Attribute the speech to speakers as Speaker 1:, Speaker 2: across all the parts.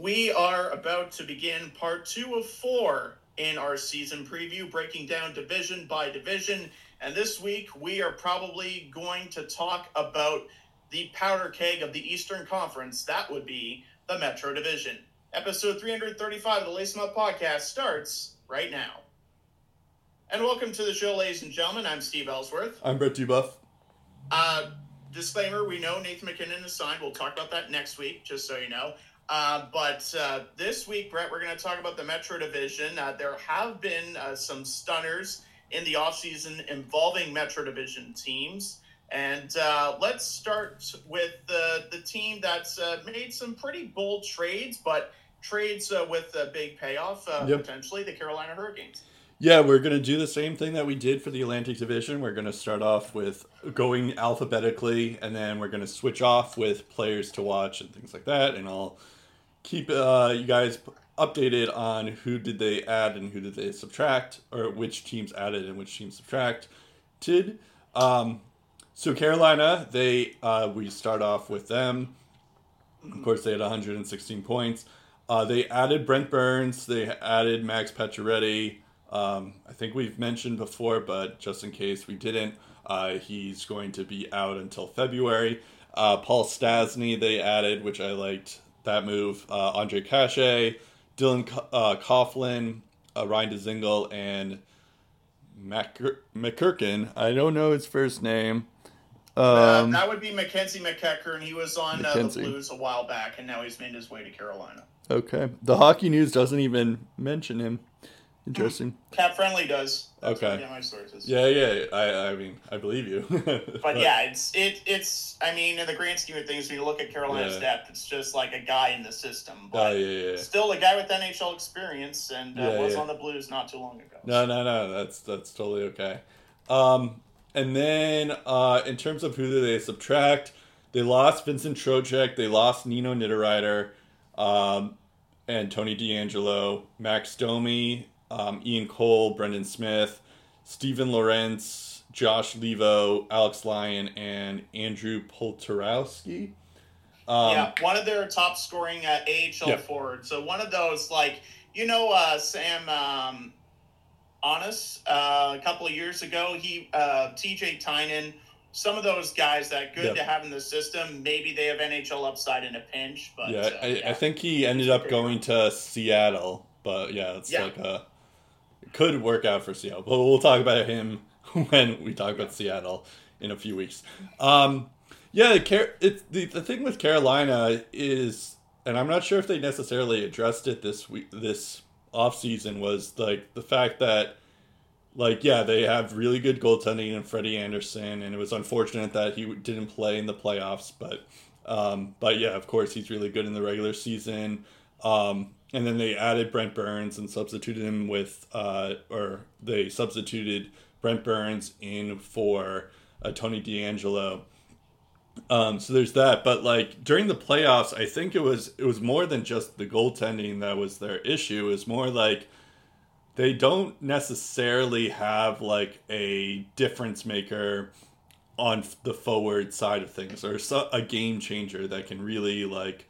Speaker 1: We are about to begin part two of four in our season preview, breaking down division by division. And this week, we are probably going to talk about the powder keg of the Eastern Conference. That would be the Metro Division. Episode 335 of the Lace Up podcast starts right now. And welcome to the show, ladies and gentlemen. I'm Steve Ellsworth.
Speaker 2: I'm Brett Dubuff.
Speaker 1: Uh, disclaimer: We know Nathan MacKinnon is signed. We'll talk about that next week, just so you know. Uh, but uh, this week, Brett, we're going to talk about the Metro Division. Uh, there have been uh, some stunners in the offseason involving Metro Division teams. And uh, let's start with the, the team that's uh, made some pretty bold trades, but trades with a big payoff, yep. potentially the Carolina Hurricanes.
Speaker 2: Yeah, we're going to do the same thing that we did for the Atlantic Division. We're going to start off with going alphabetically, and then we're going to switch off with players to watch and things like that. And I'll keep uh, you guys updated on who did they add and who did they subtract, or which teams added and which teams subtracted. Um, so Carolina, they uh, we start off with them. Of course, they had 116 points. Uh, they added Brent Burns. They added Max Pacioretty. Um, I think we've mentioned before, but just in case we didn't, uh, he's going to be out until February. Uh, Paul Stastny they added, which I liked that move. Uh, Ondrej Kase, Dylan uh, Coghlan, uh, Ryan Dzingel, and McKirkin. I don't know his first name.
Speaker 1: Um, that would be Mackenzie McEachern. He was on uh, the Blues a while back, and now he's made his way to Carolina.
Speaker 2: Okay. The Hockey News doesn't even mention him. Interesting.
Speaker 1: Cap Friendly does.
Speaker 2: That's okay. my sources. Yeah, yeah. I, I mean, I believe you.
Speaker 1: but yeah, it's it it's. I mean, in the grand scheme of things, when you look at Carolina's yeah. depth, it's just like a guy in the system.
Speaker 2: Oh, but yeah, yeah,
Speaker 1: still a guy with NHL experience, and uh, was on the Blues not too long ago.
Speaker 2: No, no, no. That's that's totally okay. Um, and then uh, in terms of who do they subtract, they lost Vincent Trocheck. They lost Nino Niederreiter. Um, and Tony DeAngelo, Max Domi, um, Ian Cole, Brendan Smith, Steven Lorentz, Josh Leivo, Alex Lyon, and Andrew Poturalski.
Speaker 1: Um, yeah, one of their top scoring uh, AHL yeah. forwards. So one of those, like you know, uh, Sam um, Anas, uh, a couple of years ago, he uh, TJ Tynan. Some of those guys that good to have in the system. Maybe they have NHL upside in a pinch, but
Speaker 2: yeah, uh, I, yeah. I, think he ended up going to Seattle. But yeah, it's like a could work out for Seattle. But we'll talk about him when we talk about Seattle in a few weeks. Um, yeah, it's the, the thing with Carolina is, and I'm not sure if they necessarily addressed it this week, this off season was like the fact that, like, yeah, they have really good goaltending and Freddie Andersen, and it was unfortunate that he didn't play in the playoffs, but, um, but yeah, of course he's really good in the regular season. Um, and then they added Brent Burns and substituted him with, uh, or they substituted Brent Burns in for uh, Tony DeAngelo. Um, so there's that, but like during the playoffs, I think it was it was more than just the goaltending that was their issue. It was more like they don't necessarily have like a difference maker on the forward side of things or a game changer that can really like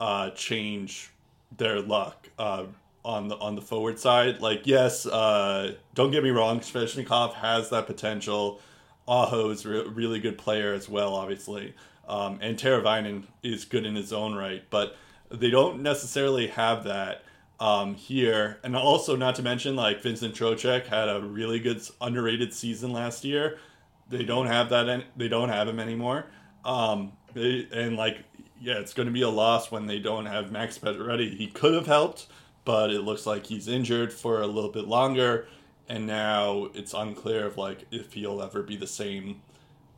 Speaker 2: uh, change their luck uh, on the on the forward side. Like, yes, uh, don't get me wrong, Svechnikov has that potential. Aho is a re- really good player as well, obviously, um, and Teravainen is good in his own right, but they don't necessarily have that um, here. And also, not to mention, like Vincent Trocheck had a really good underrated season last year. They don't have that. Any- they don't have him anymore. Um, they, and like yeah, it's going to be a loss when they don't have Max Pacioretty. He could have helped, but it looks like he's injured for a little bit longer, and now it's unclear of like if he'll ever be the same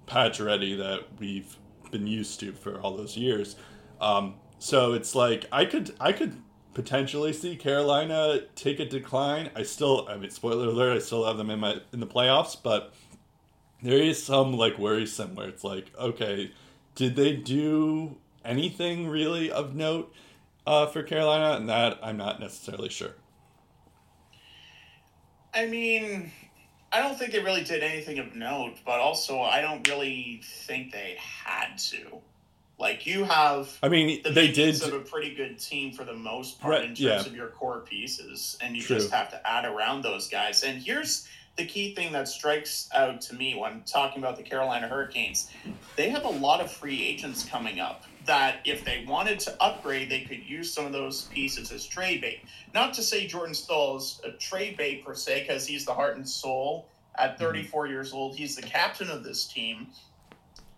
Speaker 2: Pacioretty that we've been used to for all those years. Um, so it's like I could I could potentially see Carolina take a decline. I still I mean spoiler alert, I still have them in my in the playoffs, but there is some like worrisome where it's like, okay, did they do anything really of note uh, for Carolina, and that I'm not necessarily sure.
Speaker 1: I mean, I don't think they really did anything of note, but also I don't really think they had to. Like you have,
Speaker 2: I mean, the they did
Speaker 1: have a pretty good team for the most part right, in terms yeah. of your core pieces, and you True. just have to add around those guys. And here's the key thing that strikes out to me when talking about the Carolina Hurricanes. They have a lot of free agents coming up that if they wanted to upgrade, they could use some of those pieces as trade bait. Not to say Jordan Staal is a trade bait per se, because he's the heart and soul at mm-hmm. 34 mm-hmm. years old. He's the captain of this team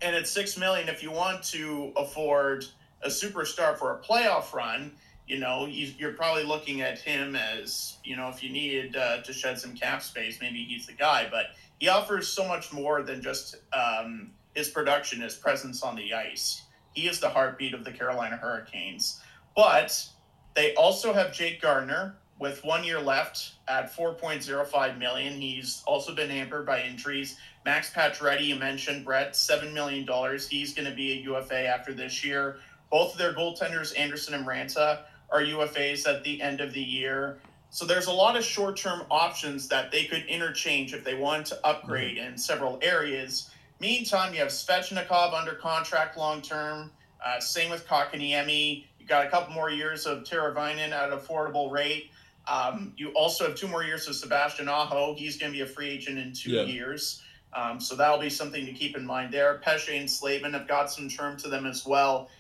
Speaker 1: and at six million, if you want to afford a superstar for a playoff run, you know, you're probably looking at him as, you know, if you needed uh, to shed some cap space, maybe he's the guy. But he offers so much more than just um, his production, his presence on the ice. He is the heartbeat of the Carolina Hurricanes. But they also have Jake Gardiner with one year left at 4.05 million. He's also been hampered by injuries. Max Pacioretty, you mentioned, Brett, $7 million. He's going to be a UFA after this year. Both of their goaltenders, Andersen and Raanta, are UFAs at the end of the year. So there's a lot of short term options that they could interchange if they want to upgrade mm-hmm. in several areas. Meantime, you have Svechnikov under contract long term. Uh, same with Kotkaniemi. You got a couple more years of Teravainen at an affordable rate. Um, you also have two more years of Sebastian Aho. He's going to be a free agent in two yeah. years. Um, so that'll be something to keep in mind there. Pesce and Slavin have got some term to them as well.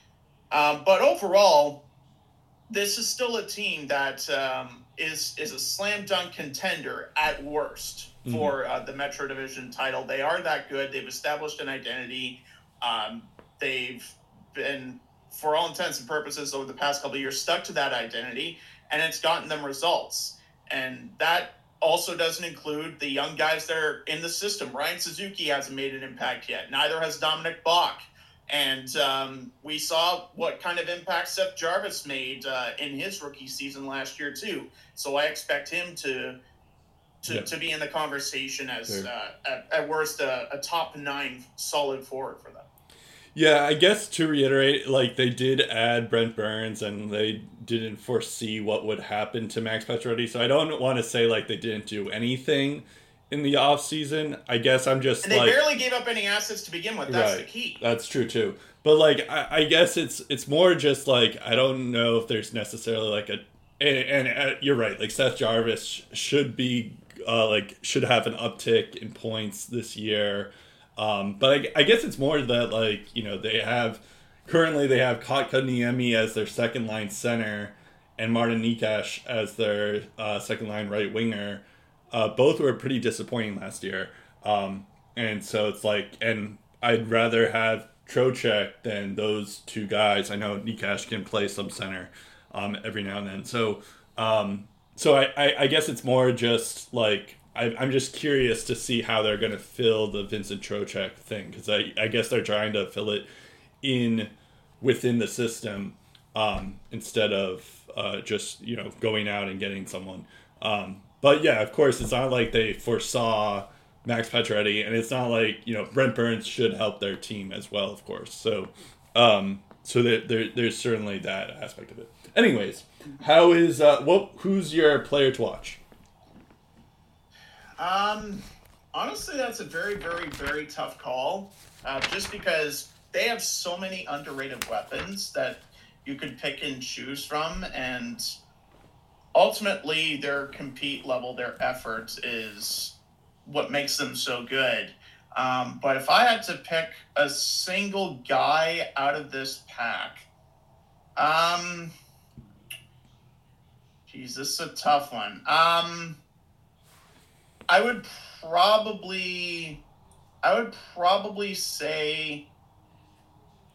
Speaker 1: Um, but overall, this is still a team that um, is is a slam dunk contender at worst. For uh, the Metro Division title. They are that good. They've established an identity. Um, they've been, for all intents and purposes, over the past couple of years, stuck to that identity, and it's gotten them results. And that also doesn't include the young guys that are in the system. Ryan Suzuki hasn't made an impact yet. Neither has Dominik Bokk. And um, we saw what kind of impact Seth Jarvis made uh, in his rookie season last year too. So I expect him to to, yep. to be in the conversation as uh, at, at, worst a, a top nine solid forward for them.
Speaker 2: Yeah, I guess to reiterate, like they did add Brent Burns and they didn't foresee what would happen to Max Pacioretty. So I don't want to say like they didn't do anything in the off season. I guess I'm just
Speaker 1: and they
Speaker 2: like,
Speaker 1: barely gave up any assets to begin with. That's right. the key.
Speaker 2: That's true too. But like I, I, guess it's it's more just like I don't know if there's necessarily like a and, and uh, you're right. Like Seth Jarvis should be uh, like should have an uptick in points this year. Um, but I, I guess it's more that like you know they have currently they have Kotkaniemi as their second line center and Martin Necas as their uh, second line right winger. Uh, both were pretty disappointing last year. Um, and so it's like, and I'd rather have Trocheck than those two guys. I know Nikash can play some center um, every now and then. So, um, so I, I, I guess it's more just like I, am just curious to see how they're going to fill the Vincent Trocheck thing because I, I guess they're trying to fill it in within the system um, instead of uh, just you know going out and getting someone. Um, but yeah, of course, it's not like they foresaw Max Pacioretty, and it's not like you know Brent Burns should help their team as well, of course. So, um, so there, there, there's certainly that aspect of it. Anyways, how is uh, what? Who's your player to watch?
Speaker 1: Um, honestly, that's a very, very, very tough call. Uh, just because they have so many underrated weapons that you could pick and choose from, and ultimately their compete level, their effort is what makes them so good. Um, but if I had to pick a single guy out of this pack, um, geez, this is a tough one. Um, I would probably, I would probably say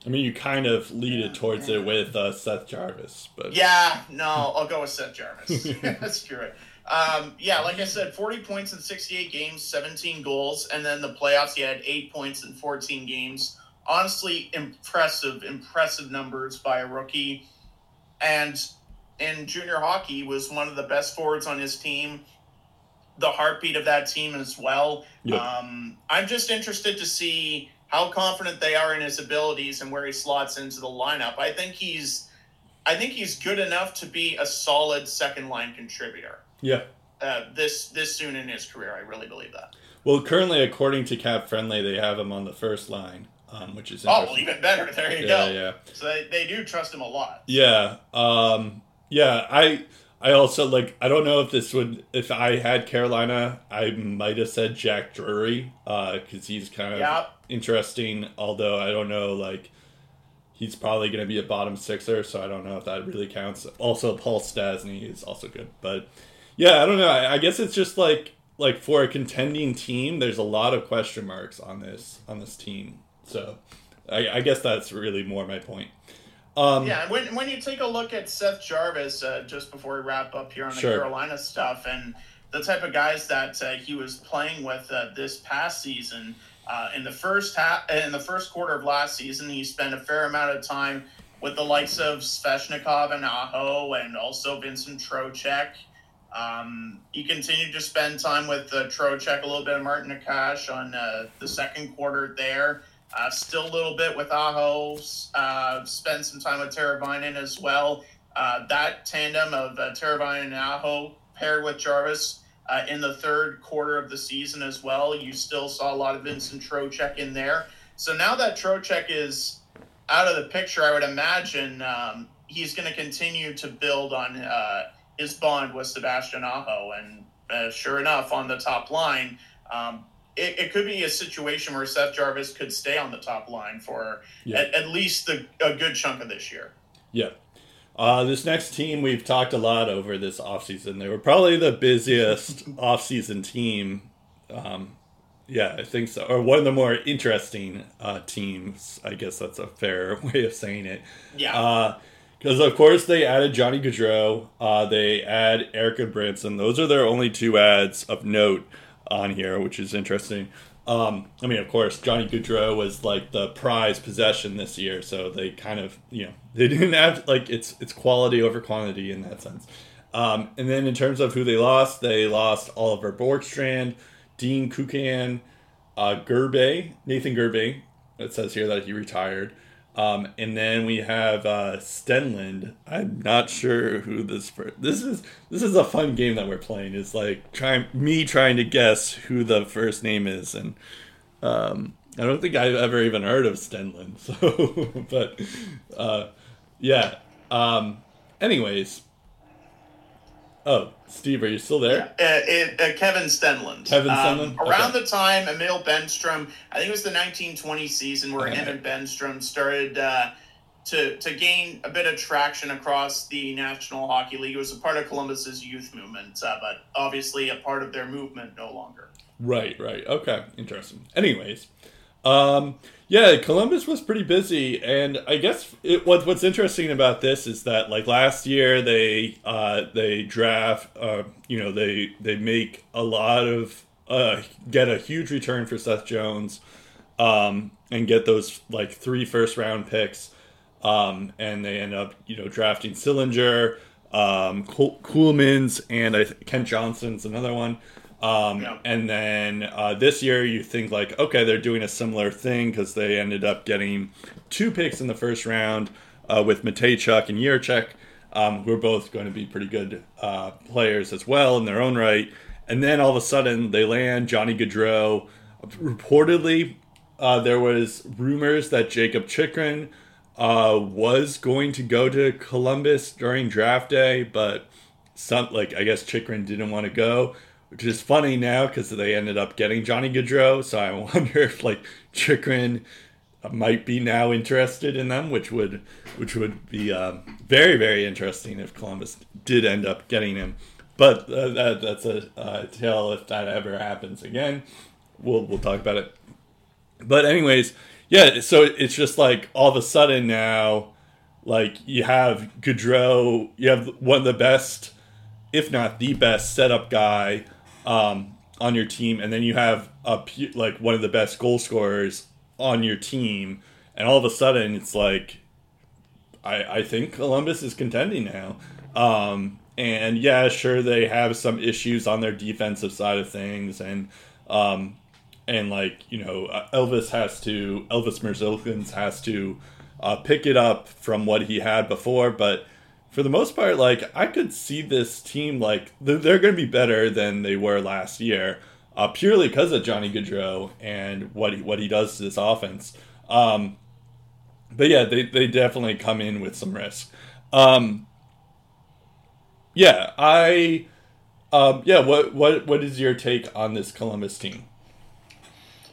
Speaker 2: I mean, you kind of lead it towards it with uh, Seth Jarvis, but
Speaker 1: yeah, no, I'll go with Seth Jarvis. That's true. Um, yeah, like I said, 40 points in 68 games, 17 goals, and then the playoffs, he had eight points in 14 games. Honestly, impressive, impressive numbers by a rookie. And in junior hockey, was one of the best forwards on his team, the heartbeat of that team as well. Um, I'm just interested to see how confident they are in his abilities and where he slots into the lineup. I think he's I think he's good enough to be a solid second line contributor.
Speaker 2: Yeah.
Speaker 1: Uh, this this soon in his career, I really believe that.
Speaker 2: Well, currently, according to Cap Friendly, they have him on the first line. um, which is
Speaker 1: oh well, even better. There you
Speaker 2: yeah,
Speaker 1: go.
Speaker 2: Yeah,
Speaker 1: So they, they do trust him a lot.
Speaker 2: Yeah, um, yeah. I I also like. I don't know if this would. If I had Carolina, I might have said Jack Drury because uh, he's kind of
Speaker 1: yep.
Speaker 2: interesting. Although I don't know, like he's probably going to be a bottom sixer, so I don't know if that really counts. Also, Paul Stastny is also good, but yeah, I don't know. I, I guess it's just like like for a contending team, there's a lot of question marks on this on this team. So I, I guess that's really more my point.
Speaker 1: Um, yeah, when when you take a look at Seth Jarvis, uh, just before we wrap up here on the sure. Carolina stuff, and the type of guys that uh, he was playing with uh, this past season, uh, in the first half, in the first quarter of last season, he spent a fair amount of time with the likes of Svechnikov and Aho, and also Vincent Trocheck. Um, he continued to spend time with uh, Trocheck, a little bit of Martin Necas on uh, the second quarter there. Uh, still a little bit with Aho. Uh, spend some time with Teravainen as well. Uh, that tandem of uh, Teravainen and Aho paired with Jarvis uh, in the third quarter of the season as well. You still saw a lot of Vincent Trocheck in there. So now that Trocheck is out of the picture, I would imagine um, he's going to continue to build on uh, his bond with Sebastian Aho. And uh, sure enough, on the top line, um, it, it, could be a situation where Seth Jarvis could stay on the top line for yeah. at, at, least the, a good chunk of this year.
Speaker 2: Yeah. Uh, this next team, we've talked a lot over this offseason. They were probably the busiest offseason team. Um, yeah, I think so. Or one of the more interesting uh, teams. I guess that's a fair way of saying it.
Speaker 1: Yeah.
Speaker 2: Uh, because of course they added Johnny Gaudreau, uh, they add Erik Gudbranson. Those are their only two ads of note on here, which is interesting. Um, I mean, of course, Johnny Gaudreau was like the prize possession this year, so they kind of, you know, they didn't have like it's it's quality over quantity in that sense. Um, and then in terms of who they lost, they lost Oliver Bjorkstrand, Dean Kukan, uh, Gerbe, Nathan Gerbe. It says here that he retired. Um, and then we have uh, Stenlund. I'm not sure who this for. This is this is a fun game that we're playing. It's like trying me trying to guess who the first name is, and um, I don't think I've ever even heard of Stenlund. So, but uh, yeah. Um, anyways, Oh, Steve, are you still there?
Speaker 1: Yeah. Uh, uh, Kevin Stenlund.
Speaker 2: Kevin um, Stenlund.
Speaker 1: Um, around okay. the time Emil Bemstrom, I think it was the 1920 season where okay. him and Bemstrom started uh, to to gain a bit of traction across the National Hockey League. It was a part of Columbus's youth movement, uh, but obviously a part of their movement no longer.
Speaker 2: Right. Right. Okay. Interesting. Anyways, um, yeah, Columbus was pretty busy, and I guess it, what, what's interesting about this is that like last year they uh, they draft, uh, you know, they they make a lot of uh, get a huge return for Seth Jones, um, and get those like three first round picks, um, and they end up you know drafting Sillinger, um, Ceulemans, and I Kent Johnson's another one. Um, yeah. And then uh, this year, you think like, okay, they're doing a similar thing because they ended up getting two picks in the first round uh, with Mateychuk and Jiricek, um, who are both going to be pretty good uh, players as well in their own right. And then all of a sudden, they land Johnny Gaudreau. Reportedly, uh, there was rumors that Jakob Chychrun uh, was going to go to Columbus during draft day, but some like I guess Chikrin didn't want to go which is funny now because they ended up getting Johnny Gaudreau. So I wonder if like Chychrun might be now interested in them, which would which would be um, very very interesting if Columbus did end up getting him. But uh, that, that's a uh, tale if that ever happens again. We'll we'll talk about it. But anyways, yeah. So it's just like all of a sudden now, like you have Gaudreau, you have one of the best, if not the best, setup guy um, on your team, and then you have a like one of the best goal scorers on your team, and all of a sudden it's like, I I think Columbus is contending now. Um, and yeah, sure they have some issues on their defensive side of things, and um, and like you know Elvis has to Elvis Merzlikins has to uh, pick it up from what he had before, but for the most part, like I could see this team like they're, going to be better than they were last year, uh, purely because of Johnny Gaudreau and what he, what he does to this offense. Um, but yeah, they, they definitely come in with some risk. Um, yeah, I um, yeah, what what what is your take on this Columbus team?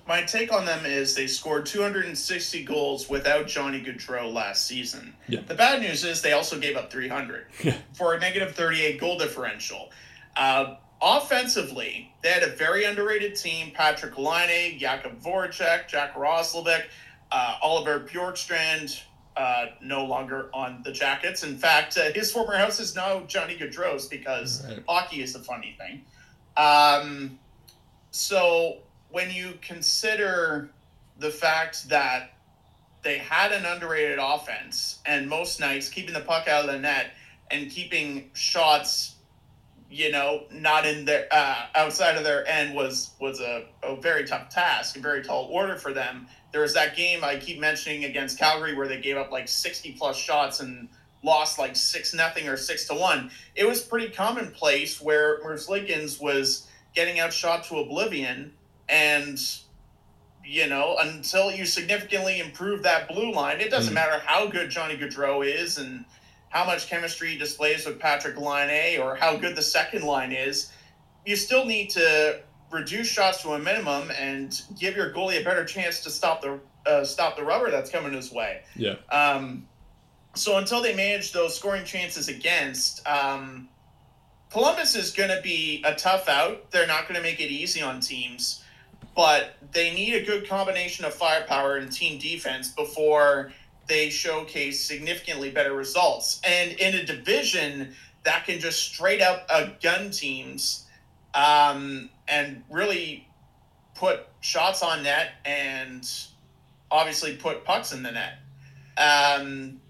Speaker 1: My take on them is they scored 260 goals without Johnny Gaudreau last season.
Speaker 2: Yeah.
Speaker 1: The bad news is they also gave up 300
Speaker 2: Yeah.
Speaker 1: for a negative 38 goal differential. Uh, offensively, they had a very underrated team: Patrick Laine, Jakub Voracek, Jack Roslovic, uh, Oliver Bjorkstrand, uh, no longer on the Jackets. In fact, uh, his former house is now Johnny Gaudreau's because
Speaker 2: Right.
Speaker 1: hockey is a funny thing. Um, so when you consider the fact that they had an underrated offense and most nights keeping the puck out of the net and keeping shots, you know, not in their uh, outside of their end was was a, a very tough task, a very tall order for them. There was that game I keep mentioning against Calgary where they gave up like sixty plus shots and lost like six nothing or six to one. It was pretty commonplace where Merzlikins was getting outshot to oblivion and you know until you significantly improve that blue line it doesn't
Speaker 2: Mm.
Speaker 1: matter how good johnny gaudreau is and how much chemistry he displays with patrick laine or how good the second line is you still need to reduce shots to a minimum and give your goalie a better chance to stop the uh, stop the rubber that's coming his way
Speaker 2: Yeah,
Speaker 1: um, so until they manage those scoring chances against, um, Columbus is going to be a tough out. They're not going to make it easy on teams, but they need a good combination of firepower and team defense before they showcase significantly better results. And in a division that can just straight up gun teams um, and really put shots on net and obviously put pucks in the net. Um,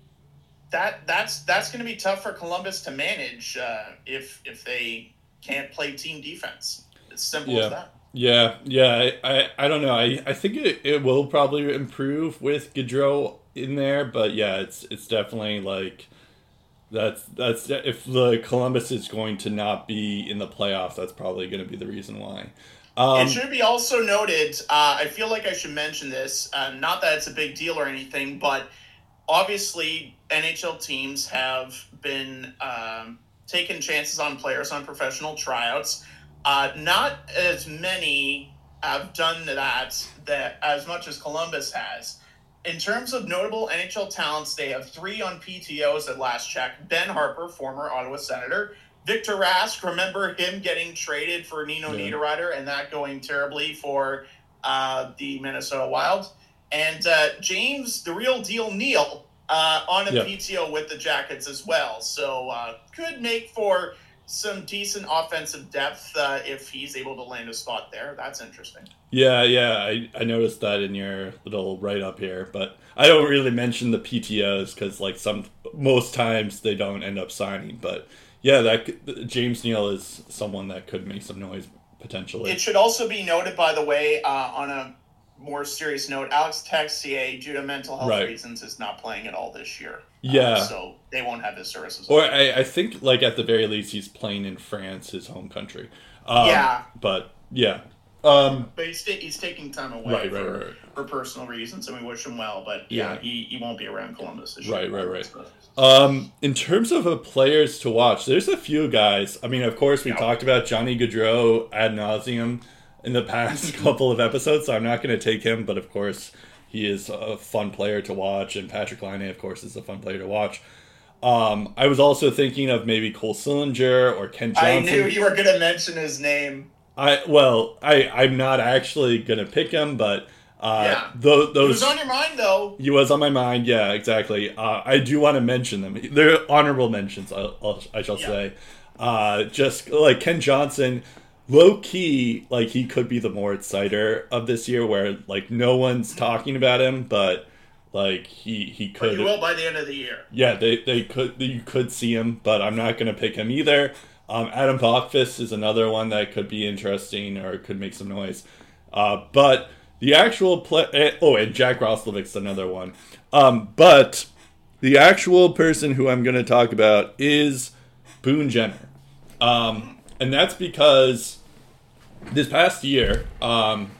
Speaker 1: that that's that's going to be tough for Columbus to manage uh, if if they can't play team defense. It's simple
Speaker 2: Yeah.
Speaker 1: as that.
Speaker 2: Yeah, yeah. I, I, I don't know. I, I think it, it will probably improve with Gaudreau in there, but yeah, it's it's definitely like that's that's if the Columbus is going to not be in the playoffs, that's probably going to be the reason why. Um,
Speaker 1: it should be also noted. Uh, I feel like I should mention this. Uh, not that it's a big deal or anything, but obviously NHL teams have been um, taking chances on players on professional tryouts. Uh, not as many have done that that as much as Columbus has. In terms of notable NHL talents, they have three on PTOs at last check. Ben Harpur, former Ottawa Senator. Victor Rask, remember him getting traded for Nino
Speaker 2: Yeah.
Speaker 1: Niederreiter and that going terribly for uh, the Minnesota Wild. And uh, James, the real deal Neal, uh, on a
Speaker 2: Yeah.
Speaker 1: PTO with the Jackets as well. So uh, could make for some decent offensive depth uh, if he's able to land a spot there. That's interesting.
Speaker 2: Yeah, yeah, I, I noticed that in your little write up here, but I don't really mention the PTOs because like some most times they don't end up signing. But yeah, that James Neal is someone that could make some noise potentially.
Speaker 1: It should also be noted, by the way, uh, on a more serious note, Alex Texier, due to mental health
Speaker 2: Right.
Speaker 1: reasons, is not playing at all this year.
Speaker 2: Yeah.
Speaker 1: so they won't have his services.
Speaker 2: or I, I think like at the very least he's playing in France, his home country. Um,
Speaker 1: Yeah.
Speaker 2: but yeah, um,
Speaker 1: but he's, he's taking time away
Speaker 2: right,
Speaker 1: for,
Speaker 2: right, right, right.
Speaker 1: for personal reasons, and we wish him well. But yeah,
Speaker 2: Yeah.
Speaker 1: He, he won't be around Columbus this
Speaker 2: Right,
Speaker 1: year.
Speaker 2: right, right. Um, in terms of uh, players to watch, there's a few guys. I mean, of course, we
Speaker 1: Yeah.
Speaker 2: talked about Johnny Gaudreau ad nauseum in the past couple of episodes, so I'm not going to take him. But of course, he is a fun player to watch, and Patrick Laine, of course, is a fun player to watch. Um, I was also thinking of maybe Cole Sillinger or Kent Johnson.
Speaker 1: I knew you were going to mention his name.
Speaker 2: I well, I I'm not actually gonna pick him, but uh,
Speaker 1: Yeah. It
Speaker 2: those
Speaker 1: was on your mind, though.
Speaker 2: he was on my mind. Yeah, exactly. Uh, I do want to mention them. They're honorable mentions. I'll, I'll, I shall
Speaker 1: Yeah.
Speaker 2: say. Uh, just like Kent Johnson, low key, like he could be the Moritz Seider of this year, where like no one's talking about him, but like he he
Speaker 1: But
Speaker 2: could.
Speaker 1: you will by the end of the year.
Speaker 2: Yeah, they, they could you could see him, but I'm not going to pick him either. Um, Adam Boqvist is another one that could be interesting or could make some noise. Uh, but the actual play, eh, oh, and Jack Roslovic's another one. Um, but the actual person who I'm going to talk about is Boone Jenner, um, and that's because this past year, um,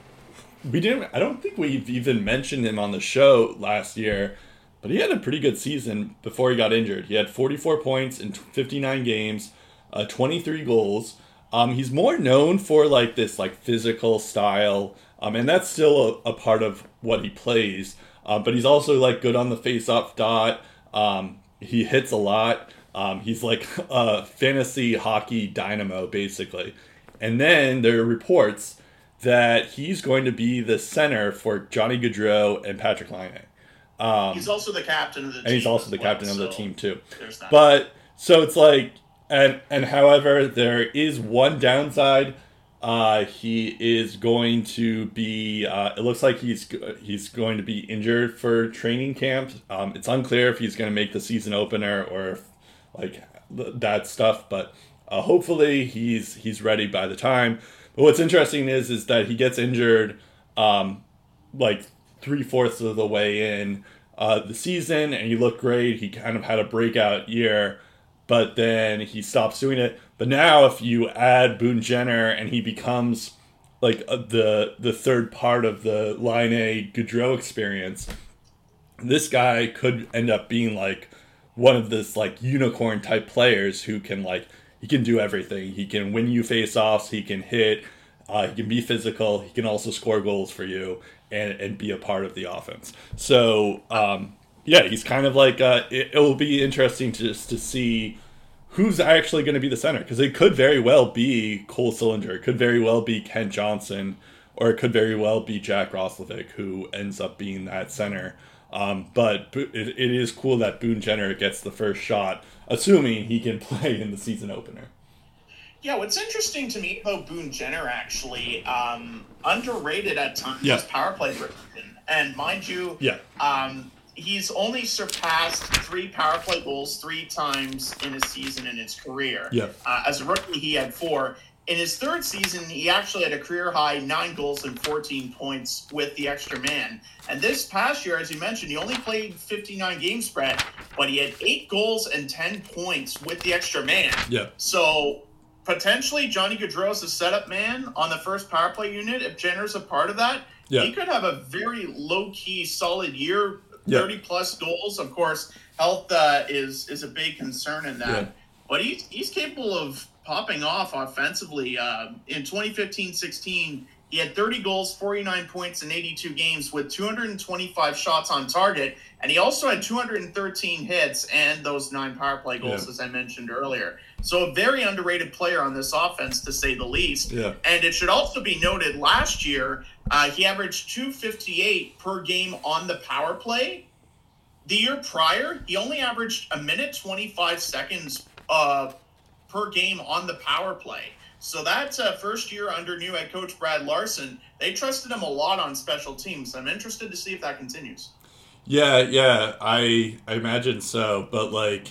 Speaker 2: we didn't. I don't think we've even mentioned him on the show last year, but he had a pretty good season before he got injured. He had 44 points in 59 games, uh, 23 goals. Um, he's more known for like this like physical style, um, and that's still a, a part of what he plays. Uh, but he's also like good on the face-off dot. Um, he hits a lot. Um, he's like a fantasy hockey dynamo, basically. And then there are reports that he's going to be the center for Johnny Gaudreau and Patrick Laine.
Speaker 1: Um, he's also the captain of the
Speaker 2: team. And he's also the well, captain of the team too. But so it's like and and however there is one downside. Uh, he is going to be. Uh, it looks like he's he's going to be injured for training camp. Um, it's unclear if he's going to make the season opener or if, like that stuff. But uh, hopefully he's he's ready by the time. But what's interesting is is that he gets injured, um, like three fourths of the way in uh, the season, and he looked great. He kind of had a breakout year, but then he stops doing it. But now, if you add Boone Jenner and he becomes like uh, the the third part of the Line A Gaudreau experience, this guy could end up being like one of this like unicorn type players who can like he can do everything. He can win you face offs. He can hit. Uh, he can be physical. He can also score goals for you and, and be a part of the offense. So um, yeah, he's kind of like uh, it, it, will be interesting to just to see who's actually going to be the center because it could very well be Cole Sillinger. It could very well be Kent Johnson, or it could very well be Jack Roslovic who ends up being that center. Um, but it, it is cool that Boone Jenner gets the first shot assuming he can play in the season opener.
Speaker 1: Yeah, what's interesting to me though, Boone Jenner actually um, underrated at times yeah. as power play production, and mind you,
Speaker 2: yeah,
Speaker 1: um, he's only surpassed three power play goals three times in a season in his career.
Speaker 2: Yeah,
Speaker 1: uh, as a rookie, he had four. In his third season, he actually had a career high nine goals and 14 points with the extra man. And this past year, as you mentioned, he only played 59 games, Brett, but he had eight goals and 10 points with the extra man.
Speaker 2: Yeah.
Speaker 1: So potentially Johnny Gaudreau is a setup man on the first power play unit. If Jenner's a part of that, yeah. he could have a very low key, solid year, 30 yeah. plus goals. Of course, health uh, is is a big concern in that. Yeah. But he's, he's capable of popping off offensively. Uh, in 2015-16, he had 30 goals, 49 points in 82 games with 225 shots on target, and he also had 213 hits and those nine power play goals, yeah. as I mentioned earlier. So a very underrated player on this offense, to say the least.
Speaker 2: Yeah.
Speaker 1: And it should also be noted, last year uh, he averaged 258 per game on the power play. The year prior, he only averaged a minute 25 seconds uh, per game on the power play. So that's uh, first year under new head coach Brad Larsen. They trusted him a lot on special teams. I'm interested to see if that continues.
Speaker 2: Yeah, yeah, I I imagine so. But like,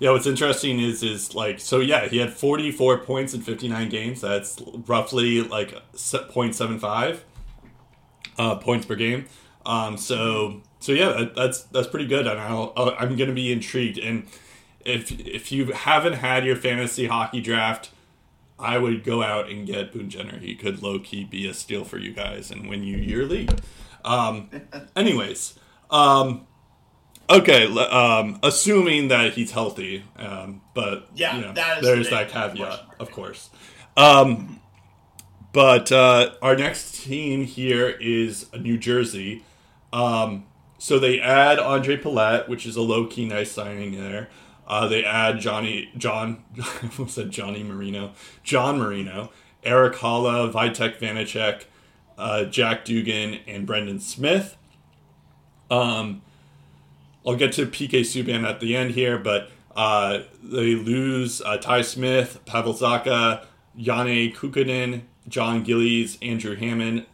Speaker 2: yeah, what's interesting is is like so. Yeah, he had 44 points in 59 games. That's roughly like 0.75 uh, points per game. Um, so so yeah, that's that's pretty good, and I'll, I'm gonna be intrigued and if if you haven't had your fantasy hockey draft, I would go out and get Boone Jenner. He could low key be a steal for you guys and win you your league. Um, anyways, um, okay. Um, assuming that he's healthy, um, but
Speaker 1: yeah,
Speaker 2: you know, that there's that caveat, of course. Um, but uh, our next team here is New Jersey. Um, so they add Ondrej Palat, which is a low key nice signing there. Uh, they add Johnny John, I almost said Johnny Marino, John Marino, Erik Haula, Vitek Vanecek, uh, Jack Dugan, and Brendan Smith. Um, I'll get to PK Subban at the end here, but uh, they lose uh, Ty Smith, Pavel Zacha, Janne Kuokkanen, Jon Gillies, Andrew Hammond,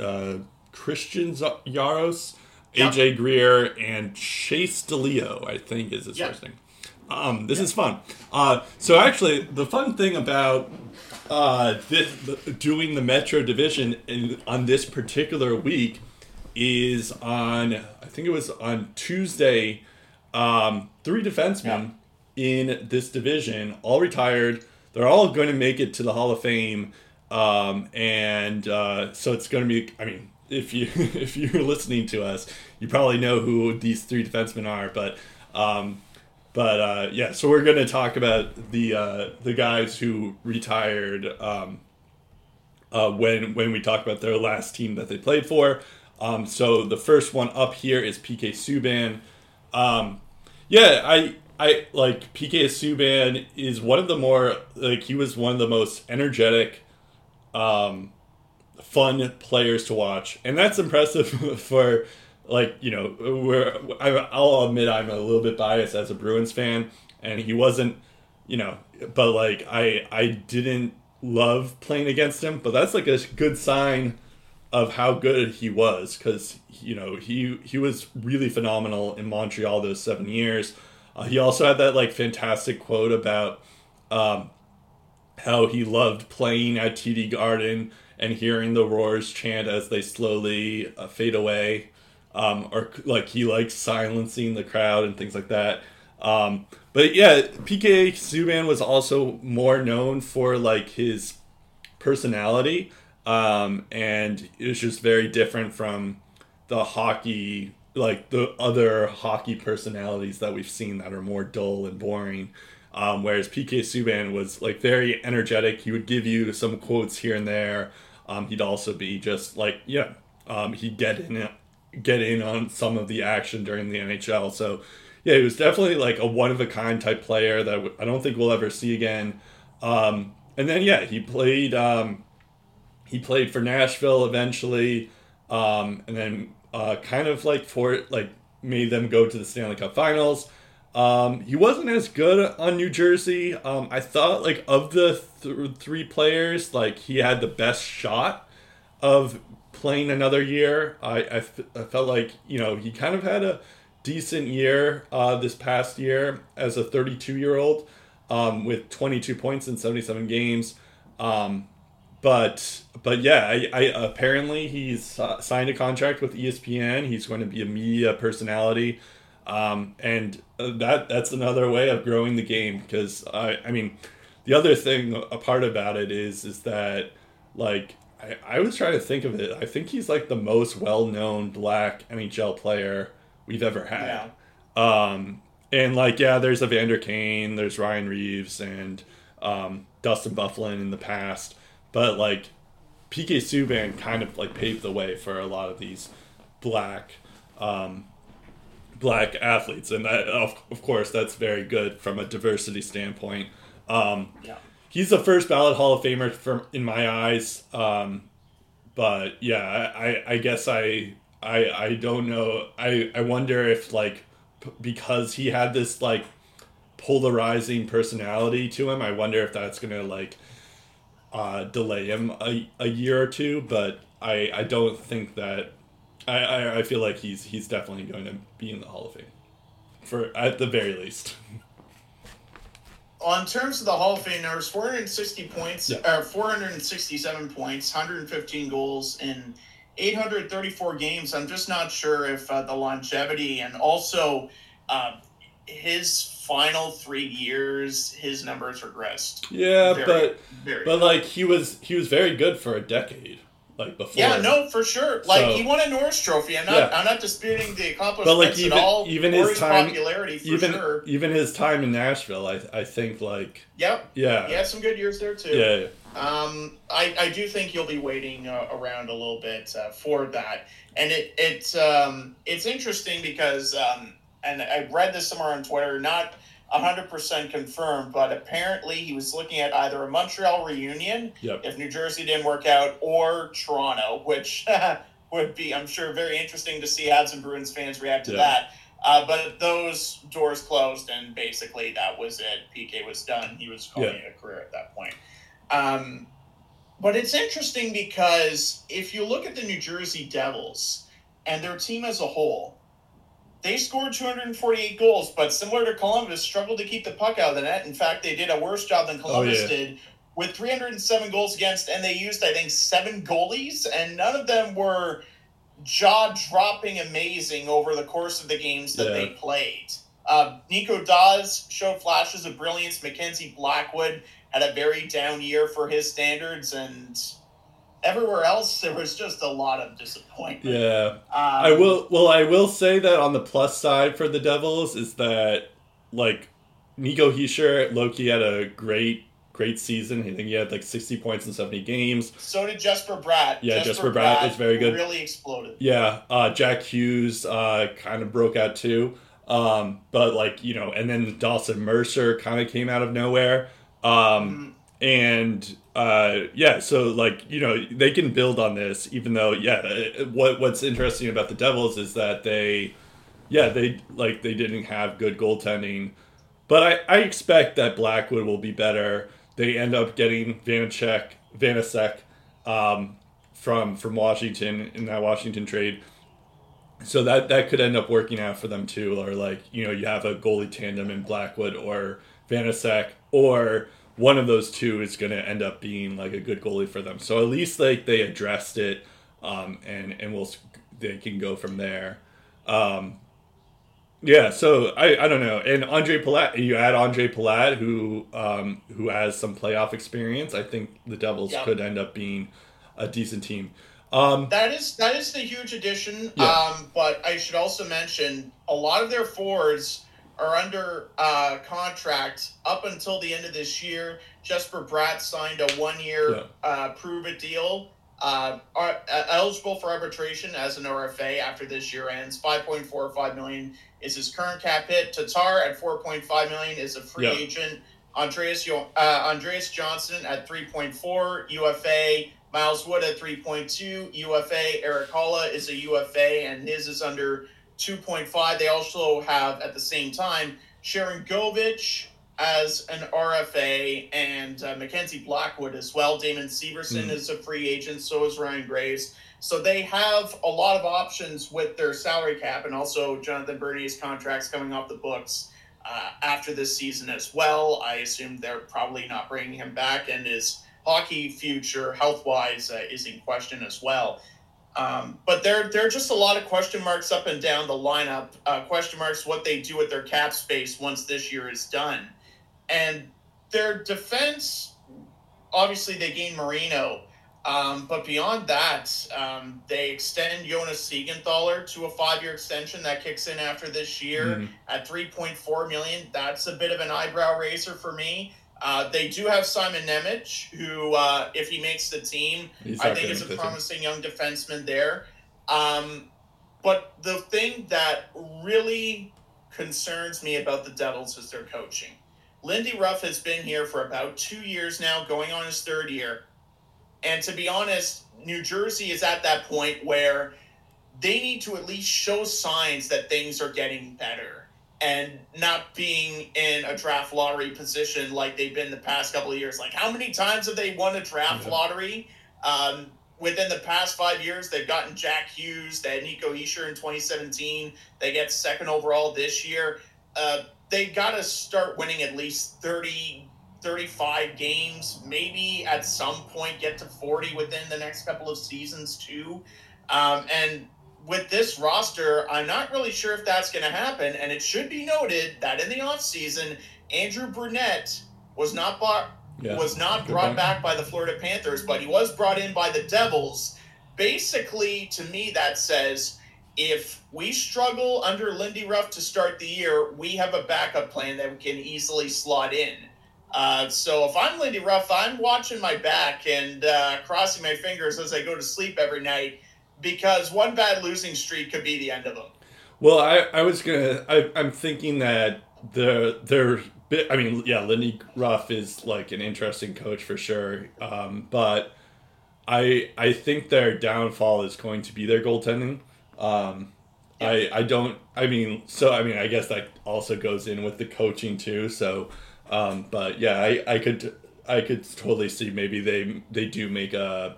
Speaker 2: uh, Christian Jaros, AJ Greer, and Chase DeLeo, I think is his first name. Um, this yeah. is fun. Uh, so actually, the fun thing about uh, this, the, doing the Metro Division in, on this particular week is on I think it was on Tuesday. Um, three defensemen yeah. in this division, all retired. They're all going to make it to the Hall of Fame, um, and uh, so it's going to be. I mean, if you if you're listening to us, you probably know who these three defensemen are. But um, but uh, yeah, so we're gonna talk about the uh, the guys who retired um, uh, when when we talk about their last team that they played for. Um, so the first one up here is PK Subban. Um, yeah, I I like PK Subban is one of the more like he was one of the most energetic, um, fun players to watch, and that's impressive for like you know where I'll admit I'm a little bit biased as a Bruins fan, and he wasn't, you know, but like I I didn't love playing against him, but that's like a good sign of how good he was because you know he he was really phenomenal in Montreal those seven years. Uh, he also had that like fantastic quote about um, how he loved playing at TD Garden and hearing the Roars chant as they slowly uh, fade away, um, or like he likes silencing the crowd and things like that. Um, but yeah, PK Subban was also more known for like his personality, um, and it was just very different from the hockey, like the other hockey personalities that we've seen that are more dull and boring. Um, whereas PK Subban was like very energetic. He would give you some quotes here and there. Um, he'd also be just like yeah, um, he'd get in get in on some of the action during the NHL. So yeah, he was definitely like a one of a kind type player that I don't think we'll ever see again. Um, and then yeah, he played um, he played for Nashville eventually, um, and then uh, kind of like for like made them go to the Stanley Cup Finals. Um, he wasn't as good on New Jersey. Um, I thought like of the th- three players, like he had the best shot of playing another year. I, I, f- I felt like you know he kind of had a decent year uh, this past year as a 32 year old um, with 22 points in 77 games. Um, but but yeah, I, I apparently he's uh, signed a contract with ESPN. He's going to be a media personality, um, and uh, that that's another way of growing the game. Because I I mean, the other thing a part about it is is that like I, I was trying to think of it. I think he's like the most well known black NHL player we've ever had. Yeah. Um, and like, yeah, there's Evander Kane, there's Ryan Reaves, and um, Dustin Byfuglien in the past, but like PK Subban kind of like paved the way for a lot of these black um, black athletes, and that of, of course that's very good from a diversity standpoint. Um, yeah. He's the first ballot Hall of Famer from in my eyes. Um, but yeah, I, I guess I I I don't know. I I wonder if like because he had this like polarizing personality to him, I wonder if that's gonna like uh, delay him a, a year or two. But I I don't think that. I, I feel like he's he's definitely going to be in the Hall of Fame, for at the very least.
Speaker 1: On terms of the Hall of Fame numbers, 460 points, yeah. or 467 points, 115 goals, in 834 games. I'm just not sure if uh, the longevity and also uh, his final three years, his numbers regressed.
Speaker 2: Yeah, very, but very but like he was he was very good for a decade. Like before.
Speaker 1: Yeah, no, for sure. Like so, he won a Norris Trophy. I'm not. Yeah. I'm not disputing the accomplishments but like even, at all. Even his time, popularity for
Speaker 2: even,
Speaker 1: sure.
Speaker 2: Even his time in Nashville, I I think like.
Speaker 1: Yep.
Speaker 2: Yeah.
Speaker 1: He had some good years there too.
Speaker 2: Yeah.
Speaker 1: Um, I, I do think you'll be waiting uh, around a little bit uh, for that, and it it's um, it's interesting because um, and I read this somewhere on Twitter, not hundred percent confirmed, but apparently he was looking at either a Montreal reunion
Speaker 2: yep.
Speaker 1: if New Jersey didn't work out, or Toronto, which would be I'm sure very interesting to see how some Bruins fans react to yeah. that. Uh, but those doors closed, and basically that was it. PK was done. He was calling yeah. it a career at that point. Um, but it's interesting because if you look at the New Jersey Devils and their team as a whole, they scored 248 goals, but similar to Columbus, struggled to keep the puck out of the net. In fact, they did a worse job than Columbus oh, yeah. did with 307 goals against, and they used, I think, seven goalies, and none of them were jaw dropping amazing over the course of the games that yeah. they played. Uh, Nico Daws showed flashes of brilliance. Mackenzie Blackwood had a very down year for his standards, and everywhere else there was just a lot of disappointment.
Speaker 2: Yeah, um, I will. Well, I will say that on the plus side for the Devils is that like Nico Hischier, Loki had a great great season. I think he had like 60 points in 70 games.
Speaker 1: So did Jesper Bratt.
Speaker 2: Yeah, Jesper, Jesper Bratt, Bratt was very good.
Speaker 1: Really exploded.
Speaker 2: Yeah, uh, Jack Hughes uh, kind of broke out too. Um, but like you know, and then Dawson Mercer kind of came out of nowhere. Um, mm-hmm. And uh, yeah, so like you know, they can build on this, even though yeah, what what's interesting about the Devils is that they, yeah, they like they didn't have good goaltending. But I, I expect that Blackwood will be better they end up getting Vanecek Vanecek um, from from Washington in that Washington trade. So that that could end up working out for them too, or like you know you have a goalie tandem in Blackwood or Vanecek or one of those two is going to end up being like a good goalie for them. So at least like they addressed it, um, and and we'll they can go from there. Um, yeah, so I, I don't know. And Ondrej Palat, you add Ondrej Palat, who um, who has some playoff experience. I think the Devils yep. could end up being a decent team. Um,
Speaker 1: that is that is the huge addition. Yeah. Um, but I should also mention a lot of their forwards are under uh, contract up until the end of this year. Jesper Bratt signed a one year yeah. uh, prove it deal. Uh, are, uh, eligible for arbitration as an RFA after this year ends. Five point four five million is his current cap hit. Tatar at 4.5 million is a free yep. agent. Andreas uh, Andreas Johnsson at 3.4 UFA. Miles Wood at 3.2 UFA. Erik Haula is a UFA, and his is under 2.5. They also have at the same time Sharangovich as an RFA and uh, Mackenzie Blackwood as well. Damon Severson mm. is a free agent, so is Ryan Graves. So they have a lot of options with their salary cap, and also Jonathan Bernier's contracts coming off the books uh, after this season as well. I assume they're probably not bringing him back, and his hockey future, health wise, uh, is in question as well. Um, but there, there are just a lot of question marks up and down the lineup. Uh, question marks what they do with their cap space once this year is done, and their defense. Obviously, they gain Marino um, but beyond that, um, they extend Jonas Siegenthaler to a five-year extension that kicks in after this year mm-hmm. at 3.4 million. That's a bit of an eyebrow raiser for me. Uh, they do have Simon Nemec, who, uh, if he makes the team, I think is a promising young defenseman there. Um, but the thing that really concerns me about the Devils is their coaching. Lindy Ruff has been here for about two years now, going on his third year and to be honest, New Jersey is at that point where they need to at least show signs that things are getting better and not being in a draft lottery position like they've been the past couple of years. Like, how many times have they won a draft mm-hmm. lottery? Um, within the past five years, they've gotten Jack Hughes, they had Nico Hischier in 2017. They get second overall this year. Uh, they got to start winning at least 30 35 games, maybe at some point get to 40 within the next couple of seasons, too. Um, and with this roster, I'm not really sure if that's going to happen. And it should be noted that in the offseason, Andrew Brunette was not bought, yeah, was not brought back by the Florida Panthers, but he was brought in by the Devils. Basically, to me, that says if we struggle under Lindy Ruff to start the year, we have a backup plan that we can easily slot in. Uh, so if I'm Lindy Ruff, I'm watching my back and uh, crossing my fingers as I go to sleep every night because one bad losing streak could be the end of them.
Speaker 2: Well, I, I was gonna. I, I'm thinking that the they're. I mean, yeah, Lindy Ruff is like an interesting coach for sure, um, but I I think their downfall is going to be their goaltending. Um, yeah. I I don't. I mean, so I mean, I guess that also goes in with the coaching too. So um, but yeah, I, I could I could totally see maybe they they do make a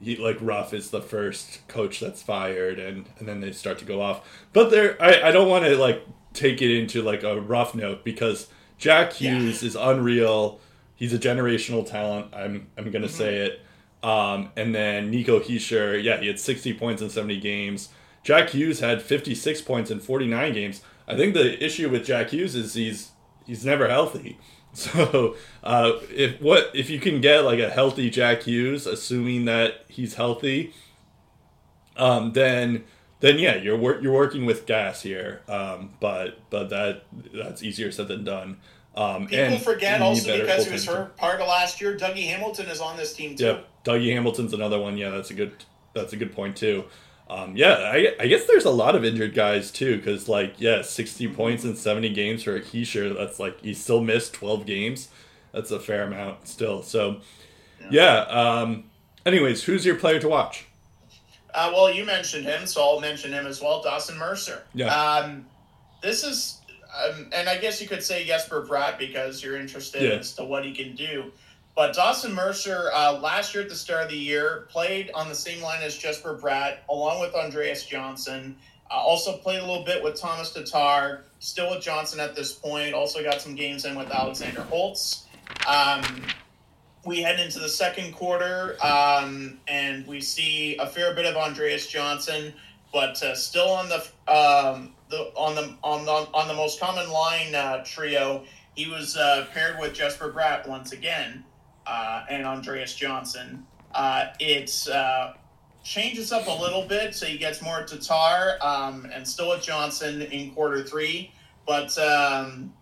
Speaker 2: he, like Ruff is the first coach that's fired and and then they start to go off. But there I, I don't want to like take it into like a rough note because Jack Hughes yeah. is unreal. He's a generational talent. I'm I'm gonna mm-hmm. say it. Um, and then Nico Hischier, yeah, he had 60 points in 70 games. Jack Hughes had 56 points in 49 games. I think the issue with Jack Hughes is he's he's never healthy. So uh, if what if you can get like a healthy Jack Hughes, assuming that he's healthy, um, then then yeah, you're wor- you're working with gas here. Um, but but that that's easier said than done. Um,
Speaker 1: People forget also because he was hurt part of last year. Dougie Hamilton is on this team too.
Speaker 2: Yep, Dougie Hamilton's another one. Yeah, that's a good that's a good point too. Um, yeah, I, I guess there's a lot of injured guys too, because like yeah, 60 points in 70 games for a Hischier. That's like he still missed 12 games. That's a fair amount still. So yeah. yeah um, anyways, who's your player to watch?
Speaker 1: Uh, well, you mentioned him, so I'll mention him as well. Dawson Mercer.
Speaker 2: Yeah.
Speaker 1: Um, this is, um, and I guess you could say Jesper Bratt because you're interested yeah. as to what he can do. But Dawson Mercer, uh, last year at the start of the year, played on the same line as Jesper Bratt, along with Andreas Johnsson. Uh, also played a little bit with Thomas Tatar, still with Johnsson at this point. Also got some games in with Alexander Holtz. Um, we head into the second quarter, um, and we see a fair bit of Andreas Johnsson, but uh, still on the um, the on the on the on the most common line uh, trio. He was uh, paired with Jesper Bratt once again and Andreas Johnsson. Uh, it uh, changes up a little bit, so he gets more Tatar um, and still at Johnsson in quarter three. But um,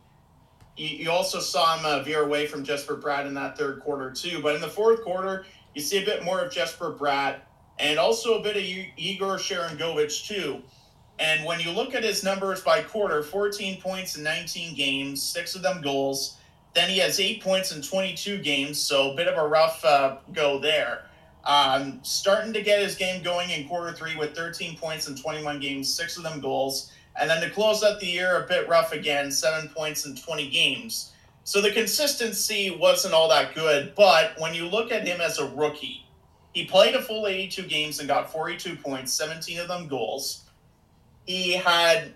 Speaker 1: you, you, also saw him uh, veer away from Jesper Bratt in that third quarter, too. But in the fourth quarter, you see a bit more of Jesper Bratt and also a bit of Igor Sharangovich, too. And when you look at his numbers by quarter 14 points in 19 games, six of them goals. Then he has eight points in 22 games, so a bit of a rough uh, go there. Um, starting to get his game going in quarter three with 13 points in 21 games, six of them goals. And then to close out the year, a bit rough again, seven points in 20 games. So the consistency wasn't all that good. But when you look at him as a rookie, he played a full 82 games and got 42 points, 17 of them goals. He had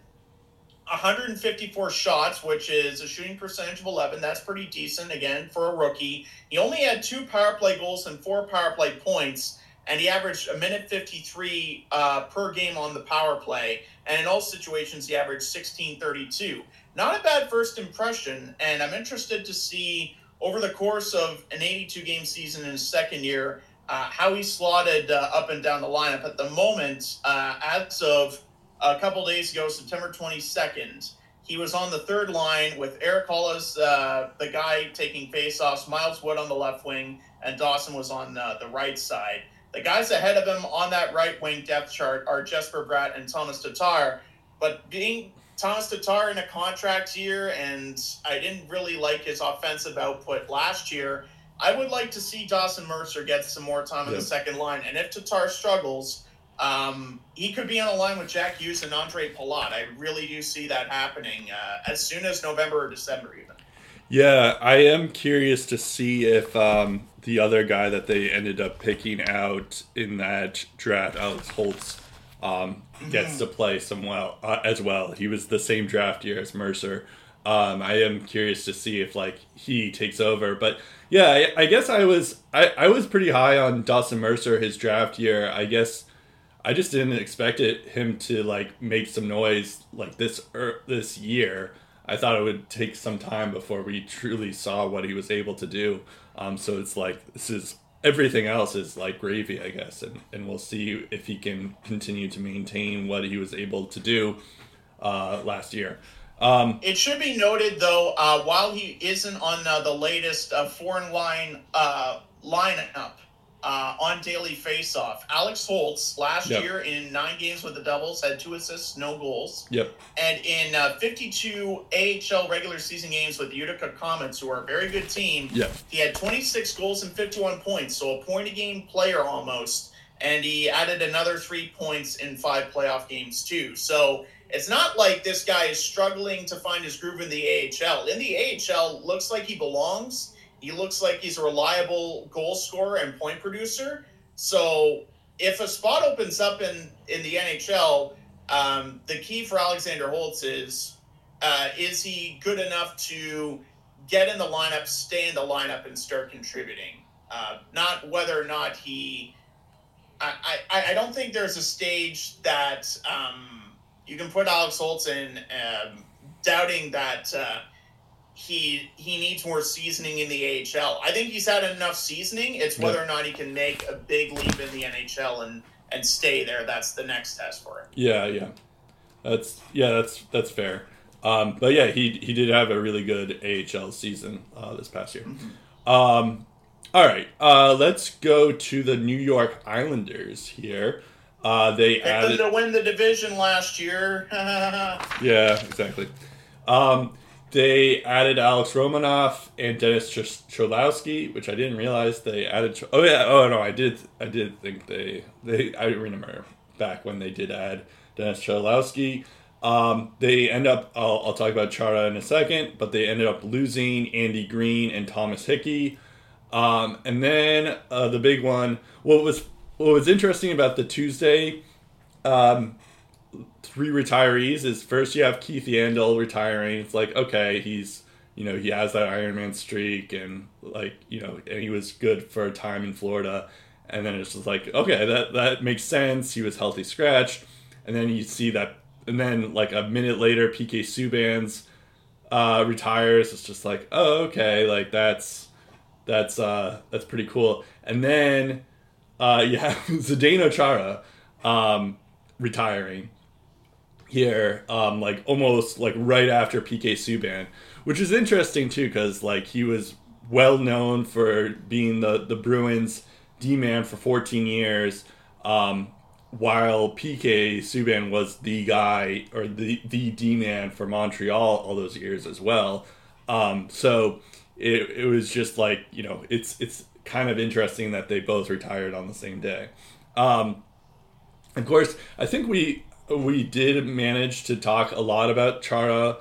Speaker 1: 154 shots, which is a shooting percentage of 11. That's pretty decent, again, for a rookie. He only had two power play goals and four power play points, and he averaged a minute 53 uh, per game on the power play. And in all situations, he averaged 1632. Not a bad first impression, and I'm interested to see over the course of an 82 game season in his second year uh, how he slotted uh, up and down the lineup. At the moment, uh, as of a couple days ago, September 22nd. He was on the third line with Erik Haula, uh, the guy taking faceoffs, Miles Wood on the left wing, and Dawson was on uh, the right side. The guys ahead of him on that right wing depth chart are Jesper Bratt and Thomas Tatar. But being Thomas Tatar in a contract year, and I didn't really like his offensive output last year. I would like to see Dawson Mercer get some more time in the second line. And if Tatar struggles, um, he could be on a line with Jack Hughes and Ondrej Palat. I really do see that happening uh, as soon as November or December, even.
Speaker 2: Yeah, I am curious to see if um, the other guy that they ended up picking out in that draft, Alex Holtz, um, gets mm-hmm. to play some well uh, as well. He was the same draft year as Mercer. Um, I am curious to see if like he takes over, but yeah, I, I guess I was I, I was pretty high on Dawson Mercer his draft year. I guess I just didn't expect it him to like make some noise like this er, this year. I thought it would take some time before we truly saw what he was able to do. Um, so it's like this is everything else is like gravy, I guess, and and we'll see if he can continue to maintain what he was able to do uh, last year. Um,
Speaker 1: it should be noted, though, uh, while he isn't on uh, the latest uh, foreign line uh, lineup, uh, on daily faceoff. Alex Holtz last yep. year in nine games with the Devils had two assists, no goals.
Speaker 2: Yep.
Speaker 1: And in uh, 52 AHL regular season games with the Utica Comets, who are a very good team,
Speaker 2: yep.
Speaker 1: he had 26 goals and 51 points, so a point a game player almost. And he added another three points in five playoff games too. So it's not like this guy is struggling to find his groove in the AHL. In the AHL, looks like he belongs he looks like he's a reliable goal scorer and point producer. So if a spot opens up in, in the NHL, um, the key for Alexander Holtz is uh, is he good enough to get in the lineup, stay in the lineup, and start contributing? Uh, not whether or not he. I, I, I don't think there's a stage that um, you can put Alex Holtz in, um, doubting that. Uh, he he needs more seasoning in the AHL. I think he's had enough seasoning. It's whether or not he can make a big leap in the NHL and and stay there. That's the next test for him.
Speaker 2: Yeah, yeah, that's yeah, that's that's fair. Um, but yeah, he he did have a really good AHL season uh, this past year. Mm-hmm. Um, all right, uh, let's go to the New York Islanders here. Uh, they
Speaker 1: Picked added to win the division last year.
Speaker 2: yeah, exactly. Um, they added Alex Romanov and Dennis Cholowski, which I didn't realize they added. Oh yeah, oh no, I did. I did think they they. I remember back when they did add Dennis Cholowski. Um, they end up. I'll, I'll talk about Chara in a second, but they ended up losing Andy Greene and Thomas Hickey. Um, and then uh, the big one. What was what was interesting about the Tuesday um, three retirees is first you have Keith Yandle retiring. It's like okay, he's you know he has that Iron Man streak and like you know and he was good for a time in Florida. And then it's just like okay, that that makes sense. He was healthy scratch, and then you see that, and then like a minute later, PK Subban's uh, retires. It's just like oh okay, like that's that's uh that's pretty cool. And then uh, you have Zdeno Chara um, retiring here, um, like almost like right after PK Subban, which is interesting too, because like he was well known for being the the Bruins D man for 14 years, um, while PK Subban was the guy or the the D man for Montreal all those years as well. Um, so it, it was just like you know it's it's kind of interesting that they both retired on the same day. Um, of course, I think we we did manage to talk a lot about Chara.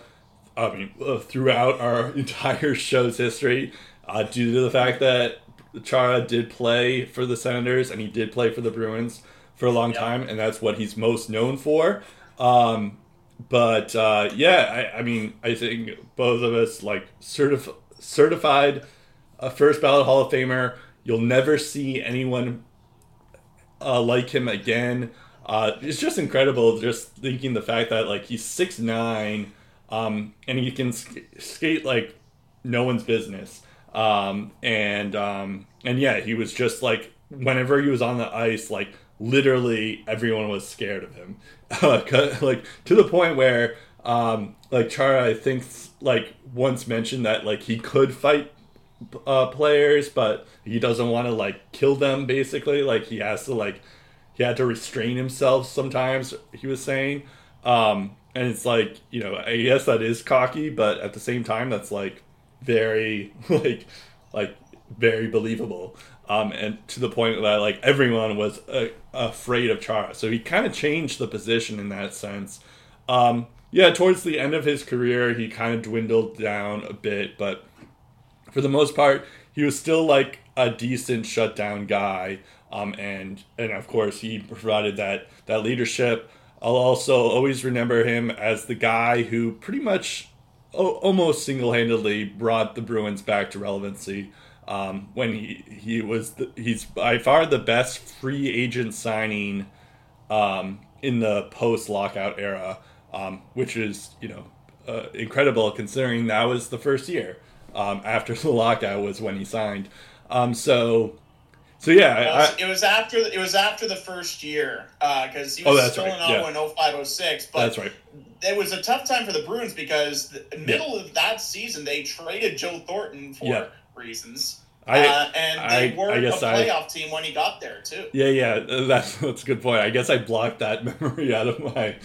Speaker 2: I mean, uh, throughout our entire show's history, uh, due to the fact that Chara did play for the Senators and he did play for the Bruins for a long time, and that's what he's most known for. Um, but uh, yeah, I, I, mean, I think both of us like certif- certified a first ballot Hall of Famer. You'll never see anyone uh, like him again. Uh, it's just incredible just thinking the fact that like he's six nine um, and he can sk- skate like no one's business. Um, and um, and yeah, he was just like whenever he was on the ice, like literally everyone was scared of him, like to the point where um, like Chara I think like once mentioned that like he could fight uh, players, but he doesn't want to like kill them. Basically, like he has to like he had to restrain himself sometimes. He was saying, um, and it's like you know, I guess that is cocky, but at the same time, that's like very like like very believable. Um, and to the point that like everyone was uh, afraid of Chara, so he kind of changed the position in that sense. Um, yeah, towards the end of his career, he kind of dwindled down a bit, but for the most part, he was still like a decent shutdown guy. Um, and and of course, he provided that that leadership. I'll also always remember him as the guy who pretty much o- almost single handedly brought the Bruins back to relevancy. Um, when he he was the, he's by far the best free agent signing um, in the post lockout era, um, which is you know uh, incredible considering that was the first year um, after the lockout was when he signed. Um, so, so yeah,
Speaker 1: well, I, it was after it was after the first year because uh, he was oh, still right. in Ottawa yeah. in 0506. But
Speaker 2: that's right.
Speaker 1: It was a tough time for the Bruins because the middle yeah. of that season they traded Joe Thornton for yeah. reasons. I, uh, and they I, were I a playoff team when he got there too.
Speaker 2: Yeah, yeah, that's that's a good point. I guess I blocked that memory out of my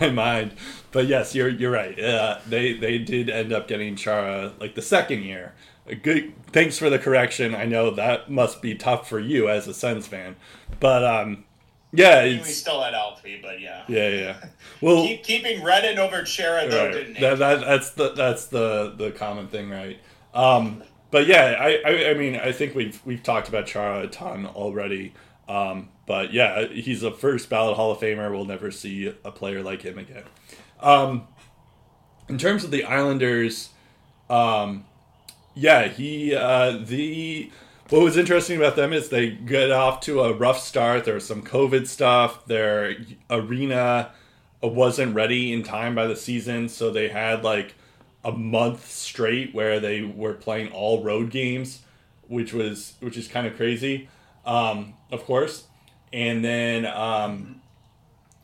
Speaker 2: my mind. But yes, you're you're right. Uh, they they did end up getting Chara like the second year. Good. Thanks for the correction. I know that must be tough for you as a Sens fan, but um, yeah,
Speaker 1: we still had Alfie, but yeah,
Speaker 2: yeah, yeah. Well,
Speaker 1: Keep, keeping Redden over Chara though right. didn't.
Speaker 2: That, that, that's the that's the the common thing, right? Um, but yeah, I, I, I mean, I think we've we've talked about Chara a ton already. Um, but yeah, he's a first ballot Hall of Famer. We'll never see a player like him again. Um, in terms of the Islanders, um, yeah, he uh, the what was interesting about them is they get off to a rough start. There was some COVID stuff. Their arena wasn't ready in time by the season, so they had like a month straight where they were playing all road games, which was which is kind of crazy, um, of course. And then um,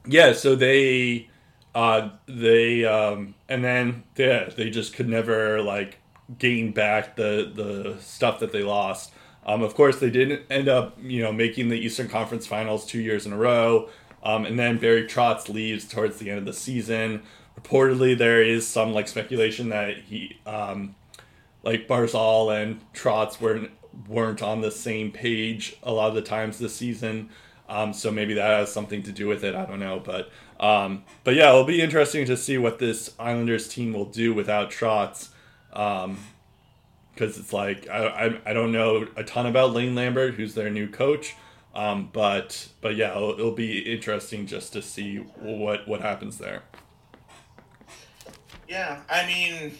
Speaker 2: yeah, so they uh, they um, and then yeah they just could never like gain back the the stuff that they lost. Um, of course, they didn't end up you know making the Eastern Conference Finals two years in a row. Um, and then Barry Trotz leaves towards the end of the season. Reportedly, there is some like speculation that he, um, like Barzal and Trotz weren't weren't on the same page a lot of the times this season. Um, so maybe that has something to do with it. I don't know, but um, but yeah, it'll be interesting to see what this Islanders team will do without Trotz. Um, because it's like I, I, I don't know a ton about Lane Lambert, who's their new coach. Um, but but yeah, it'll, it'll, be interesting just to see what what happens there.
Speaker 1: Yeah, I mean,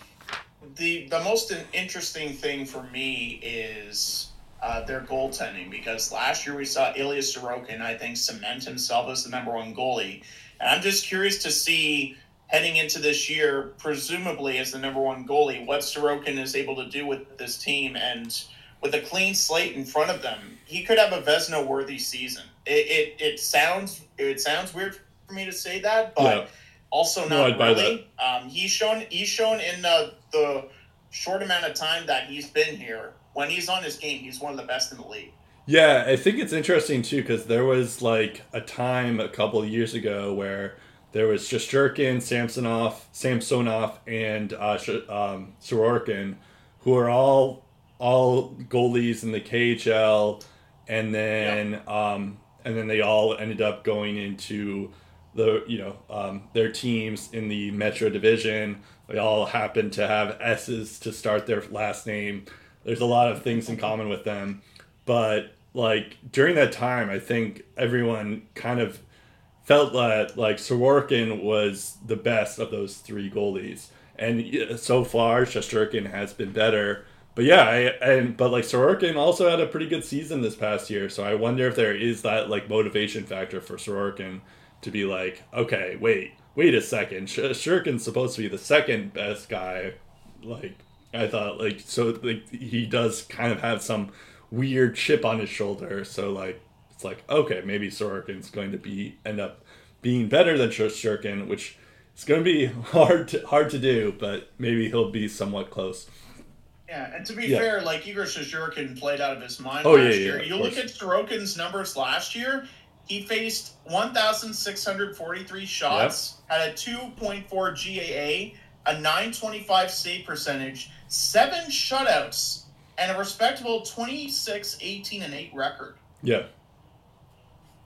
Speaker 1: the the most interesting thing for me is uh, their goaltending because last year we saw Ilya Sorokin, I think, cement himself as the number one goalie, and I'm just curious to see heading into this year, presumably as the number one goalie, what Sorokin is able to do with this team and with a clean slate in front of them, he could have a Vezina worthy season. It, it, it sounds it sounds weird for me to say that, but yeah. also not no, really. Um, he's shown he's shown in the, the short amount of time that he's been here. When he's on his game, he's one of the best in the league.
Speaker 2: Yeah, I think it's interesting too because there was like a time a couple years ago where there was Shesterkin, Samsonov, Samsonov, and uh, um, Sorokin, who are all all goalies in the KHL, and then um, and then they all ended up going into the you know um, their teams in the Metro Division. They all happen to have S's to start their last name. There's a lot of things in common with them, but like during that time, I think everyone kind of felt that like Sorokin was the best of those three goalies, and so far Shesterkin has been better. But yeah, I, and but like Sorokin also had a pretty good season this past year, so I wonder if there is that like motivation factor for Sorokin to be like, okay, wait, wait a second, Sorokin's supposed to be the second best guy. Like I thought, like so, like he does kind of have some weird chip on his shoulder, so like it's like okay, maybe Sorokin's going to be end up being better than Shurkin, which is going to be hard to, hard to do, but maybe he'll be somewhat close.
Speaker 1: Yeah, and to be yeah. fair, like Igor Shesterkin played out of his mind oh, last yeah, year. you look at Sorokin's numbers last year, he faced 1,643 shots, yep. had a 2.4 GAA, a 925 save percentage, seven shutouts, and a respectable 26, 18, and 8 record.
Speaker 2: Yeah.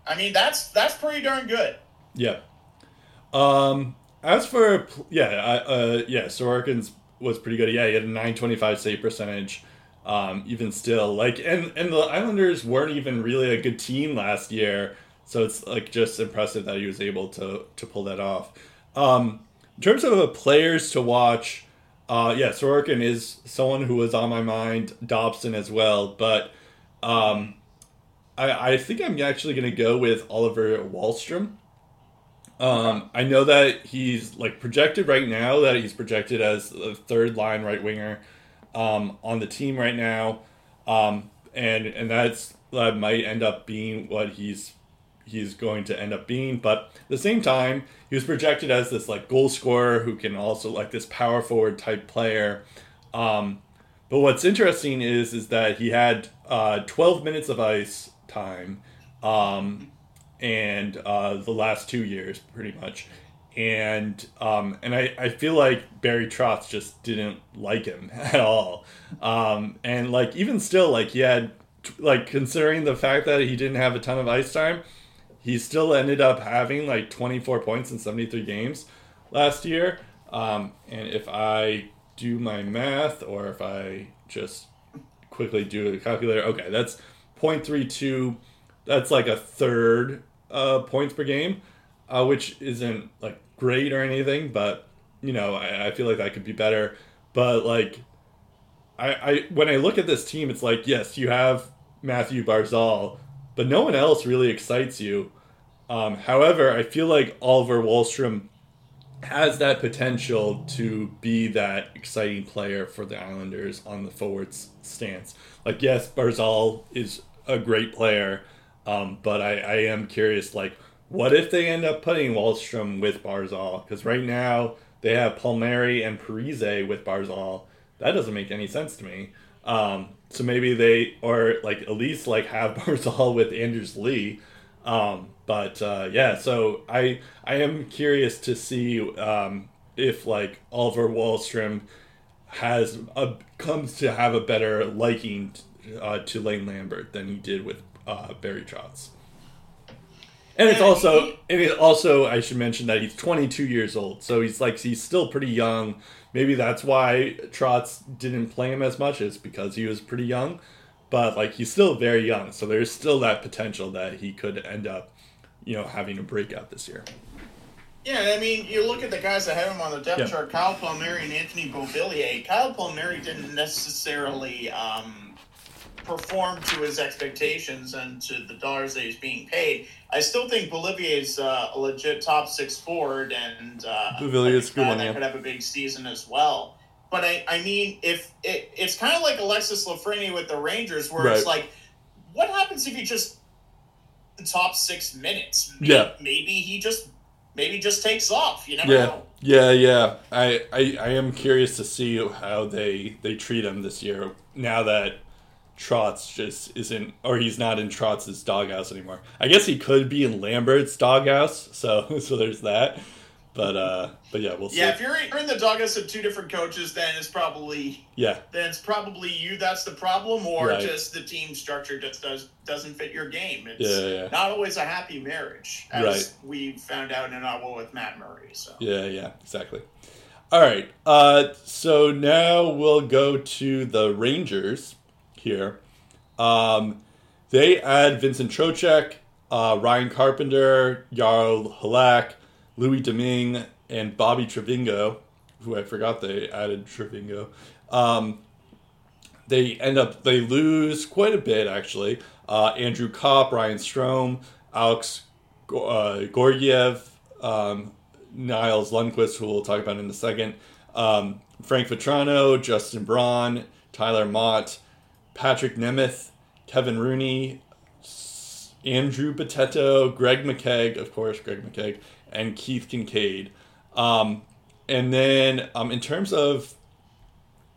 Speaker 1: I mean, that's that's pretty darn good.
Speaker 2: Yeah. Um, as for yeah, uh, yeah, Sorokin's was pretty good. Yeah, he had a 925 save percentage. Um, even still, like, and and the Islanders weren't even really a good team last year, so it's like just impressive that he was able to to pull that off. Um, in terms of players to watch, uh, yeah, Sorokin is someone who was on my mind. Dobson as well, but um, I I think I'm actually gonna go with Oliver Wahlstrom. Um, I know that he's like projected right now that he's projected as a third line right winger um, on the team right now, um, and and that's that might end up being what he's he's going to end up being. But at the same time, he was projected as this like goal scorer who can also like this power forward type player. Um, but what's interesting is is that he had uh, 12 minutes of ice time. Um, and uh, the last two years, pretty much. And um, and I, I feel like Barry Trotz just didn't like him at all. Um, and like even still, like he had like considering the fact that he didn't have a ton of ice time, he still ended up having like 24 points in 73 games last year. Um, and if I do my math, or if I just quickly do a calculator, okay, that's 0.32 that's like a third uh, points per game, uh, which isn't like great or anything, but you know I, I feel like that could be better. But like, I, I when I look at this team, it's like yes, you have Matthew Barzal, but no one else really excites you. Um, however, I feel like Oliver Wahlstrom has that potential to be that exciting player for the Islanders on the forward stance. Like, yes, Barzal is a great player, um, but I, I am curious, like, what if they end up putting Wahlstrom with Barzal? Because right now they have Palmieri and Parise with Barzal. That doesn't make any sense to me. Um, so maybe they, or like at least like have Barzal with Anders Lee. Um, but uh, yeah, so I I am curious to see um, if like Oliver Wahlstrom has a comes to have a better liking uh, to Lane Lambert than he did with uh, Barry Trotz. And it's also and it also I should mention that he's 22 years old, so he's like he's still pretty young. Maybe that's why Trotz didn't play him as much, is because he was pretty young. But like he's still very young, so there's still that potential that he could end up, you know, having a breakout this year.
Speaker 1: Yeah, I mean, you look at the guys that have him on the depth yeah. chart: Kyle Palmieri and Anthony Beauvillier. Kyle Palmieri didn't necessarily. Um, performed to his expectations and to the dollars that he's being paid. I still think Beauvillier is uh, a legit top six forward, and uh,
Speaker 2: is good one.
Speaker 1: That
Speaker 2: yeah.
Speaker 1: could have a big season as well. But I, I mean, if it, it's kind of like Alexis Lafreniere with the Rangers, where right. it's like, what happens if he just the top six minutes?
Speaker 2: Maybe, yeah,
Speaker 1: maybe he just maybe just takes off. You never
Speaker 2: yeah.
Speaker 1: know.
Speaker 2: Yeah, yeah. I, I I am curious to see how they they treat him this year. Now that Trotz just isn't, or he's not in Trotz's doghouse anymore. I guess he could be in Lambert's doghouse, so so there's that. But uh, but yeah, we'll see.
Speaker 1: Yeah, if you're in, you're in the doghouse of two different coaches, then it's probably
Speaker 2: yeah,
Speaker 1: then it's probably you that's the problem, or right. just the team structure just does doesn't fit your game. It's
Speaker 2: yeah, yeah.
Speaker 1: not always a happy marriage, as
Speaker 2: right.
Speaker 1: we found out in Ottawa with Matt Murray. So
Speaker 2: yeah, yeah, exactly. All right, uh, so now we'll go to the Rangers here. Um, they add Vincent Trocheck, uh, Ryan Carpenter, Jaro Halak, Louis Domingue, and Bobby Trivigno, who I forgot they added Trivigno. Um, they end up they lose quite a bit actually. Uh, Andrew Copp, Ryan Strome, Alex uh, Georgiev, um, Niles Lundkvist, who we'll talk about in a second, um, Frank Vatrano, Justin Braun, Tyler Motte, Patrik Nemeth, Kevin Rooney, Andrew Bitetto, Greg McKegg, of course, Greg McKegg, and Keith Kinkaid. Um, and then um, in terms of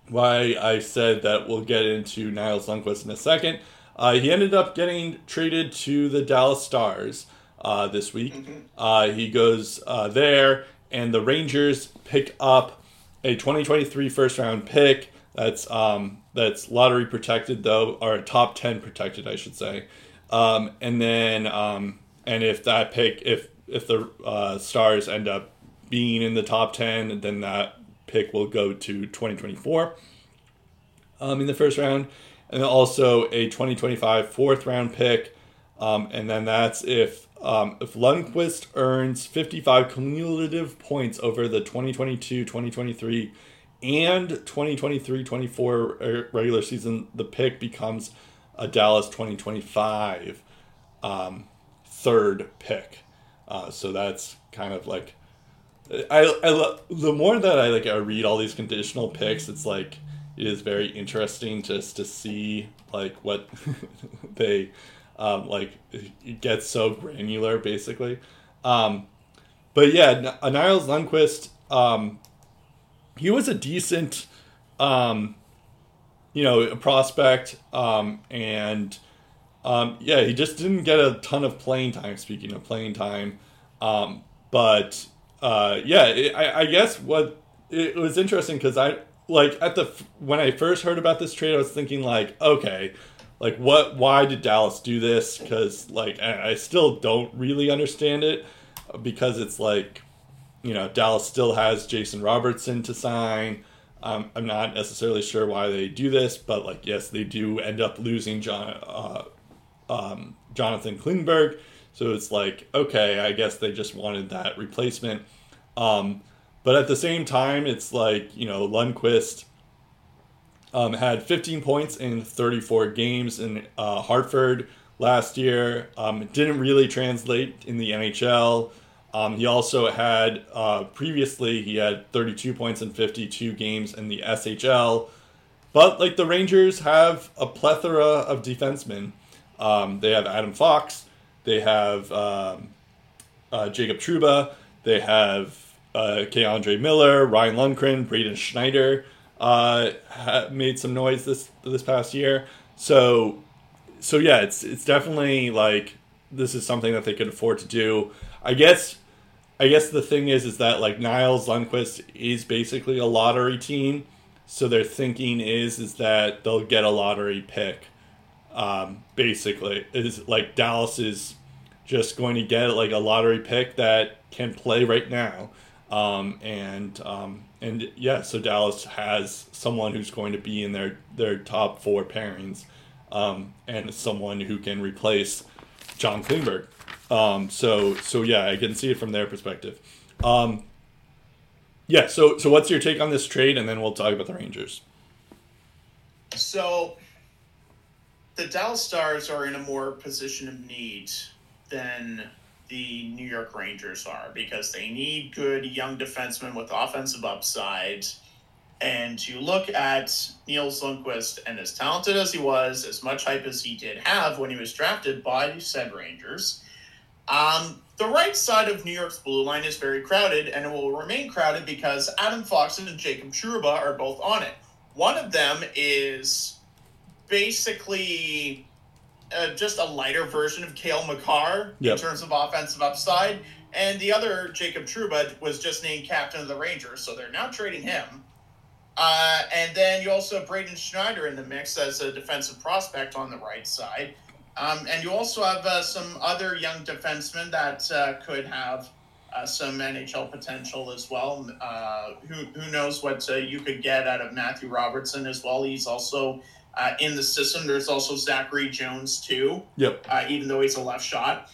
Speaker 2: why I said that we'll get into Niles Lundkvist in a second, uh, he ended up getting traded to the Dallas Stars uh, this week. Mm-hmm. Uh, he goes uh, there, and the Rangers pick up a 2023 first round pick that's um, that's lottery protected though, or top ten protected, I should say. Um, and then um, and if that pick, if if the uh, Stars end up being in the top ten, then that pick will go to 2024 um, in the first round, and then also a 2025 fourth round pick. Um, and then that's if um, if Lundkvist earns 55 cumulative points over the 2022 2023 and 2023-24 regular season, the pick becomes a Dallas 2025 um, third pick. Uh, so that's kind of like I, I the more that I like I read all these conditional picks, it's like it is very interesting just to see like what they um, like it gets so granular basically. Um, but yeah, Niles Lundkvist um, he was a decent, um, you know, a prospect, um, and um, yeah, he just didn't get a ton of playing time. Speaking of playing time, um, but uh, yeah, it, I, I guess what it was interesting because I like at the when I first heard about this trade, I was thinking like, okay, like what? Why did Dallas do this? Because like I still don't really understand it because it's like you know, Dallas still has Jason Robertson to sign. Um, I'm not necessarily sure why they do this, but like, yes, they do end up losing John, uh, um, Jonathan Klingberg. So it's like, okay, I guess they just wanted that replacement. Um, but at the same time, it's like, you know, Lundkvist um, had 15 points in 34 games in uh, Hartford last year. Um, didn't really translate in the NHL. Um, he also had uh, previously he had 32 points in 52 games in the SHL, but like the Rangers have a plethora of defensemen. Um, they have Adam Fox, they have um, uh, Jacob Trouba, they have uh, K'Andre Miller, Ryan Lindgren, Braden Schneider uh, made some noise this this past year. So, so yeah, it's it's definitely like this is something that they could afford to do. I guess I guess the thing is is that like Niles Lundkvist is basically a lottery team, so their thinking is is that they'll get a lottery pick. Um, basically, is like Dallas is just going to get like a lottery pick that can play right now, um, and um, and yeah, so Dallas has someone who's going to be in their their top four pairings, um, and someone who can replace John Klingberg. Um, so so yeah, I can see it from their perspective. Um, yeah. So so what's your take on this trade, and then we'll talk about the Rangers.
Speaker 1: So the Dallas Stars are in a more position of need than the New York Rangers are because they need good young defensemen with offensive upside. And you look at Nils Lundkvist, and as talented as he was, as much hype as he did have when he was drafted by the said Rangers, um, the right side of New York's blue line is very crowded, and it will remain crowded because Adam Fox and Jacob Trouba are both on it. One of them is basically uh, just a lighter version of Cale Makar yep. in terms of offensive upside, and the other Jacob Trouba was just named captain of the Rangers, so they're now trading him. Uh, and then you also have Braden Schneider in the mix as a defensive prospect on the right side. Um, and you also have uh, some other young defensemen that uh, could have uh, some NHL potential as well. Uh, who, who knows what uh, you could get out of Matthew Robertson as well? He's also uh, in the system. There's also Zachary Jones too.
Speaker 2: Yep.
Speaker 1: even though he's a left shot,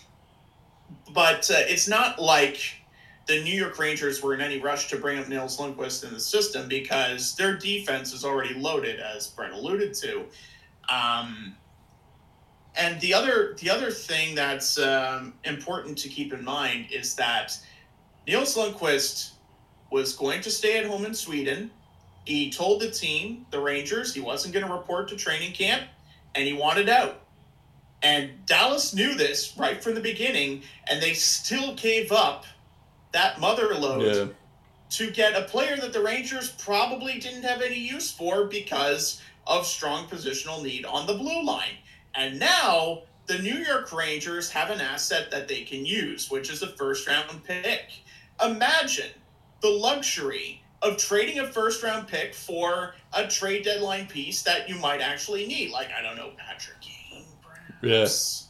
Speaker 1: but it's not like the New York Rangers were in any rush to bring up Nils Lundkvist in the system because their defense is already loaded, as Brent alluded to. Um, and the other the other thing that's um, important to keep in mind is that Nils Lundkvist was going to stay at home in Sweden. He told the team, the Rangers, he wasn't going to report to training camp, and he wanted out. And Dallas knew this right from the beginning, and they still gave up that mother load yeah. to get a player that the Rangers probably didn't have any use for because of strong positional need on the blue line. And now the New York Rangers have an asset that they can use, which is a first round pick. Imagine the luxury of trading a first round pick for a trade deadline piece that you might actually need. Like, I don't know, Patrick Kane, perhaps.
Speaker 2: Yes.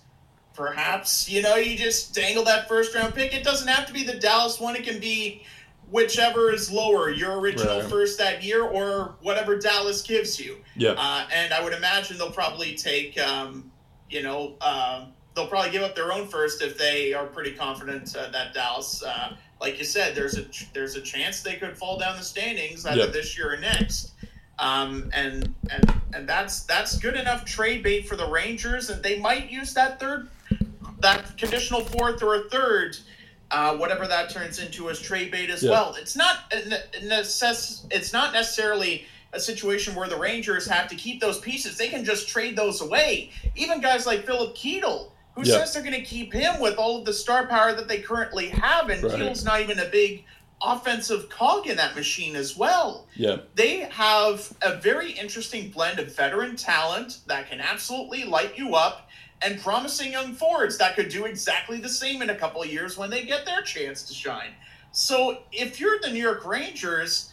Speaker 1: Perhaps, you know, you just dangle that first round pick. It doesn't have to be the Dallas one, it can be whichever is lower, your original right. first that year or whatever Dallas gives you.
Speaker 2: Yeah.
Speaker 1: Uh, and I would imagine they'll probably take, um, you know, uh, they'll probably give up their own first if they are pretty confident uh, that Dallas, uh, like you said, there's a there's a chance they could fall down the standings either yep. this year or next. Um, and and and that's that's good enough trade bait for the Rangers, and they might use that third, that conditional fourth or a third uh, whatever that turns into as trade bait as yeah. well. It's not necess- It's not necessarily a situation where the Rangers have to keep those pieces. They can just trade those away. Even guys like Filip Chytil, who yeah. says they're going to keep him with all of the star power that they currently have, and right. Chytil's not even a big offensive cog in that machine as well.
Speaker 2: Yeah.
Speaker 1: They have a very interesting blend of veteran talent that can absolutely light you up and promising young forwards that could do exactly the same in a couple of years when they get their chance to shine. So if you're the New York Rangers,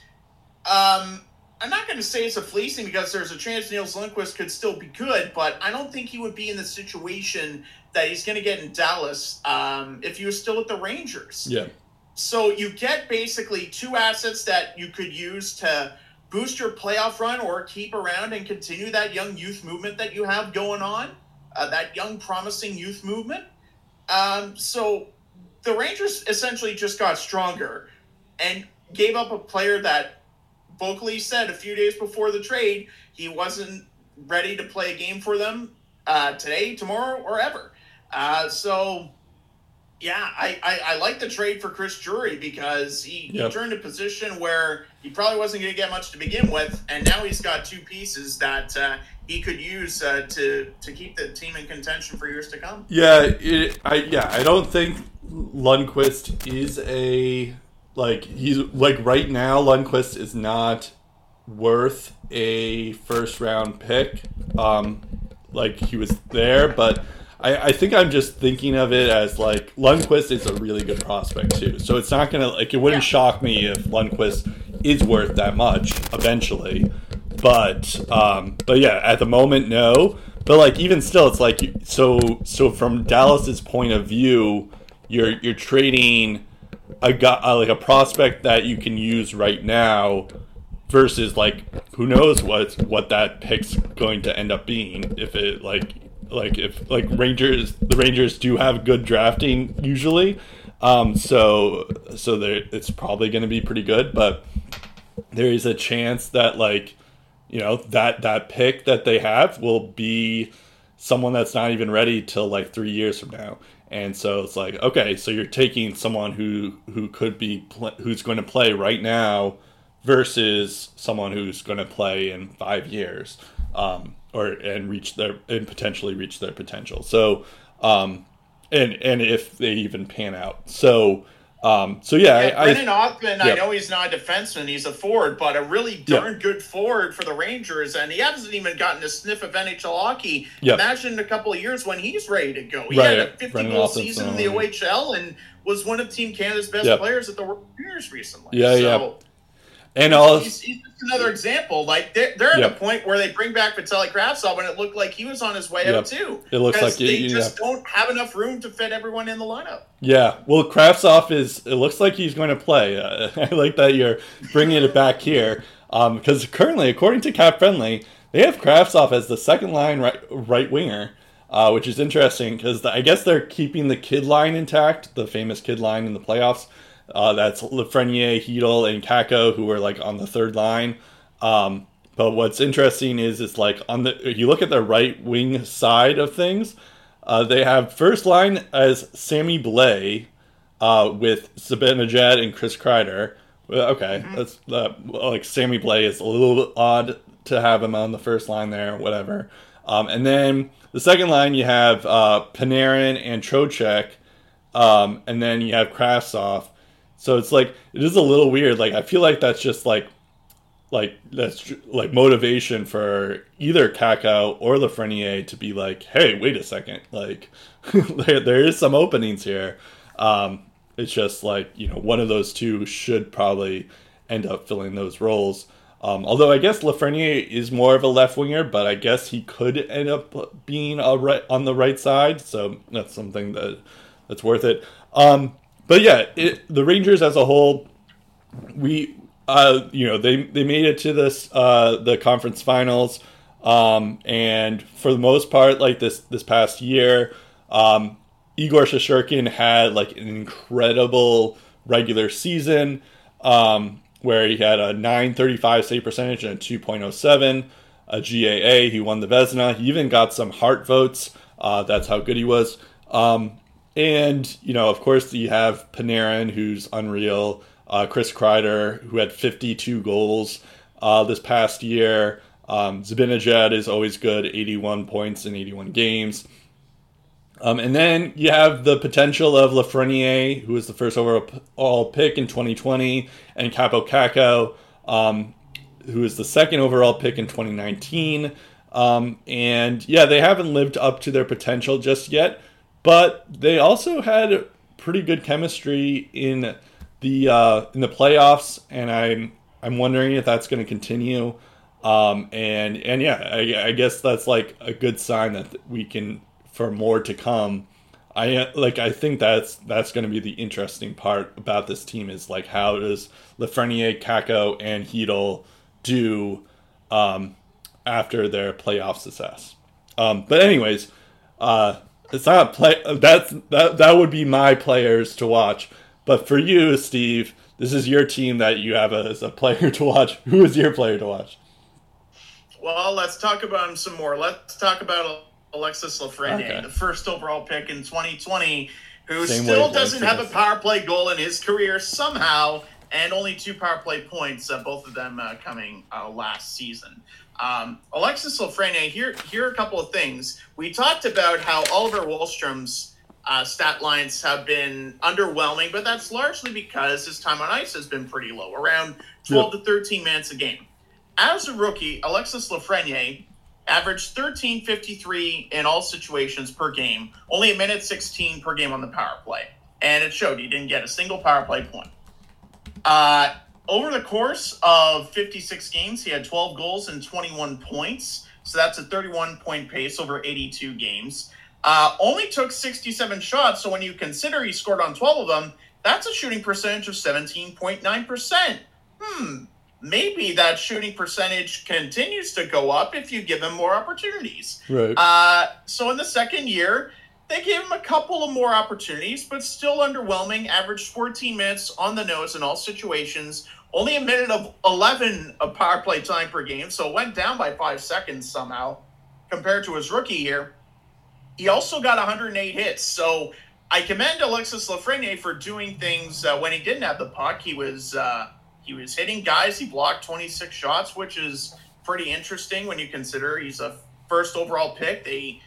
Speaker 1: um, I'm not going to say it's a fleecing because there's a chance Nils Lundkvist could still be good, but I don't think he would be in the situation that he's going to get in Dallas um, if he was still at the Rangers.
Speaker 2: Yeah.
Speaker 1: So you get basically two assets that you could use to boost your playoff run or keep around and continue that young youth movement that you have going on uh, that young, promising youth movement. Um, so the Rangers essentially just got stronger and gave up a player that vocally said a few days before the trade he wasn't ready to play a game for them uh, today, tomorrow, or ever. Uh, so, Yeah, I, I, I, like the trade for Chris Drury because he, yep. he turned a position where he probably wasn't going to get much to begin with, and now he's got two pieces that uh, he could use uh, to to keep the team in contention for years to come.
Speaker 2: Yeah, it, I yeah I don't think Lundkvist is a like he's like right now Lundkvist is not worth a first round pick. Um, like he was there, but I, I think I'm just thinking of it as like Lundkvist is a really good prospect too. So it's not gonna like it wouldn't yeah. shock me if Lundkvist is worth that much eventually. But um, but yeah, at the moment, no. But like even still, it's like so so from Dallas's point of view, you're you're trading a guy uh, like a prospect that you can use right now versus like who knows what what that pick's going to end up being if it like like if like Rangers, the Rangers do have good drafting usually, um, so so it's probably going to be pretty good. But there is a chance that like you know that that pick that they have will be someone that's not even ready till like three years from now. And so it's like, okay, so you're taking someone who who could be pl- who's going to play right now versus someone who's going to play in five years. Um, or and reach their and potentially reach their potential. So, um, and and if they even pan out. So, um, so yeah,
Speaker 1: yeah I, Brennan Othmann. I know he's not a defenseman; he's a forward, but a really darn good forward for the Rangers, and he hasn't even gotten a sniff of NHL hockey. Imagine in a couple of years when he's ready to go. He right. had a 50 Brennan goal season in the OHL and was one of Team Canada's best players at the World Juniors recently.
Speaker 2: Yeah, so, yeah. And all
Speaker 1: he's, he's, just another example. Like they're, they're yep. at a point where they bring back Vitaly Kravtsov, and it looked like he was on his way yep. out too.
Speaker 2: It looks like
Speaker 1: they yeah. just don't have enough room to fit everyone in the lineup.
Speaker 2: Yeah, well, Kravtsov is. It looks like he's going to play. Uh, I like that you're bringing it back here because um, currently, according to Cap Friendly, they have Kravtsov as the second line right right winger. Uh, which is interesting because I guess they're keeping the kid line intact, the famous kid line in the playoffs. Uh, that's Lafreniere, Chytil, and Kakko, who are like on the third line. Um, but what's interesting is, it's like on the you look at the right wing side of things, uh, they have first line as Sammy Blais uh, with Zibanejad and Chris Kreider. Okay, mm-hmm. that's uh, like Sammy Blais is a little odd to have him on the first line there, whatever. Um, and then the second line you have uh, Panarin and Trocheck, um, and then you have Kravtsov. So it's like it is a little weird. Like I feel like that's just like like that's like motivation for either Kakko or Lafreniere to be like, hey, wait a second, like there, there is some openings here. Um, it's just like you know one of those two should probably end up filling those roles. Um, although I guess Lafreniere is more of a left winger, but I guess he could end up being a right on the right side, so that's something that that's worth it. Um, but yeah, it, the Rangers as a whole, we uh, you know they they made it to this uh, the conference finals, um, and for the most part, like this this past year, um, Igor Shesterkin had like an incredible regular season um, where he had a 935 save percentage and a 2.07 a GAA. He won the Vezina. He even got some Hart votes. Uh, that's how good he was. Um, and, you know, of course, you have Panarin, who's unreal. Uh, Chris Kreider, who had 52 goals uh, this past year. Um, Zibanejad is always good, 81 points in 81 games. Um, and then you have the potential of Lafreniere, who was the first overall pick in 2020, and Kaapo Kakko, um, who is the second overall pick in 2019. Um, and yeah, they haven't lived up to their potential just yet. But they also had pretty good chemistry in the uh, in the playoffs, and I'm I'm wondering if that's going to continue. Um, and and yeah, I, I, guess that's like a good sign that we can for more to come. I like I think that's that's going to be the interesting part about this team is like how does Lafreniere, Kakko, and Chytil do um, after their playoff success. Um, but anyways, uh, it's not play. That's that. That would be my players to watch. But for you, Steve, this is your team that you have as a player to watch. Who is your player to watch?
Speaker 1: Well, let's talk about him some more. Let's talk about Alexis Lafreniere, okay. the first overall pick in 2020, who Same still doesn't have a power play goal in his career somehow, and only two power play points, uh, both of them uh, coming uh, last season. Um, Alexis Lafreniere, here, here are a couple of things. We talked about how Oliver Wahlstrom's uh, stat lines have been underwhelming, but that's largely because his time on ice has been pretty low, around 12 yep. to 13 minutes a game. As a rookie, Alexis Lafreniere averaged 13.53 in all situations per game, only a minute 16 per game on the power play. And it showed he didn't get a single power play point. Uh, over the course of 56 games, he had 12 goals and 21 points. So that's a 31 point pace over 82 games. Uh, only took 67 shots. So when you consider he scored on 12 of them, that's a shooting percentage of 17.9%. Hmm, maybe that shooting percentage continues to go up if you give him more opportunities.
Speaker 2: Right.
Speaker 1: Uh, so in the second year, they gave him a couple of more opportunities, but still underwhelming. Averaged 14 minutes on the nose in all situations. Only a minute of 11 of power play time per game, so it went down by five seconds somehow compared to his rookie year. He also got 108 hits, so I commend Alexis Lafreniere for doing things uh, when he didn't have the puck. He was uh, he was hitting guys. He blocked 26 shots, which is pretty interesting when you consider he's a first overall pick. They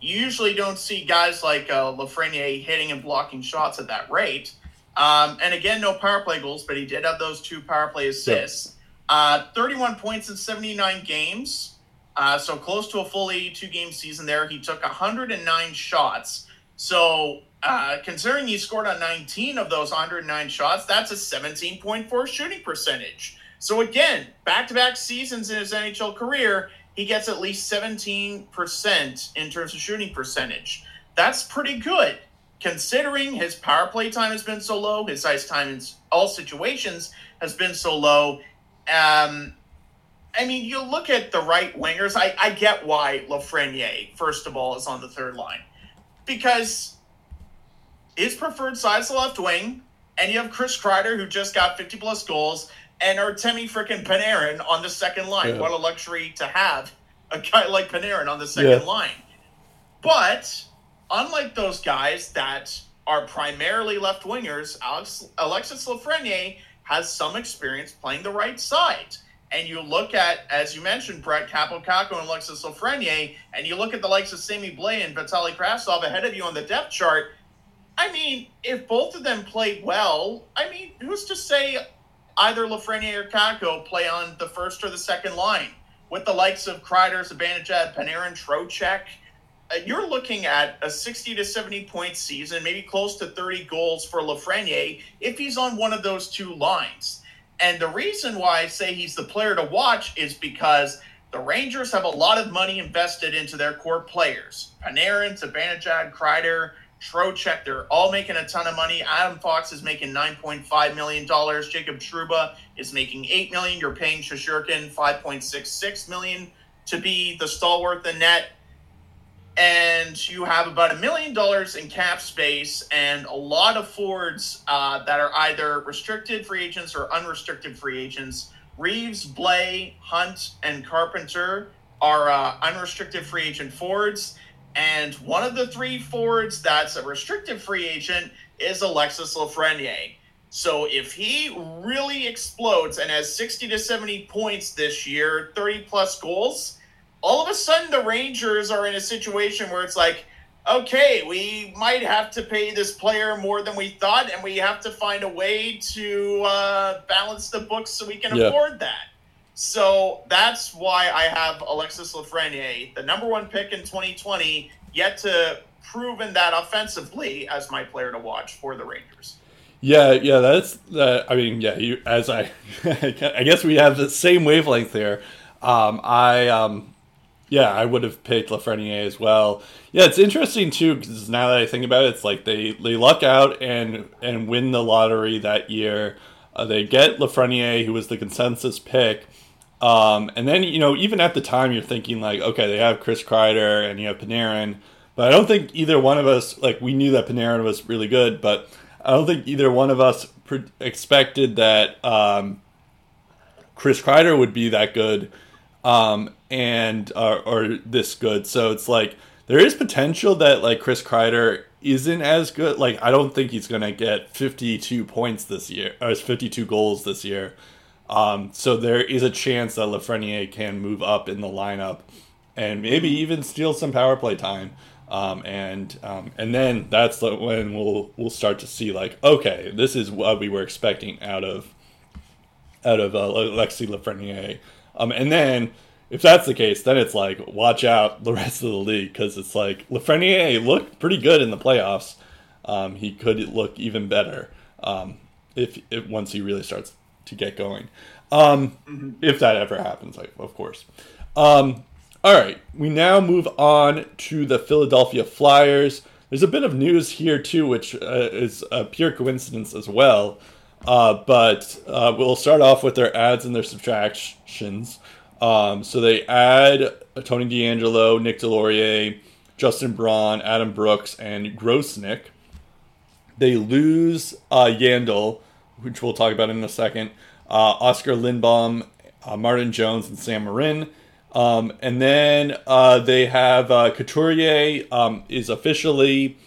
Speaker 1: usually don't see guys like uh, Lafreniere hitting and blocking shots at that rate. Um, and again, no power play goals, but he did have those two power play assists. Uh, 31 points in 79 games. Uh, so close to a full 82 game season there. He took 109 shots. So uh, considering he scored on 19 of those 109 shots, that's a 17.4 shooting percentage. So again, back to back seasons in his NHL career, he gets at least 17% in terms of shooting percentage. That's pretty good considering his power play time has been so low, his ice time in all situations has been so low. Um, I mean, you look at the right wingers. I, I get why Lafreniere, first of all, is on the third line because his preferred size the left wing, and you have Chris Kreider who just got 50 plus goals, and Artemi freaking Panarin on the second line. Yeah. What a luxury to have a guy like Panarin on the second yeah. line. But unlike those guys that are primarily left wingers, Alex, Alexis Lafreniere has some experience playing the right side. And you look at, as you mentioned, Brett Kaapo Kakko and Alexis Lafreniere, and you look at the likes of Sammy Blais and Vitaly Kravtsov ahead of you on the depth chart. I mean, if both of them played well, I mean, who's to say either Lafreniere or Kakko play on the first or the second line? With the likes of Kreider, Zibanejad, Panarin, Trocheck, uh, you're looking at a 60 to 70 point season, maybe close to 30 goals for Lafreniere if he's on one of those two lines. And the reason why I say he's the player to watch is because the Rangers have a lot of money invested into their core players. Panarin, Zibanejad, Kreider, Trocheck, they're all making a ton of money. Adam Fox is making $9.5 million. Jacob Trouba is making 8 million. You're paying Shesterkin 5.66 million to be the stalwart the net and you have about a million dollars in cap space and a lot of forwards uh, that are either restricted free agents or unrestricted free agents. Reaves, Blais, Hunt, and Carpenter are uh, unrestricted free agent forwards. And one of the three forwards that's a restricted free agent is Alexis Lafreniere. So if he really explodes and has 60 to 70 points this year, 30 plus goals, all of a sudden the Rangers are in a situation where it's like, okay, we might have to pay this player more than we thought, and we have to find a way to uh, balance the books so we can yeah. afford that. So that's why I have Alexis Lafreniere, the number one pick in 2020, yet to proven that offensively as my player to watch for the Rangers.
Speaker 2: Yeah, yeah, that's that. I mean, yeah, you as I, I guess we have the same wavelength there. Um, I um, yeah, I would have picked Lafreniere as well. Yeah, it's interesting too because now that I think about it, it's like they they luck out and and win the lottery that year. Uh, they get Lafreniere, who was the consensus pick. Um, and then you know, even at the time, you're thinking like, okay, they have Chris Kreider and you have Panarin, but I don't think either one of us like we knew that Panarin was really good, but I don't think either one of us pre- expected that um, Chris Kreider would be that good um, and uh, or this good. So it's like there is potential that like Chris Kreider isn't as good. Like I don't think he's gonna get 52 points this year or 52 goals this year. Um, so there is a chance that Lafreniere can move up in the lineup and maybe even steal some power play time. Um, and um, and then that's when we'll we'll start to see like okay, this is what we were expecting out of out of uh, Lafreniere. Um, and then if that's the case, then it's like watch out the rest of the league because it's like Lafreniere looked pretty good in the playoffs. Um, he could look even better um, if, if once he really starts to get going. Um, mm-hmm. If that ever happens, like, of course. Um, all right, we now move on to the Philadelphia Flyers. There's a bit of news here too, which uh, is a pure coincidence as well. Uh, but uh, we'll start off with their adds and their subtractions. Um, so they add Tony DeAngelo, Nick Deslauriers, Justin Braun, Adam Brooks, and Grosenick. They lose uh, Yandle, which we'll talk about in a second, uh, Oskar Lindblom, uh, Martin Jones, and Sam Morin. Um, and then uh, they have uh, Couturier um, is officially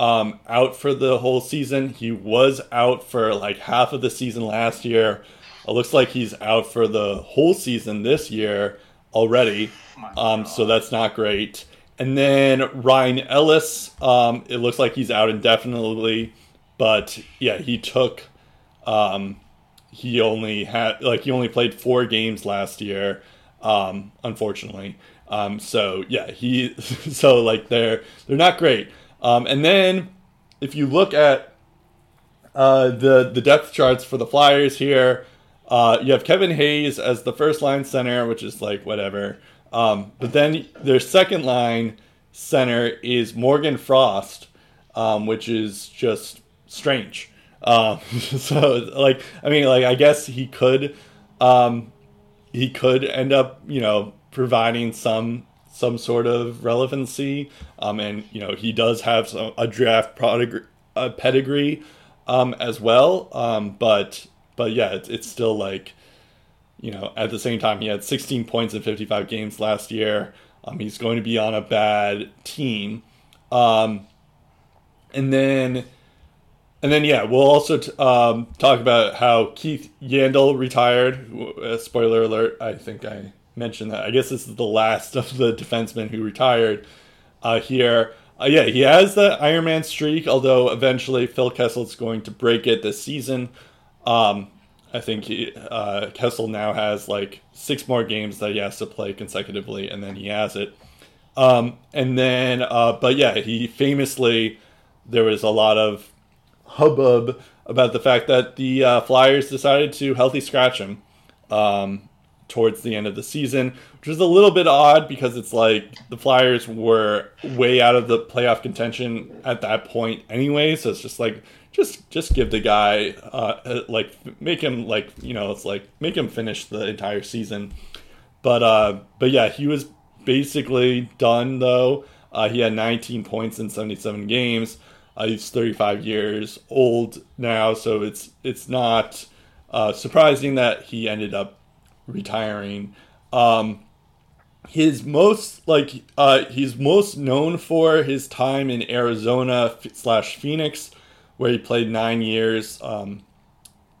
Speaker 2: um, out for the whole season. He was out for like half of the season last year. It looks like he's out for the whole season this year already. Um, so that's not great. And then Ryan Ellis, um, it looks like he's out indefinitely. But yeah, he took. Um, he only had like he only played four games last year, um, unfortunately. Um, so yeah, he so like they're they're not great. Um, and then if you look at uh, the the depth charts for the Flyers here, uh, you have Kevin Hayes as the first line center, which is like whatever. Um, but then their second line center is Morgan Frost, um, which is just strange. Um, so like I mean like I guess he could um, he could end up you know providing some some sort of relevancy. Um, and you know he does have some, a draft pedigree, a pedigree um, as well. Um, but but yeah, it's, it's still like you know at the same time he had 16 points in 55 games last year. Um, he's going to be on a bad team. Um, and then and then yeah, we'll also t- um, talk about how Keith Yandle retired. Uh, spoiler alert! I think I mentioned that. I guess this is the last of the defensemen who retired uh, here. Uh, yeah, he has the Ironman streak, although eventually Phil Kessel's going to break it this season. Um, I think he, uh, Kessel now has like six more games that he has to play consecutively, and then he has it. Um, and then, uh, but yeah, he famously, there was a lot of hubbub about the fact that the uh, Flyers decided to healthy scratch him. Um, towards the end of the season, which was a little bit odd because it's like the Flyers were way out of the playoff contention at that point anyway. So it's just like just just give the guy uh, uh like make him like you know it's like make him finish the entire season. But uh, but yeah, he was basically done though. Uh, he had 19 points in 77 games. Uh, he's 35 years old now, so it's it's not uh, surprising that he ended up retiring. Um, his most like uh, he's most known for his time in Arizona slash Phoenix, where he played nine years. Um,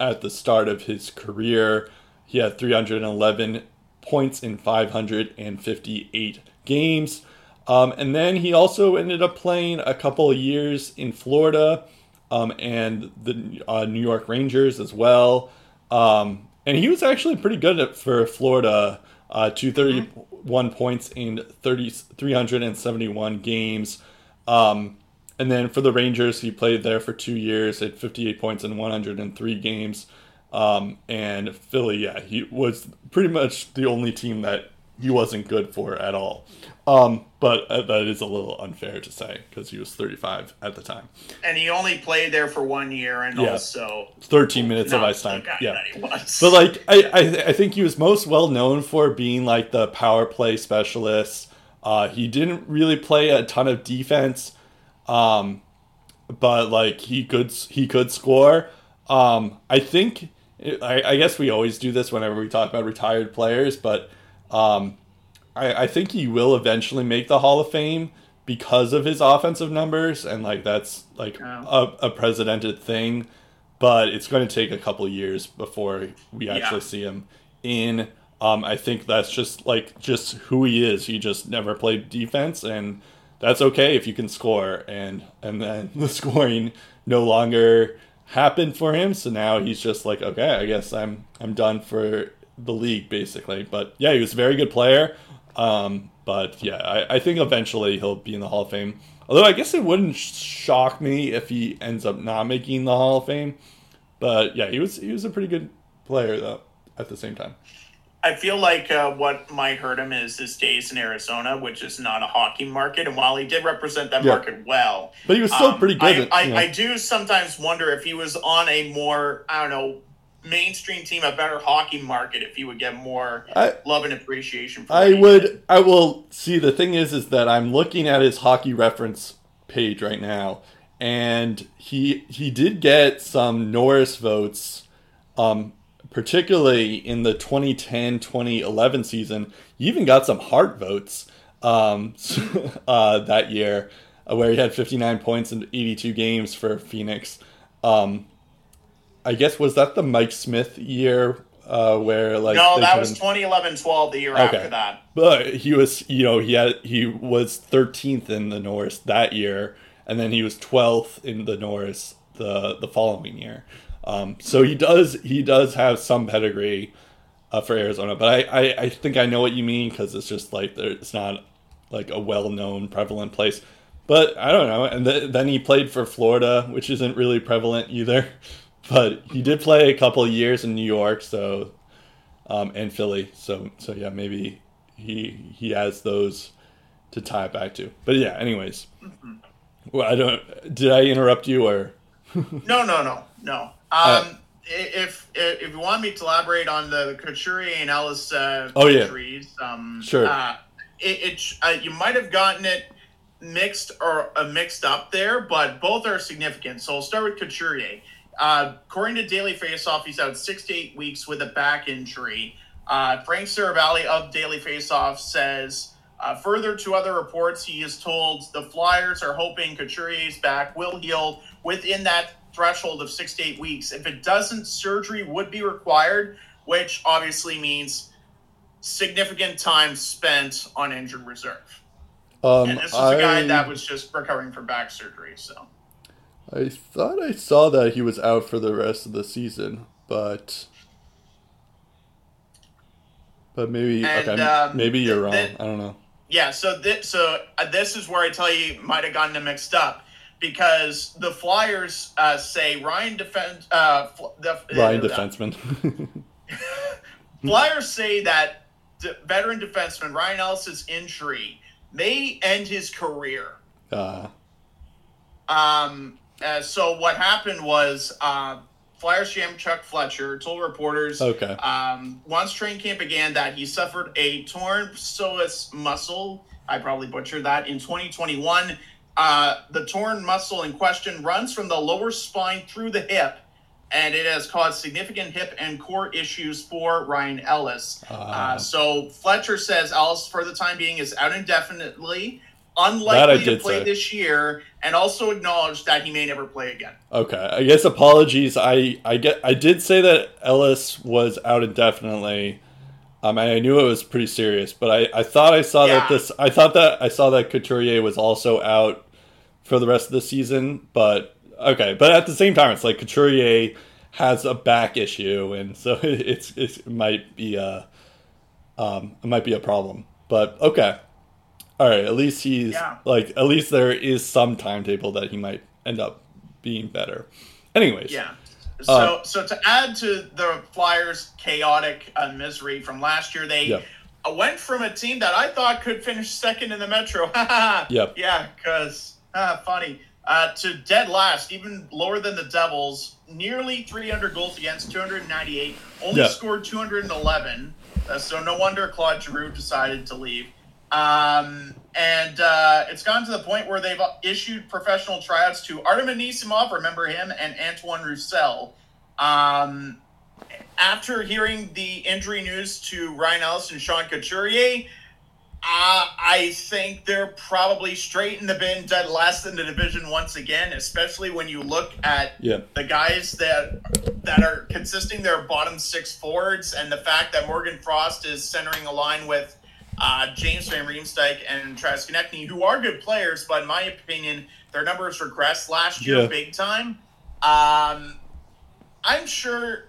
Speaker 2: at the start of his career, he had 311 points in 558 games. Um, and then he also ended up playing a couple of years in Florida um, and the uh, New York Rangers as well. Um, and he was actually pretty good at, for Florida. Uh, 231 mm-hmm. points in 30, 371 games. Um, and then for the Rangers, he played there for two years at 58 points in 103 games. Um, and Philly, yeah, he was pretty much the only team that he wasn't good for at all. Um, but uh, that is a little unfair to say because he was 35 at the time.
Speaker 1: And he only played there for one year and yeah. also
Speaker 2: 13 minutes of ice time. Yeah. But like, I, I, I, think he was most well known for being like the power play specialist. Uh, he didn't really play a ton of defense, um, but like he could he could score. Um, I think I, I guess we always do this whenever we talk about retired players, but um, I, I think he will eventually make the Hall of Fame because of his offensive numbers, and like that's like a, a precedented thing. But it's going to take a couple years before we actually yeah. see him in. Um, I think that's just like just who he is. He just never played defense, and that's okay if you can score. And and then the scoring no longer happened for him, so now he's just like, okay, I guess I'm I'm done for the league basically. But yeah, he was a very good player. Um, but yeah, I, I think eventually he'll be in the Hall of Fame. Although I guess it wouldn't shock me if he ends up not making the Hall of Fame. But yeah, he was he was a pretty good player though at the same time.
Speaker 1: I feel like uh, what might hurt him is his days in Arizona, which is not a hockey market. And while he did represent that yeah. market well,
Speaker 2: but he was still um, pretty good.
Speaker 1: I, at, I, I, do sometimes wonder if he was on a more I don't know mainstream team, a better hockey market, if he would get more I, love and appreciation.
Speaker 2: For I would. I will see. The thing is, is that I'm looking at his hockey reference page right now, and he he did get some Norris votes, um, particularly in the 2010-2011 season. He even got some Hart votes um, uh, that year, uh, where he had 59 points in 82 games for Phoenix. Um, I guess was that the Mike Smith year uh, where like
Speaker 1: no, that was 2011-12, the year okay. after that.
Speaker 2: But he was, you know, he had he was 13th in the Norris that year, and then he was 12th in the Norris the the following year. Um, so he does he does have some pedigree uh, for Arizona, but I, I, I think I know what you mean because it's just like it's not like a well known prevalent place. But I don't know. And th- then he played for Florida, which isn't really prevalent either. but he did play a couple of years in New York, so um, and Philly. So so yeah, maybe he he has those to tie it back to. But yeah, anyways. Mm-hmm. Well, I don't. Did I interrupt you or?
Speaker 1: no, no, no, no. Uh, um, uh, if if you want me to elaborate on the Couturier and Ellis uh,
Speaker 2: oh,
Speaker 1: injuries,
Speaker 2: yeah. um, sure.
Speaker 1: Uh, it, it uh, you might have gotten it mixed or uh, mixed up there, but both are significant. So I'll start with Couturier. Uh, according to Daily Faceoff, he's out six to eight weeks with a back injury. Uh, Frank Seravalli of Daily Faceoff says, uh, further to other reports, he is told the Flyers are hoping Couturier's back will heal within that threshold of six to eight weeks. If it doesn't, surgery would be required, which obviously means significant time spent on injured reserve. Um, and this is I... a guy that was just recovering from back surgery, so.
Speaker 2: I thought I saw that he was out for the rest of the season, but but maybe and, okay, um, maybe you're wrong. I don't know.
Speaker 1: Yeah, so this so uh, this is where I tell you might have gotten them mixed up because the Flyers uh, say Ryan defense uh,
Speaker 2: the, Ryan uh, defenseman.
Speaker 1: Flyers say that veteran defenseman Ryan Ellis's injury may end his career. Uh. Um, uh, so what happened was uh, Flyers GM Chuck Fletcher told reporters
Speaker 2: okay.
Speaker 1: um, once training camp began that he suffered a torn psoas muscle. I probably butchered that in 2021. Uh, the torn muscle in question runs from the lower spine through the hip, and it has caused significant hip and core issues for Ryan Ellis. Uh, so Fletcher says Ellis, for the time being, is out indefinitely unlikely to play say. this year, and also acknowledged that he may never play again.
Speaker 2: Okay, I guess apologies. I I get I did say that Ellis was out indefinitely. Um, and I knew it was pretty serious, but I, I thought I saw yeah. that this I thought that I saw that Couturier was also out for the rest of the season. But okay, but at the same time, it's like Couturier has a back issue, and so it's, it's it might be a um, it might be a problem. But okay, all right, at least he's yeah. like at least there is some timetable that he might end up being better. Anyways,
Speaker 1: yeah. So uh, so to add to the Flyers' chaotic uh, misery from last year, they. Yeah. Went from a team that I thought could finish second in the Metro.
Speaker 2: yep.
Speaker 1: Yeah, because uh, funny. Uh, to dead last, even lower than the Devils, nearly 300 goals against, 298, only yep. scored 211. Uh, so no wonder Claude Giroux decided to leave. Um, and uh, it's gone to the point where they've issued professional tryouts to Artem Anisimov, remember him, and Antoine Roussel. Um, after hearing the injury news to Ryan Ellis and Sean Couturier, Uh, I think they're probably straight in the bin, dead last in the division once again. Especially when you look at
Speaker 2: yeah.
Speaker 1: the guys that that are consisting their bottom six forwards, and the fact that Morgan Frost is centering a line with uh, James Van Riemsdyk and Travis Konecny, who are good players, but in my opinion, their numbers regressed last year
Speaker 2: Yeah.
Speaker 1: big time. Um, I'm sure,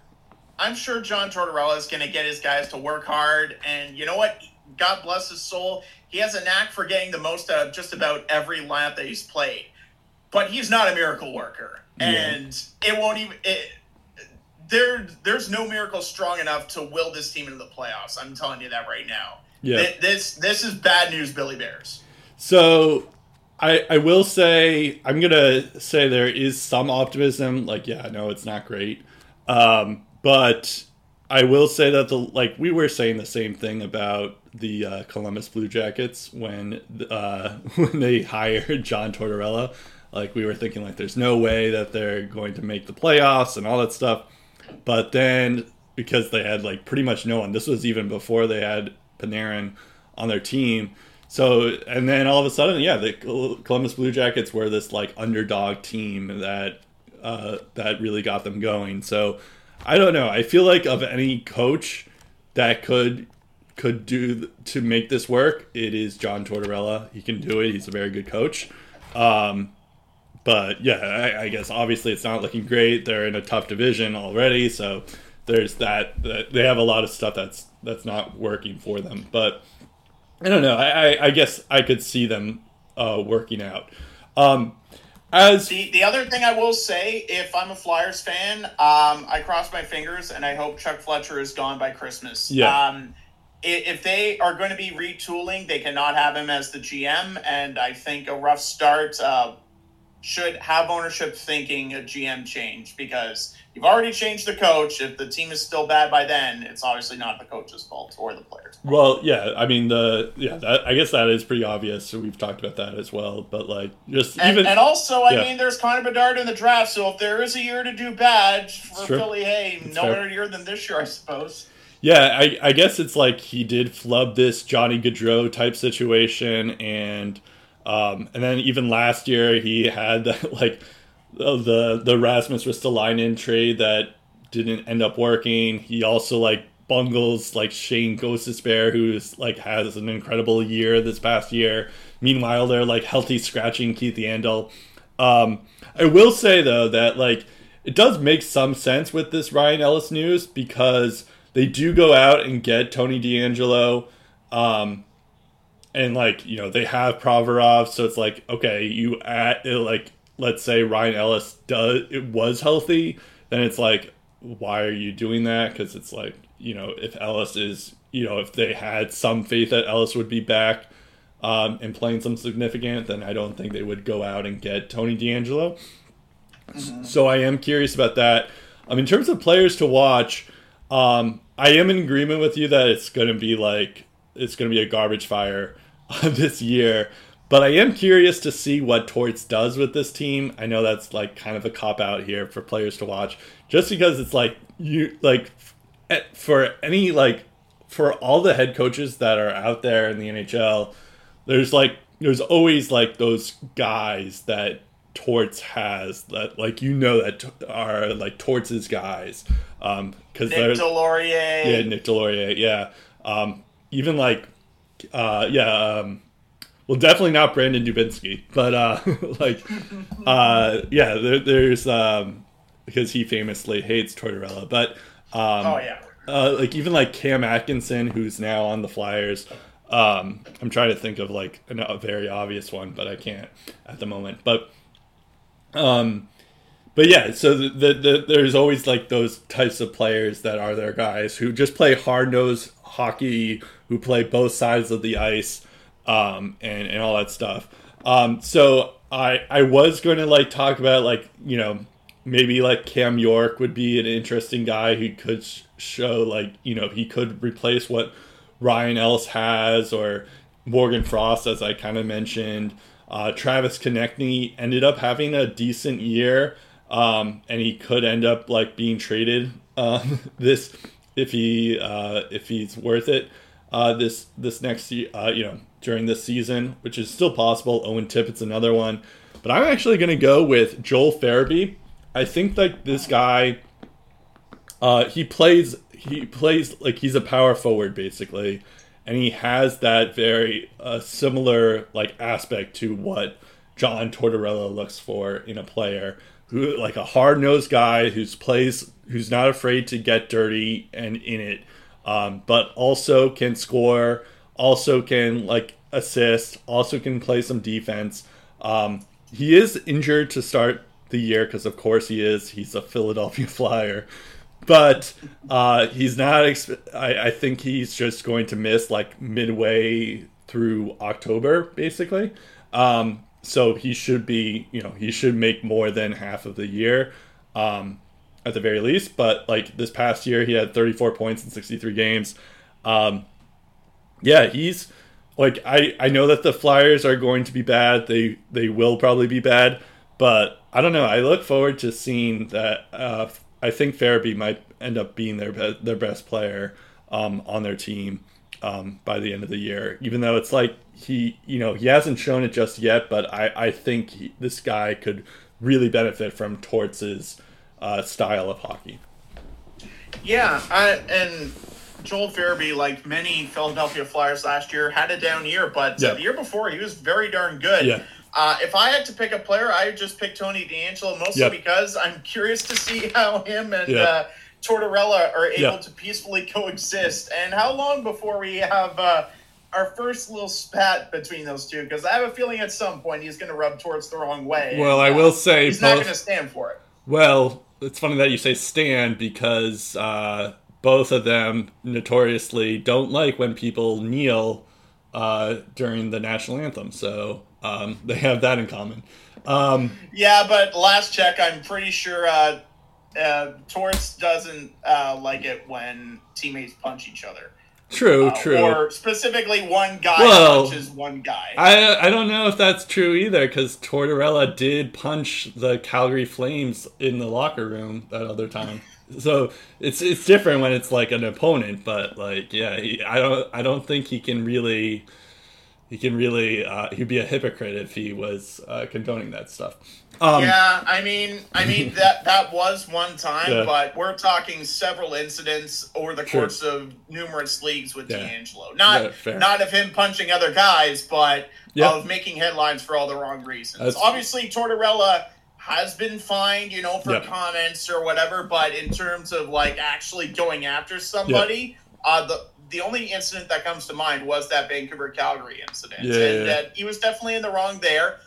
Speaker 1: I'm sure John Tortorella is going to get his guys to work hard, and you know what? God bless his soul. He has a knack for getting the most out of just about every lineup that he's played, but he's not a miracle worker,
Speaker 2: Yeah.
Speaker 1: and it won't even. It, there, there's no miracle strong enough to will this team into the playoffs. I'm telling you that right now.
Speaker 2: Yeah.
Speaker 1: This this is bad news, Billy Bears.
Speaker 2: So I I will say I'm gonna say there is some optimism. Like, yeah, no, it's not great. Um, but I will say that the like we were saying the same thing about the uh, Columbus Blue Jackets when uh, when they hired John Tortorella. Like we were thinking, like there's no way that they're going to make the playoffs and all that stuff. But then because they had like pretty much no one, this was even before they had Panarin on their team. So and then all of a sudden, yeah, the Columbus Blue Jackets were this like underdog team that uh, that really got them going. So I don't know. I feel like of any coach that could could do to make this work, it is John Tortorella. He can do it. He's a very good coach. Um, but yeah, I, I guess obviously it's not looking great. They're in a tough division already, so there's that, that they have a lot of stuff that's that's not working for them. But I don't know. I, I, I guess I could see them uh, working out. Um, as
Speaker 1: The the other thing I will say, if I'm a Flyers fan, um, I cross my fingers and I hope Chuck Fletcher is gone by Christmas.
Speaker 2: Yeah.
Speaker 1: Um, if they are going to be retooling, they cannot have him as the GM, and I think a rough start uh, should have ownership thinking a GM change because you've already changed the coach. If the team is still bad by then, it's obviously not the coach's fault or the players.
Speaker 2: Well, yeah, I mean the yeah, that, I guess that is pretty obvious. So we've talked about that as well. But like, just
Speaker 1: And,
Speaker 2: even
Speaker 1: and also, I
Speaker 2: yeah.
Speaker 1: mean, there's Connor Bedard in the draft, so if there is a year to do bad for. Philly, hey,
Speaker 2: That's
Speaker 1: no
Speaker 2: fair.
Speaker 1: better year than this year, I suppose.
Speaker 2: yeah, I, I guess it's like he did flub this Johnny Gaudreau type situation, and um, and then even last year he had like the the, Rasmus Ristolainen trade that didn't end up working. He also like bungles like Shane Gostisbehere, who's like has an incredible year this past year. Meanwhile, they're like healthy scratching Keith Yandle. Um, I will say though that like it does make some sense with this Ryan Ellis news because they do go out and get Tony DeAngelo. Um, and like you know they have Provorov, so it's like okay, you at it, like let's say Ryan Ellis does it was healthy, then it's like why are you doing that? Because it's like you know if Ellis is you know if they had some faith that Ellis would be back um, and playing some significant, then I don't think they would go out and get Tony DeAngelo. So I am curious about that. Um, in terms of players to watch, um, I am in agreement with you that it's going to be like it's going to be a garbage fire this year. But I am curious to see what Torts does with this team. I know that's like kind of a cop out here for players to watch, just because it's like you like eh, for any like for all the head coaches that are out there in the NHL, there's like there's always like those guys that Torts has that like you know that are like Torts' guys um because
Speaker 1: Nick
Speaker 2: there's
Speaker 1: Deslauriers.
Speaker 2: yeah Nick Deslauriers yeah um even like uh yeah um well definitely not Brandon Dubinsky but uh like uh yeah there, there's um because he famously hates Tortorella but um
Speaker 1: Oh yeah.
Speaker 2: uh, like even like Cam Atkinson, who's now on the Flyers. Um, I'm trying to think of like a very obvious one, but I can't at the moment. But, um, but yeah, so the, the, the, there's always like those types of players that are their guys who just play hard nosed hockey, who play both sides of the ice, um, and and all that stuff. Um, so I I was going to like talk about like you know maybe like Cam York would be an interesting guy who could sh- show like you know he could replace what Ryan Ellis has or Morgan Frost as I kind of mentioned. Uh, Travis Konecny ended up having a decent year, um, and he could end up like being traded um, this if he uh, if he's worth it. Uh, this this next uh, you know during this season, which is still possible. Owen Tippett's another one, but I'm actually going to go with Joel Farabee. I think like this guy, uh, he plays he plays like he's a power forward basically, and he has that very uh, similar like aspect to what John Tortorella looks for in a player who like a hard nosed guy who's plays who's not afraid to get dirty and in it, um, but also can score, also can like assist, also can play some defense. Um, he is injured to start the year because of course he is. He's a Philadelphia Flyer. But uh, he's not. Exp- I, I think he's just going to miss like midway through October, basically. Um, so he should be, you know, he should make more than half of the year, um, at the very least. But like this past year, he had 34 points in 63 games. Um, yeah, he's like I I know that the Flyers are going to be bad. They they will probably be bad, but I don't know. I look forward to seeing that. Uh, I think Farabee might end up being their be- their best player um, on their team um, by the end of the year. Even though it's like he, you know, he hasn't shown it just yet, but I, I think he, this guy could really benefit from Torts' uh, style of hockey.
Speaker 1: Yeah, I, and Joel Farabee, like many Philadelphia Flyers last year, had a down year, but yeah. the year before he was very darn good. Yeah. Uh, if I had to pick a player, I would just pick Tony DeAngelo, mostly yep. because I'm curious to see how him and yep. uh, Tortorella are able yep. to peacefully coexist, and how long before we have uh, our first little spat between those two. Because I have a feeling at some point he's going to rub towards the wrong way.
Speaker 2: Well, and, I will say
Speaker 1: he's not going to stand for it.
Speaker 2: Well, it's funny that you say stand because uh, both of them notoriously don't like when people kneel uh, during the national anthem. So um, they have that in common. Um,
Speaker 1: yeah, but last check, I'm pretty sure uh, uh, doesn't uh, like it when teammates punch each other.
Speaker 2: True, uh, true.
Speaker 1: Or specifically, one guy well, punches one guy.
Speaker 2: I I don't know if that's true either, because Tortorella did punch the Calgary Flames in the locker room that other time. so it's it's different when it's like an opponent, but like yeah, he, I don't I don't think he can really he can really uh, he'd be a hypocrite if he was uh, condoning that stuff.
Speaker 1: Um, yeah, I mean, I mean that that was one time, yeah. but we're talking several incidents over the course of numerous leagues with yeah. DeAngelo. Not yeah, not of him punching other guys, but of making headlines for all the wrong reasons. That's, Obviously, Tortorella has been fined, you know, for comments or whatever, but in terms of like actually going after somebody, uh, the the only incident that comes to mind was that Vancouver Calgary incident, and that he was definitely in the wrong there.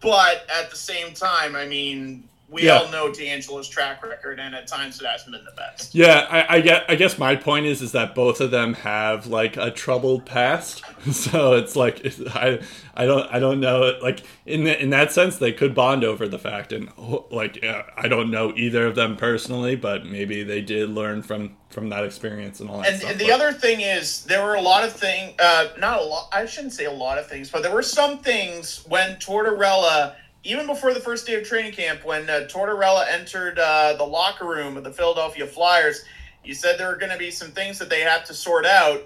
Speaker 1: But at the same time, I mean, we yeah. all know DeAngelo's track record, and at times it hasn't been the best.
Speaker 2: Yeah, I, I, get. I guess my point is is that both of them have like a troubled past, so it's like it's, I I don't I don't know like in the, in that sense they could bond over the fact, and like I don't know either of them personally, but maybe they did learn from from that experience and all that.
Speaker 1: And,
Speaker 2: stuff,
Speaker 1: and the other thing is there were a lot of things, uh, not a lot. I shouldn't say a lot of things, but there were some things when Tortorella even before the first day of training camp, when uh, Tortorella entered uh, the locker room of the Philadelphia Flyers, you said there were going to be some things that they had to sort out.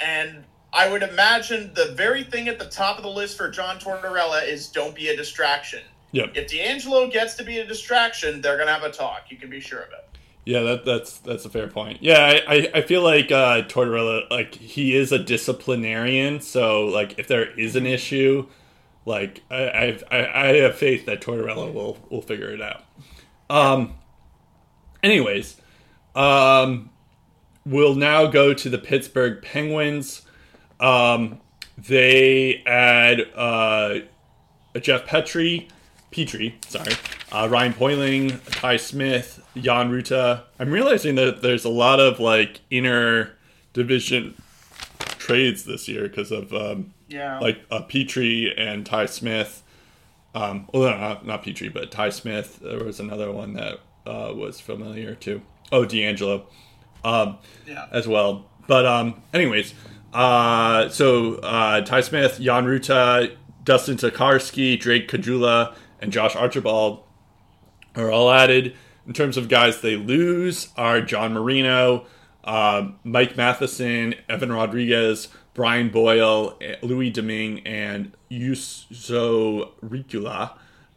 Speaker 1: And I would imagine the very thing at the top of the list for John Tortorella is don't be a distraction.
Speaker 2: Yep.
Speaker 1: If DeAngelo gets to be a distraction, they're going to have a talk. You can be sure of it.
Speaker 2: Yeah, that, that's that's a fair point. Yeah, I, I feel like uh, Tortorella, like he is a disciplinarian. So like if there is an issue, like I, I, I have faith that Tortorella will will figure it out. Um. Anyways, um, we'll now go to the Pittsburgh Penguins. Um, they add uh, Jeff Petry, Petry, sorry, uh, Ryan Poehling, Ty Smith, Jan Rutta. I'm realizing that there's a lot of like inner division trades this year because of um,
Speaker 1: yeah.
Speaker 2: Like uh, Petry and Ty Smith. Um, well, no, not, not Petry, but Ty Smith. There was another one that uh, was familiar too. Oh, DeAngelo. Um,
Speaker 1: yeah.
Speaker 2: As well. But, um, anyways, uh, so uh, Ty Smith, Jan Rutta, Dustin Tokarski, Drake Caggiula, and Josh Archibald are all added. In terms of guys they lose, are John Marino, uh, Mike Matheson, Evan Rodrigues, Brian Boyle, Louis Domingue, and Juuso Riikola.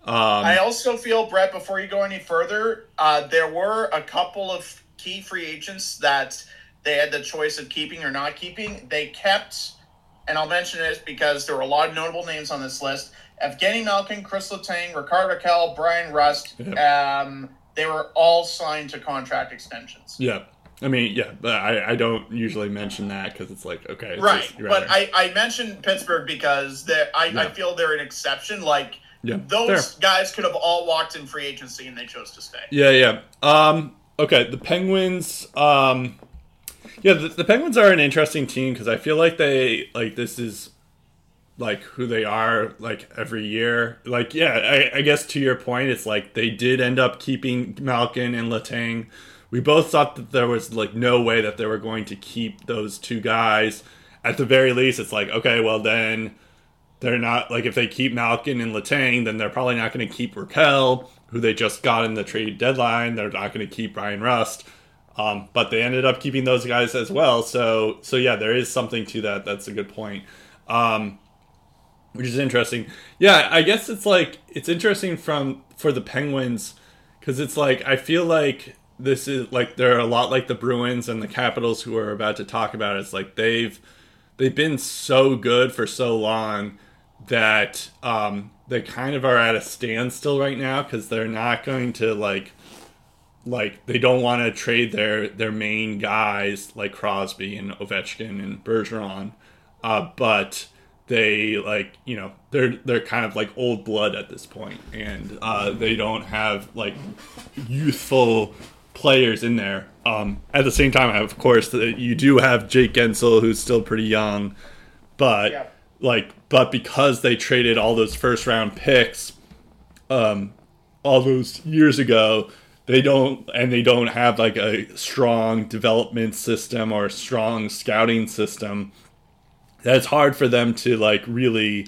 Speaker 1: Um, I also feel, Brett, before you go any further, uh, there were a couple of key free agents that they had the choice of keeping or not keeping. They kept, and I'll mention it because there were a lot of notable names on this list. Evgeny Malkin, Chris Letang, Rickard Rakell, Bryan Rust. Yeah. Um, they were all signed to contract extensions.
Speaker 2: Yeah. I mean, yeah, but I, I don't usually mention that because it's like okay, it's
Speaker 1: right. Just, but I, I mentioned Pittsburgh because I, yeah. I feel they're an exception. Like yeah, those fair. guys could have all walked in free agency and they chose to stay.
Speaker 2: Yeah, yeah. Um, okay, the Penguins. Um, yeah, the, the Penguins are an interesting team because I feel like they like this is like who they are like every year. Like, yeah, I, I guess to your point, it's like they did end up keeping Malkin and Letang. We both thought that there was like no way that they were going to keep those two guys. At the very least, it's like okay, well then they're not like if they keep Malkin and Letang, then they're probably not going to keep Rakell, who they just got in the trade deadline. They're not going to keep Bryan Rust. Um, but they ended up keeping those guys as well. So so yeah, there is something to that. That's a good point. Um, which is interesting. Yeah, I guess it's like it's interesting from for the Penguins because it's like I feel like this is like they're a lot like the Bruins and the Capitals who are about to talk about. It. It's like they've they've been so good for so long that um, they kind of are at a standstill right now because they're not going to like like they don't want to trade their their main guys like Crosby and Ovechkin and Bergeron, uh, but they like you know they're they're kind of like old blood at this point and uh, they don't have like youthful players in there um, at the same time of course you do have jake guentzel who's still pretty young but yeah. like but because they traded all those first round picks um, all those years ago they don't and they don't have like a strong development system or a strong scouting system That's hard for them to like really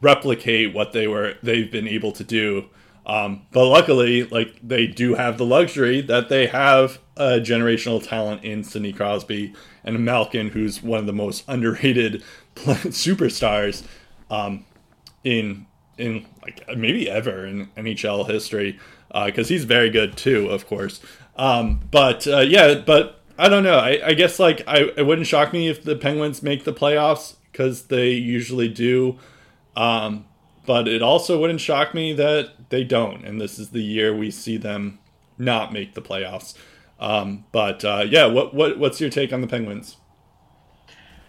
Speaker 2: replicate what they were they've been able to do. Um, but luckily, like they do have the luxury that they have a generational talent in Sidney Crosby and Malkin, who's one of the most underrated superstars um, in in like maybe ever in NHL history because uh, he's very good too, of course. Um, but uh, yeah, but I don't know. I, I guess like I it wouldn't shock me if the Penguins make the playoffs because they usually do. Um, but it also wouldn't shock me that they don't, and this is the year we see them not make the playoffs. Um, but uh, yeah, what what what's your take on the Penguins?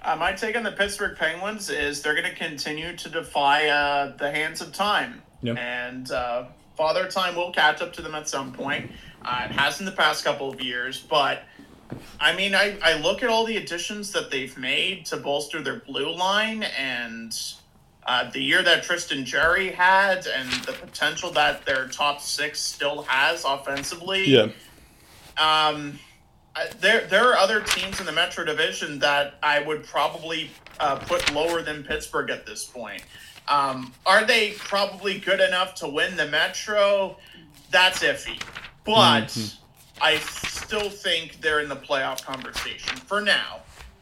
Speaker 1: Uh, my take on the Pittsburgh Penguins is they're going to continue to defy uh, the hands of time, yep. and uh, Father Time will catch up to them at some point. Uh, it has in the past couple of years, but I mean, I, I look at all the additions that they've made to bolster their blue line and uh, the year that Tristan Jarry had and the potential that their top six still has offensively.
Speaker 2: Yeah.
Speaker 1: Um, there, there are other teams in the Metro Division that I would probably uh, put lower than Pittsburgh at this point. Um, are they probably good enough to win the Metro? That's iffy. But. Mm-hmm I still think they're in the playoff conversation for now.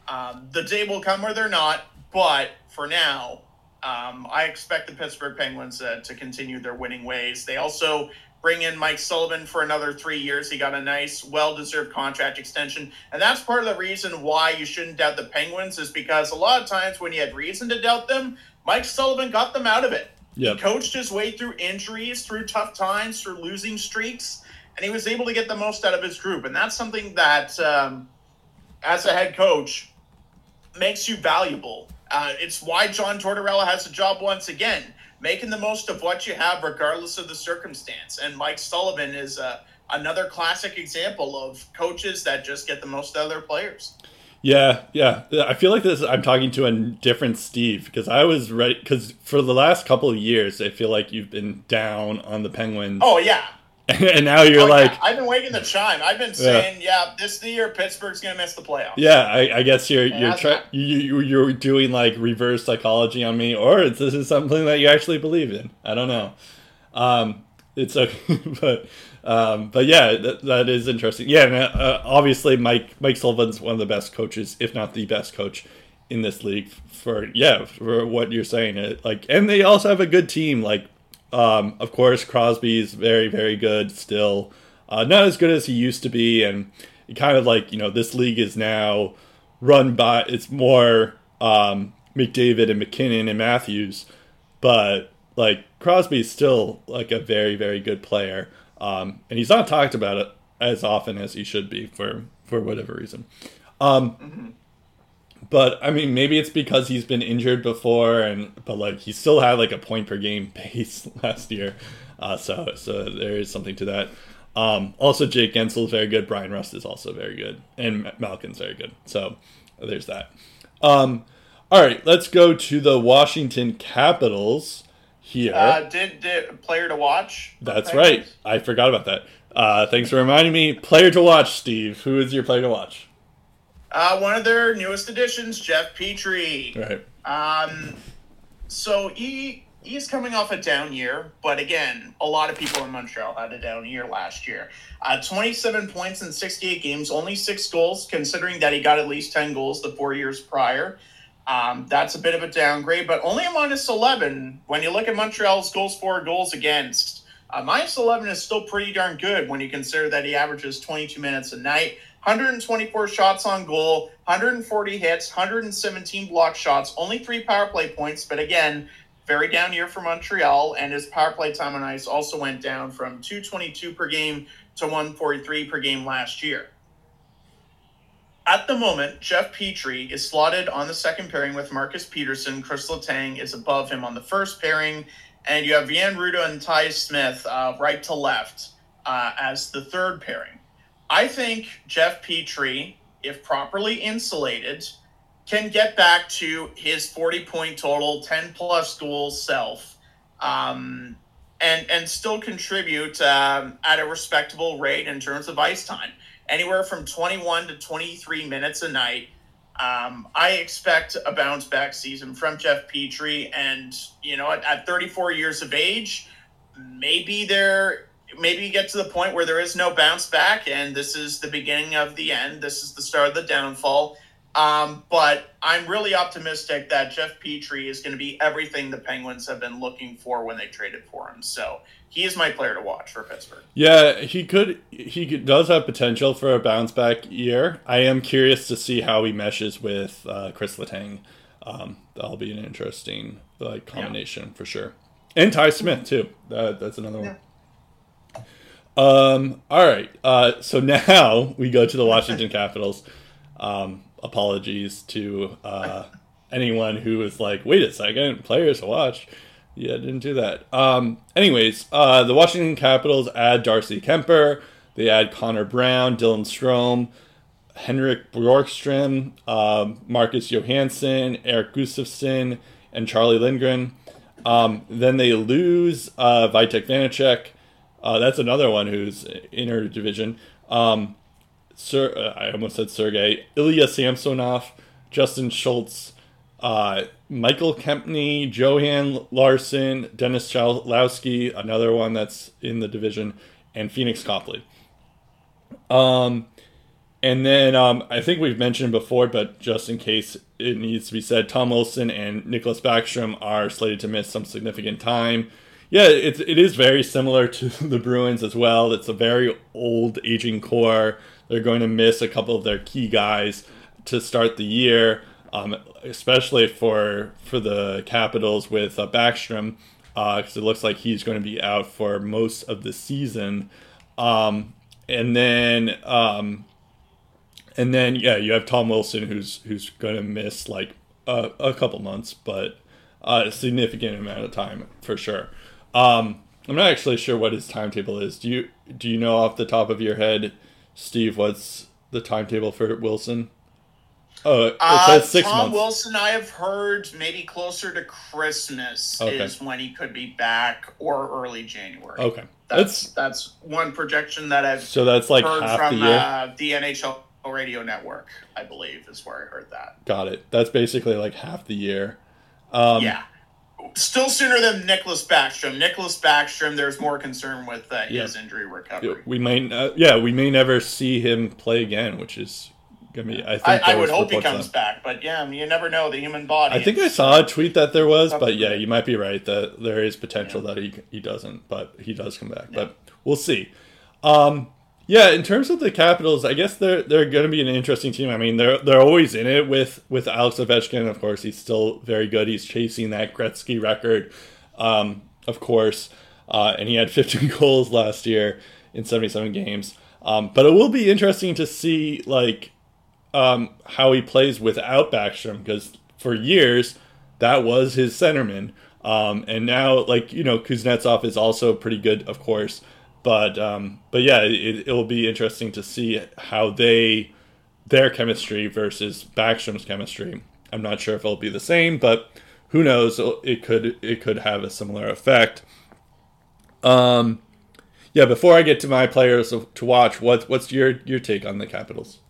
Speaker 1: Um, the day will come where they're not, but for now, um, I expect the Pittsburgh Penguins uh, to continue their winning ways. They also bring in Mike Sullivan for another three years. He got a nice, well deserved contract extension. And that's part of the reason why you shouldn't doubt the Penguins, is because a lot of times when you had reason to doubt them, Mike Sullivan got them out of it. Yep. He coached his way through injuries, through tough times, through losing streaks and he was able to get the most out of his group. And that's something that, um, as a head coach, makes you valuable. Uh, it's why John Tortorella has a job once again, making the most of what you have, regardless of the circumstance. And Mike Sullivan is uh, another classic example of coaches that just get the most out of their players.
Speaker 2: Yeah, yeah. I feel like this. I'm talking to a different Steve because I was ready. Because for the last couple of years, I feel like you've been down on the Penguins.
Speaker 1: Oh yeah,
Speaker 2: and now you're oh, like, yeah.
Speaker 1: I've been waiting the chime. I've been saying, yeah, yeah this the year Pittsburgh's going to miss the playoffs.
Speaker 2: Yeah, I, I guess you're you're try- you, you're doing like reverse psychology on me, or this is something that you actually believe in. I don't know. Um, it's okay, but um, but yeah, that, that is interesting. Yeah, and, uh, obviously Mike Mike Sullivan's one of the best coaches, if not the best coach in this league. For yeah, for what you're saying, it, like, and they also have a good team. Like, um, of course, Crosby's very very good still, uh, not as good as he used to be, and kind of like you know this league is now run by it's more um, McDavid and MacKinnon and Matthews, but like Crosby's still like a very very good player, um, and he's not talked about it as often as he should be for for whatever reason. Um, mm-hmm. But I mean, maybe it's because he's been injured before, and but like he still had like a point per game pace last year, uh, so so there is something to that. Um, also, Jake Guentzel is very good. Bryan Rust is also very good, and Malkin's very good. So there's that. Um, all right, let's go to the Washington Capitals here.
Speaker 1: Uh, did, did player to watch?
Speaker 2: That's right. I forgot about that. Uh, thanks for reminding me. Player to watch, Steve. Who is your player to watch?
Speaker 1: Uh, one of their newest additions, Jeff Petry.
Speaker 2: Right.
Speaker 1: Um, so he he's coming off a down year, but again, a lot of people in Montreal had a down year last year. Uh, 27 points in 68 games, only six goals, considering that he got at least 10 goals the four years prior. Um, that's a bit of a downgrade, but only a minus 11 when you look at Montreal's goals for, goals against. Uh, minus 11 is still pretty darn good when you consider that he averages 22 minutes a night, 124 shots on goal, 140 hits, 117 block shots, only three power play points, but again, very down year for Montreal, and his power play time on ice also went down from 222 per game to 143 per game last year. At the moment, Jeff Petry is slotted on the second pairing with Marcus Pettersson. Kris Letang is above him on the first pairing, and you have Jan Rutta and Ty Smith uh, right to left uh, as the third pairing. I think Jeff Petry, if properly insulated, can get back to his 40 point total, 10 plus goal self, um, and, and still contribute um, at a respectable rate in terms of ice time. Anywhere from 21 to 23 minutes a night. Um, I expect a bounce back season from Jeff Petry. And, you know, at, at 34 years of age, maybe there maybe you get to the point where there is no bounce back and this is the beginning of the end. This is the start of the downfall. Um, but I'm really optimistic that Jeff Petry is going to be everything the Penguins have been looking for when they traded for him. So he is my player to watch for Pittsburgh.
Speaker 2: Yeah, he could. He does have potential for a bounce back year. I am curious to see how he meshes with uh, Kris Letang. Um, that'll be an interesting like combination yeah. for sure. And Ty Smith too. That, that's another yeah. one. Um, all right. Uh, so now we go to the Washington Capitals. Um, apologies to uh, anyone who was like, wait a second, players to watch. Yeah, didn't do that. Um, anyways, uh, the Washington Capitals add Darcy Kuemper. They add Connor Brown, Dylan Strome, Henrik Borgström, uh, Marcus Johansson, Erik Gustafsson, and Charlie Lindgren. Um, then they lose uh, Vitek Vanecek. Uh, that's another one who's inner division. Um, Sir, uh, I almost said Sergey, Ilya Samsonov, Justin Schultz, uh, Michal Kempny, Johan Larsson, Dennis Cholowski, another one that's in the division, and Pheonix Copley. Um, and then um, I think we've mentioned before, but just in case it needs to be said, Tom Wilson and Nicholas Backstrom are slated to miss some significant time. Yeah, it's it is very similar to the Bruins as well. It's a very old, aging core. They're going to miss a couple of their key guys to start the year, um, especially for for the Capitals with uh, Backstrom, because uh, it looks like he's going to be out for most of the season. Um, and then um, and then yeah, you have Tom Wilson who's who's going to miss like a, a couple months, but a significant amount of time for sure. Um, I'm not actually sure what his timetable is. Do you do you know off the top of your head? Steve, what's the timetable for Wilson?
Speaker 1: Oh, uh, six Tom months. Wilson, I have heard maybe closer to Christmas okay. is when he could be back, or early January.
Speaker 2: Okay,
Speaker 1: that's that's, that's one projection that I've
Speaker 2: so that's like heard from the, uh,
Speaker 1: the NHL radio network. I believe is where I heard that.
Speaker 2: Got it. That's basically like half the year. Um,
Speaker 1: yeah, Still sooner than Nicholas Backstrom. Nicholas Backstrom, there's more concern with uh, his
Speaker 2: Yeah.
Speaker 1: injury recovery.
Speaker 2: We may, uh, yeah, we may never see him play again, which is gonna be. I think
Speaker 1: I, I would hope he comes
Speaker 2: on-
Speaker 1: back, but yeah, I mean, you never know the human body.
Speaker 2: I think I saw a tweet that there was, but yeah, you might be right that there is potential that he he doesn't, but he does come back. But we'll see. Um, yeah, in terms of the Capitals, I guess they're they're going to be an interesting team. I mean, they're they're always in it with with Alex Ovechkin. Of course, he's still very good. He's chasing that Gretzky record, um, of course, uh, and he had 15 goals last year in 77 games. Um, but it will be interesting to see like um, how he plays without Backstrom because for years that was his centerman. Um, and now, like you know, Kuznetsov is also pretty good, of course. But um, but yeah, it, it'll be interesting to see how they their chemistry versus Backstrom's chemistry. I'm not sure if it'll be the same, but who knows? It could it could have a similar effect. Um, yeah. Before I get to my players to watch, what what's your your take on the Capitals?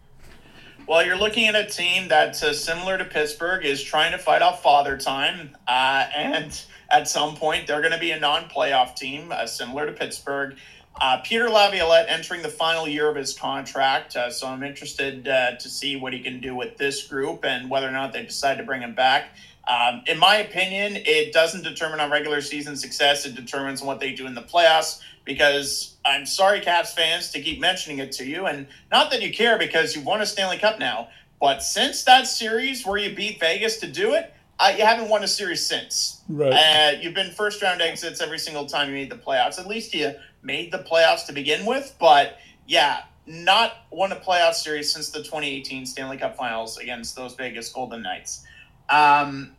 Speaker 1: Well, you're looking at a team that's uh, similar to Pittsburgh, is trying to fight off father time, uh, and at some point they're going to be a non-playoff team, uh, similar to Pittsburgh. Uh, Peter Laviolette entering the final year of his contract, uh, so I'm interested uh, to see what he can do with this group and whether or not they decide to bring him back. Um, in my opinion, it doesn't determine on regular season success; it determines what they do in the playoffs because I'm sorry, Caps fans, to keep mentioning it to you, and not that you care because you've won a Stanley Cup now, but since that series where you beat Vegas to do it, uh, you haven't won a series since.
Speaker 2: Right.
Speaker 1: Uh, you've been first round exits every single time you made the playoffs. At least you made the playoffs to begin with, but yeah, not won a playoff series since the 2018 Stanley Cup Finals against those Vegas Golden Knights. Um,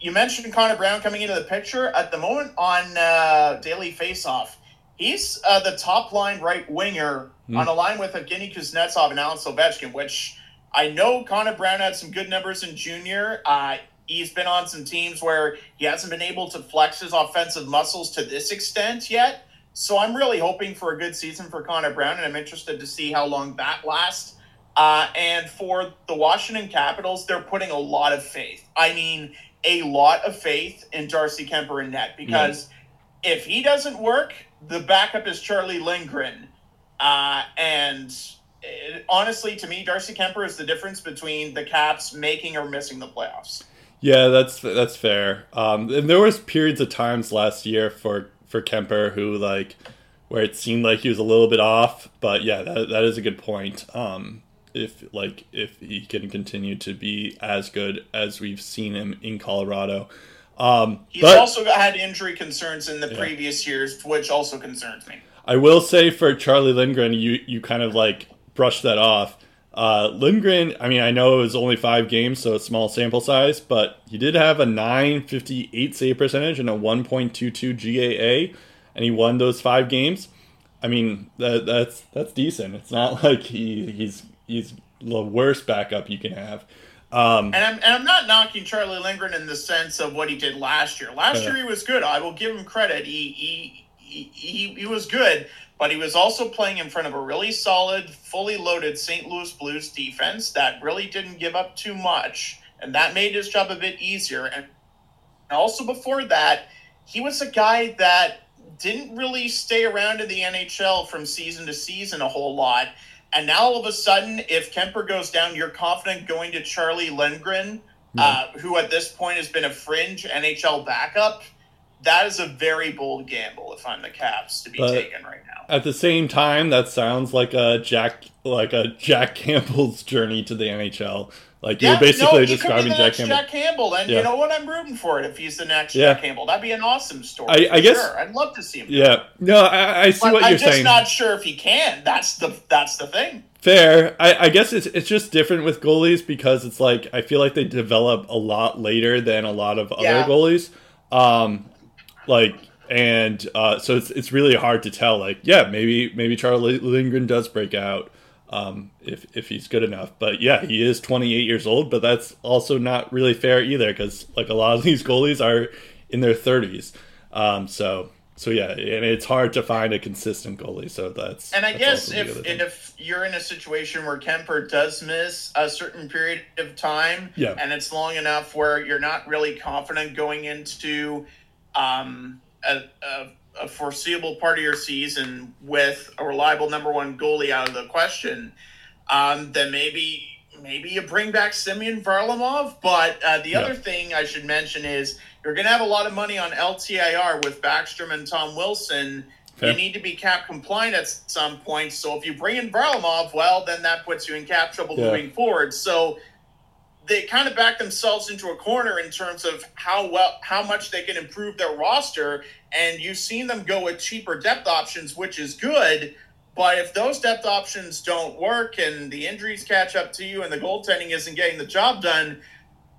Speaker 1: you mentioned Connor Brown coming into the picture at the moment on uh, Daily Faceoff. He's uh, the top line right winger
Speaker 2: Hmm.
Speaker 1: on a line with Evgeny Kuznetsov and Alex Ovechkin, which I know Connor Brown had some good numbers in junior. Uh, he's been on some teams where he hasn't been able to flex his offensive muscles to this extent yet. So I'm really hoping for a good season for Connor Brown, and I'm interested to see how long that lasts. Uh, and for the Washington Capitals, they're putting a lot of faith. I mean, a lot of faith in Darcy Kuemper and net because if he doesn't work, the backup is Charlie Lindgren. Uh, and uh, honestly, to me, Darcy Kuemper is the difference between the Caps making or missing the playoffs.
Speaker 2: Yeah, that's that's fair. Um, and there was periods of times last year for for Kuemper who like where it seemed like he was a little bit off. But yeah, that, that is a good point. Um, if like if he can continue to be as good as we've seen him in Colorado, um,
Speaker 1: He's
Speaker 2: but
Speaker 1: also had injury concerns in the
Speaker 2: Yeah.
Speaker 1: previous years, which also concerns me.
Speaker 2: I will say for Charlie Lindgren, you you kind of like brushed that off. Uh, Lindgren, I mean, I know it was only five games, so a small sample size, but he did have a 958 save percentage and a 1.22 GAA, and he won those five games. I mean, that that's that's decent. It's not like he he's he's the worst backup you can have. Um,
Speaker 1: And I'm, and I'm not knocking Charlie Lindgren in the sense of what he did last year. Last
Speaker 2: Yeah.
Speaker 1: year he was good. I will give him credit. He, he he he he was good, but he was also playing in front of a really solid, fully loaded St. Louis Blues defense that really didn't give up too much, and that made his job a bit easier. And also before that, he was a guy that didn't really stay around in the NHL from season to season a whole lot. And now all of a sudden, if Kuemper goes down, you're confident going to Charlie Lindgren, uh, who at this point has been a fringe NHL backup. That is a very bold gamble if I'm the Caps to be
Speaker 2: But-
Speaker 1: taken right now.
Speaker 2: at the same time, that sounds like a Jack like a Jack Campbell's journey to the NHL. Like you're basically
Speaker 1: be
Speaker 2: describing Jack Campbell.
Speaker 1: Jack Campbell, and
Speaker 2: Yeah.
Speaker 1: you know what? I'm rooting for it if he's the next
Speaker 2: Yeah.
Speaker 1: Jack Campbell. That'd be an awesome story.
Speaker 2: I- I guess-
Speaker 1: sure. I'd love to see him.
Speaker 2: Yeah, no, I, I see
Speaker 1: But
Speaker 2: what
Speaker 1: I'm
Speaker 2: you're
Speaker 1: just not sure if he can. That's the that's the thing.
Speaker 2: Fair. I, I guess it's it's just different with goalies because it's like I feel like they develop a lot later than a lot of other
Speaker 1: Yeah.
Speaker 2: goalies. Um, like and uh, so it's it's really hard to tell. Like, yeah, maybe maybe Charlie Lindgren does break out um, if if he's good enough. But yeah, he is 28 years old. But that's also not really fair either because like a lot of these goalies are in their 30s. Um, so so yeah, and it's hard to find a consistent goalie. So that's
Speaker 1: and I
Speaker 2: that's
Speaker 1: guess if if you're in a situation where Kuemper does miss a certain period of time,
Speaker 2: yeah.
Speaker 1: and it's long enough where you're not really confident going into um, a, a, a foreseeable part of your season with a reliable number one goalie out of the question, um, then maybe maybe you bring back Semyon Varlamov. But uh, the yeah. other thing I should mention is you're going to have a lot of money on LTIR with Backstrom and Tom Wilson. Fair. You need to be cap compliant at some point. So if you bring in Varlamov, well, then that puts you in cap trouble yeah. moving forward. So they kind of back themselves into a corner in terms of how well how much they can improve their roster. And you've seen them go with cheaper depth options, which is good. But if those depth options don't work and the injuries catch up to you and the goaltending isn't getting the job done,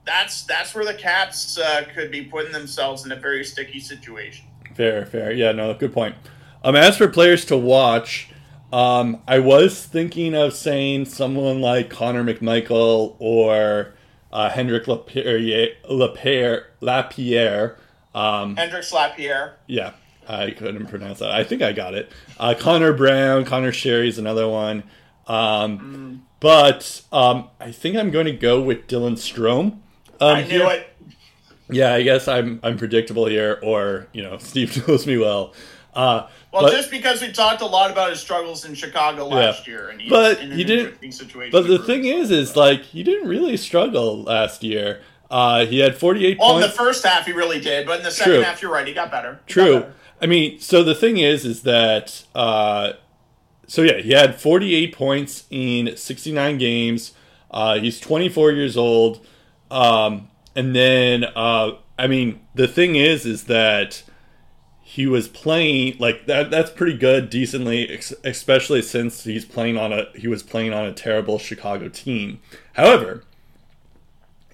Speaker 1: that's that's where the Caps uh, could be putting themselves in a very sticky situation.
Speaker 2: Fair, fair. Yeah, no, good point. Um, as for players to watch, um, I was thinking of saying someone like Connor McMichael or uh, Hendrik Lapierre, Lapierre, Lapierre. Um,
Speaker 1: Hendrik Lapierre.
Speaker 2: Yeah, I couldn't pronounce that. I think I got it. Uh, Connor Brown, Conor Sheary's another one. Um, mm. But um, I think I'm going to go with Dylan Strome.
Speaker 1: Um, I knew here, it.
Speaker 2: Yeah, I guess I'm I'm predictable here, or you know, Steve knows me well. Uh,
Speaker 1: well, but, just because we talked a lot about his struggles in Chicago last yeah. year, and
Speaker 2: but he didn't. But the thing is, is like he didn't really struggle last year. Uh, he had 48
Speaker 1: well,
Speaker 2: points.
Speaker 1: in the first half, he really did, but in the second True. half, you're right, he got better.
Speaker 2: He True.
Speaker 1: Got better.
Speaker 2: I mean, so the thing is, is that uh, so yeah, he had 48 points in 69 games. Uh, he's 24 years old. Um, and then, uh, I mean, the thing is, is that he was playing like that. That's pretty good, decently, especially since he's playing on a he was playing on a terrible Chicago team. However,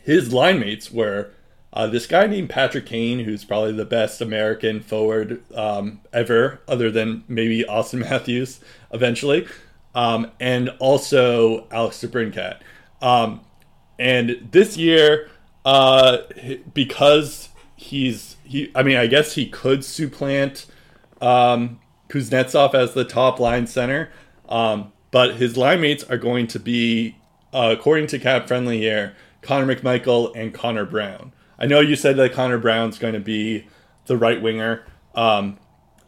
Speaker 2: his line mates were uh, this guy named Patrick Kane, who's probably the best American forward um, ever, other than maybe austin Matthews eventually, um, and also Alex DeBrincat. Um, and this year, uh, because he's he, I mean, I guess he could supplant um, Kuznetsov as the top line center, um, but his line mates are going to be, uh, according to Cap Friendly here, Connor McMichael and Connor Brown. I know you said that Connor Brown's going to be the right winger um,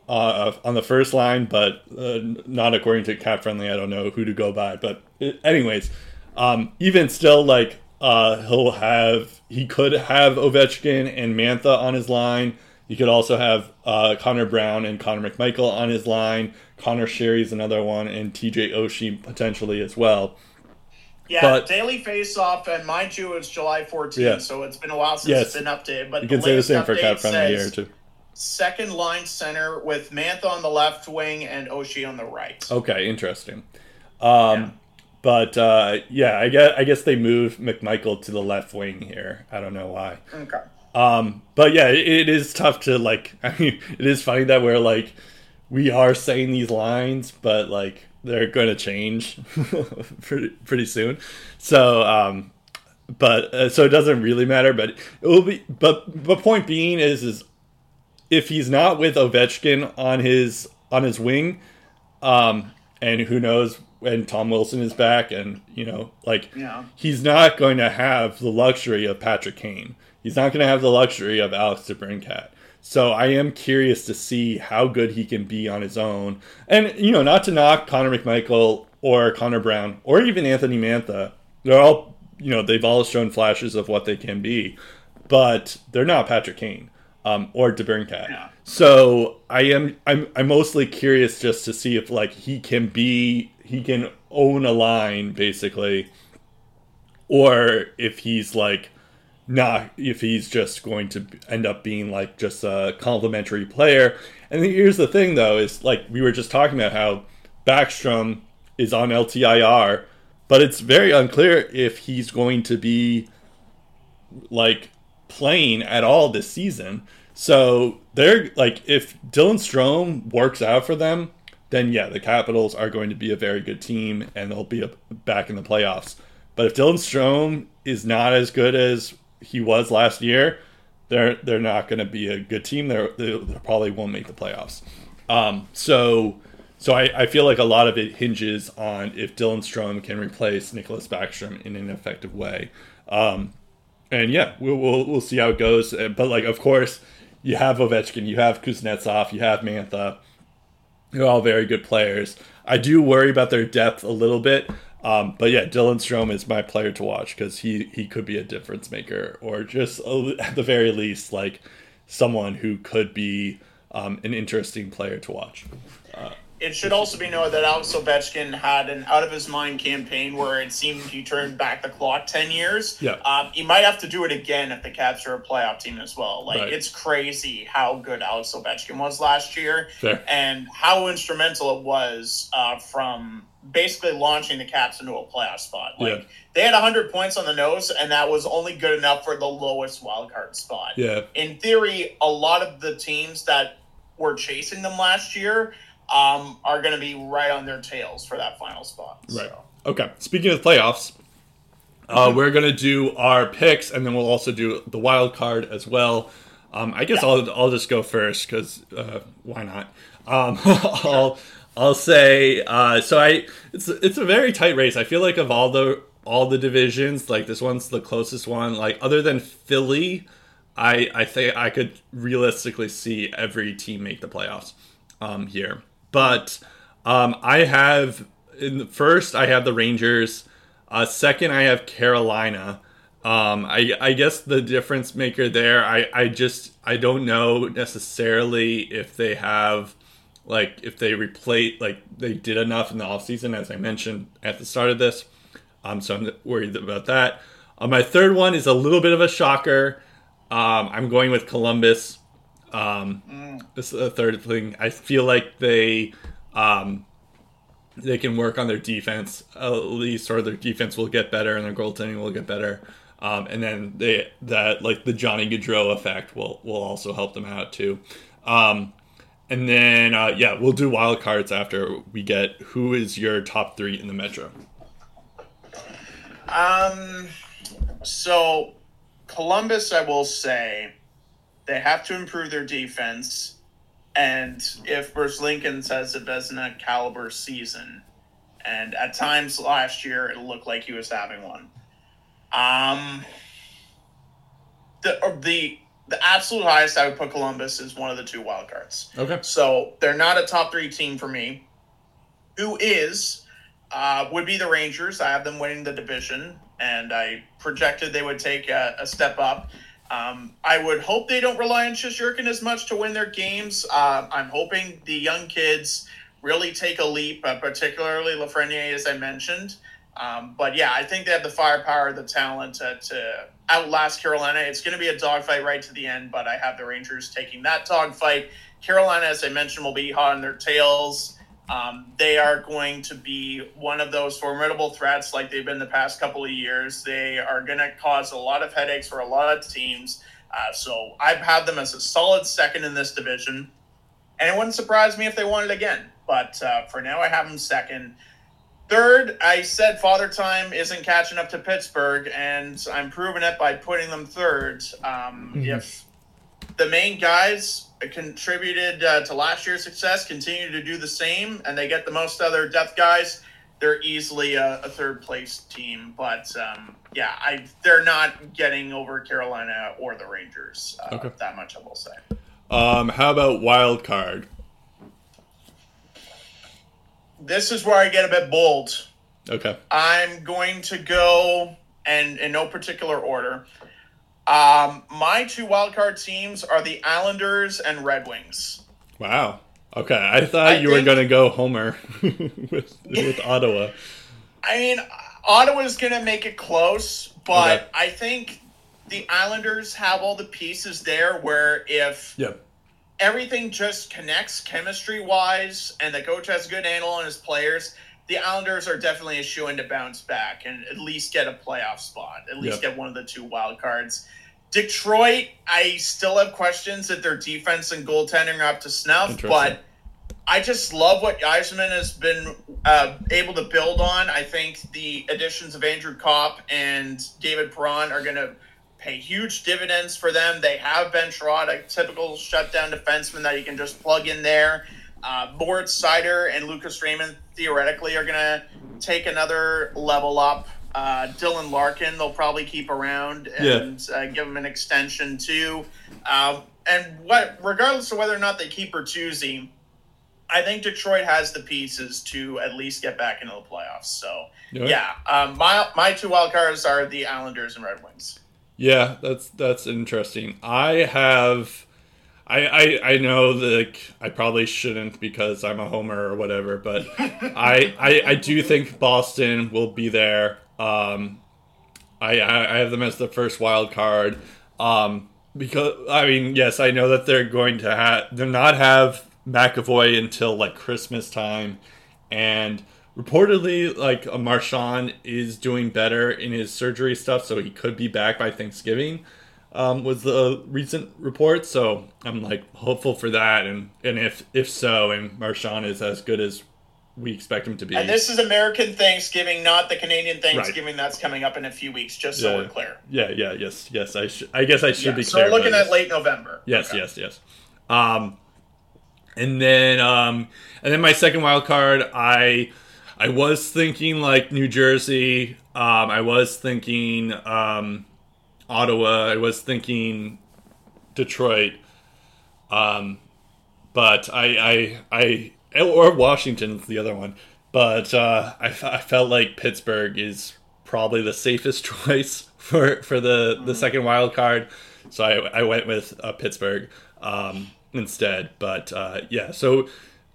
Speaker 2: uh, on the first line, but uh, not according to Cap Friendly. I don't know who to go by, but uh, anyways, um, even still, like uh, he'll have he could have Ovechkin and Mantha on his line. He could also have uh, Connor Brown and Connor McMichael on his line. Conor Sheary's another one, and TJ Oshie potentially as well.
Speaker 1: Yeah, but, daily face-off, and mind you, it's July 14th, yeah. so it's been a while since yes. it's been updated. But
Speaker 2: you can say the same for Cap Friendly here too.
Speaker 1: Second line center with Mantha on the left wing and Oshie on the right.
Speaker 2: Okay, interesting. Um, yeah. But uh, yeah, I guess I guess they moved McMichael to the left wing here. I don't know why.
Speaker 1: Okay.
Speaker 2: Um, but yeah, it, it is tough to like. I mean, it is funny that we're like we are saying these lines, but like they're going to change pretty pretty soon. So, um, but uh, so it doesn't really matter. But it will be. But the point being is, is if he's not with Ovechkin on his on his wing, um, and who knows when Tom Wilson is back, and you know, like
Speaker 1: yeah.
Speaker 2: he's not going to have the luxury of Patrick Kane. He's not going to have the luxury of Alex DeBrincat. So I am curious to see how good he can be on his own. And you know, not to knock Connor McMichael or Connor Brown or even Anthony Mantha. They're all you know, they've all shown flashes of what they can be, but they're not Patrick Kane um, or DeBrincat. Yeah. So I am I'm I'm mostly curious just to see if like he can be he can own a line basically, or if he's like not if he's just going to end up being like just a complimentary player. And here's the thing though, is like we were just talking about how Backstrom is on LTIR, but it's very unclear if he's going to be like playing at all this season. So they're like if Dylan Strome works out for them, then yeah, the Capitals are going to be a very good team and they'll be back in the playoffs. But if Dylan Strome is not as good as he was last year, they're they're not going to be a good team. They're, they probably won't make the playoffs. Um, so so I, I feel like a lot of it hinges on if Dylan Strome can replace Nicholas Backstrom in an effective way. Um, and yeah, we'll, we'll we'll see how it goes. Uh, but like, of course, you have Ovechkin, you have Kuznetsov, you have Mantha. They're all very good players. I do worry about their depth a little bit. Um, but yeah, Dylan Strome is my player to watch because he he could be a difference maker, or just a, at the very least, like someone who could be um, an interesting player to watch.
Speaker 1: It should also be noted that Alex Ovechkin had an out of his mind campaign where it seemed he turned back the clock ten years.
Speaker 2: Yeah,
Speaker 1: um, he might have to do it again if the Caps are a playoff team as well. Like right. it's crazy how good Alex Ovechkin was last year,
Speaker 2: Fair.
Speaker 1: and how instrumental it was uh, from basically launching the Caps into a playoff spot. Like yeah. they had 100 points on the nose, and that was only good enough for the lowest wildcard spot.
Speaker 2: Yeah.
Speaker 1: In theory, a lot of the teams that were chasing them last year um, are going to be right on their tails for that final spot.
Speaker 2: Right. So. Okay. Speaking of the playoffs, uh, mm-hmm. we're going to do our picks, and then we'll also do the wild card as well. Um, I guess yeah. I'll I'll just go first because uh, why not? Um, I'll I'll say uh, so. I it's it's a very tight race. I feel like of all the all the divisions, like this one's the closest one. Like other than Philly, I I think I could realistically see every team make the playoffs um, here. But um, I have in the first I have the Rangers. Uh, second, I have Carolina. Um, I, I guess the difference maker there, I, I just I don't know necessarily if they have like if they replace like they did enough in the offseason as i mentioned at the start of this um, so i'm worried about that uh, my third one is a little bit of a shocker um, i'm going with columbus um, mm. this is the third thing i feel like they um, they can work on their defense at least or their defense will get better and their goaltending will get better um, and then they that like the johnny gaudreau effect will will also help them out too um, and then, uh, yeah, we'll do wild cards after we get who is your top three in the Metro.
Speaker 1: Um, so Columbus, I will say, they have to improve their defense. And if Bruce Lincoln says it doesn't a caliber season, and at times last year it looked like he was having one. Um, the the the absolute highest I would put Columbus is one of the two wild cards.
Speaker 2: Okay.
Speaker 1: So they're not a top three team for me. Who is uh, would be the Rangers. I have them winning the division, and I projected they would take a, a step up. Um, I would hope they don't rely on Shesterkin as much to win their games. Uh, I'm hoping the young kids really take a leap, uh, particularly Lafreniere, as I mentioned. Um, but yeah, I think they have the firepower, the talent to, to outlast Carolina. It's going to be a dogfight right to the end, but I have the Rangers taking that dogfight. Carolina, as I mentioned, will be hot on their tails. Um, they are going to be one of those formidable threats like they've been the past couple of years. They are going to cause a lot of headaches for a lot of teams. Uh, so I've had them as a solid second in this division. And it wouldn't surprise me if they won it again. But uh, for now, I have them second. Third, I said Father Time isn't catching up to Pittsburgh, and I'm proving it by putting them third. Um, mm-hmm. If the main guys contributed uh, to last year's success continue to do the same, and they get the most other depth guys, they're easily a, a third place team. But um, yeah, I they're not getting over Carolina or the Rangers. Uh, okay. That much I will say.
Speaker 2: Um, how about wild card?
Speaker 1: this is where I get a bit bold.
Speaker 2: Okay.
Speaker 1: I'm going to go, and in no particular order. Um, my two wildcard teams are the Islanders and Red Wings.
Speaker 2: Wow. Okay, I thought I you think, were going to go Homer with, with Ottawa.
Speaker 1: I mean, Ottawa's going to make it close, but okay. I think the Islanders have all the pieces there where if
Speaker 2: yep
Speaker 1: everything just connects chemistry wise, and the coach has a good handle on his players. The Islanders are definitely a shoe in to bounce back and at least get a playoff spot, at least yep. get one of the two wild cards. Detroit, I still have questions that their defense and goaltending are up to snuff, but I just love what Yzerman has been uh, able to build on. I think the additions of Andrew Copp and David Perron are going to pay huge dividends for them. They have Ben Chiarot, a typical shutdown defenseman that you can just plug in there. Uh, Moritz Seider and Lucas Raymond theoretically are going to take another level up. Uh, Dylan Larkin, they'll probably keep around and yeah. uh, give him an extension too. Um, and what, regardless of whether or not they keep Bertuzzi, I think Detroit has the pieces to at least get back into the playoffs. So yeah, yeah um, my my two wild cards are the Islanders and Red Wings.
Speaker 2: Yeah, that's that's interesting. I have. I, I, I know that I probably shouldn't because I'm a homer or whatever, but I, I I do think Boston will be there. Um, I I have them as the first wild card. Um, because I mean, yes, I know that they're going to have they're not have McAvoy until like Christmas time, and reportedly like a Marchand is doing better in his surgery stuff, so he could be back by Thanksgiving. Um, was the recent report, so I'm like hopeful for that, and and if if so, and Marchand is as good as we expect him to be.
Speaker 1: And this is American Thanksgiving, not the Canadian Thanksgiving right. that's coming up in a few weeks. Just so
Speaker 2: yeah.
Speaker 1: we're clear.
Speaker 2: Yeah, yeah, yes, yes. I should. I guess I should
Speaker 1: yeah,
Speaker 2: be
Speaker 1: so
Speaker 2: clear.
Speaker 1: So we're looking at late November.
Speaker 2: Yes, okay. yes, yes. Um, and then um, and then my second wild card, I I was thinking like New Jersey. Um, I was thinking um, Ottawa. I was thinking Detroit. Um, but I I I or Washington's the other one. But uh, I, I felt like Pittsburgh is probably the safest choice for for the the second wild card. So I, I went with uh, Pittsburgh. Um, instead. But uh, yeah, so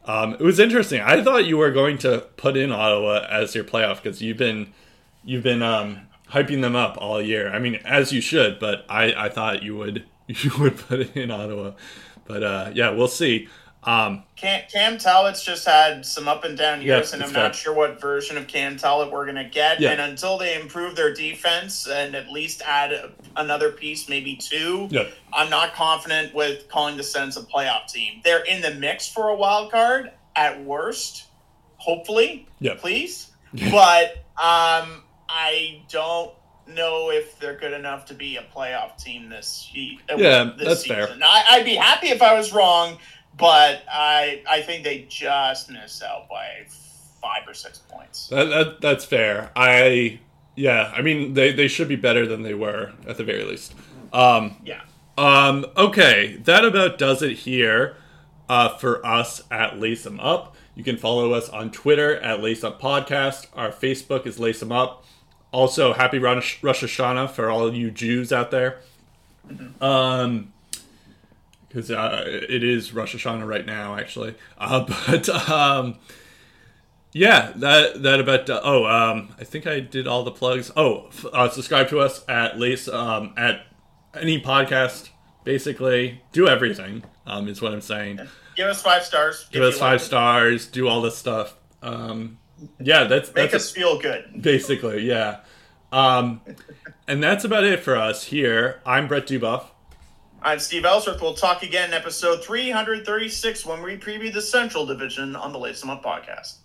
Speaker 2: um, it was interesting. I thought you were going to put in Ottawa as your playoff because you've been you've been um, hyping them up all year. I mean, as you should. But I, I thought you would you would put it in Ottawa. But uh, yeah, we'll see. Um,
Speaker 1: Cam, Cam Talbot's just had some up and down years, and I'm not sure what version of Cam Talbot we're going to get. Yeah. And until they improve their defense and at least add another piece, maybe two,
Speaker 2: yeah.
Speaker 1: I'm not confident with calling the Sens a playoff team. They're in the mix for a wild card at worst, hopefully.
Speaker 2: Yeah.
Speaker 1: Please. but um, I don't know if they're good enough to be a playoff team this, year.
Speaker 2: yeah, this that's season. fair.
Speaker 1: I, I'd be happy if I was wrong but I I think they just missed out by five or six points.
Speaker 2: That, that that's fair. I yeah, I mean they they should be better than they were at the very least. Um,
Speaker 1: yeah.
Speaker 2: Um, okay, that about does it here uh, for us at Lace Em Up. You can follow us on Twitter at Lace Up Podcast. Our Facebook is Lace Em Up. Also, happy Rosh, Rosh Hashanah for all you Jews out there. Um, because uh, it is Rosh Hashanah right now, actually. Uh, but um, yeah, that that about. Uh, oh, um, I think I did all the plugs. Oh, uh, subscribe to us at least um, at any podcast. Basically, do everything. Um, is what I'm saying.
Speaker 1: Give us five stars.
Speaker 2: Give us five stars. Do all this stuff. Um, yeah, that's
Speaker 1: make
Speaker 2: that's
Speaker 1: us a, feel good.
Speaker 2: Basically, yeah. Um, and that's about it for us here. I'm Brett Dubuff.
Speaker 1: I'm Steve Ellsworth. We'll talk again in episode 336 when we preview the Central Division on the Em Up podcast.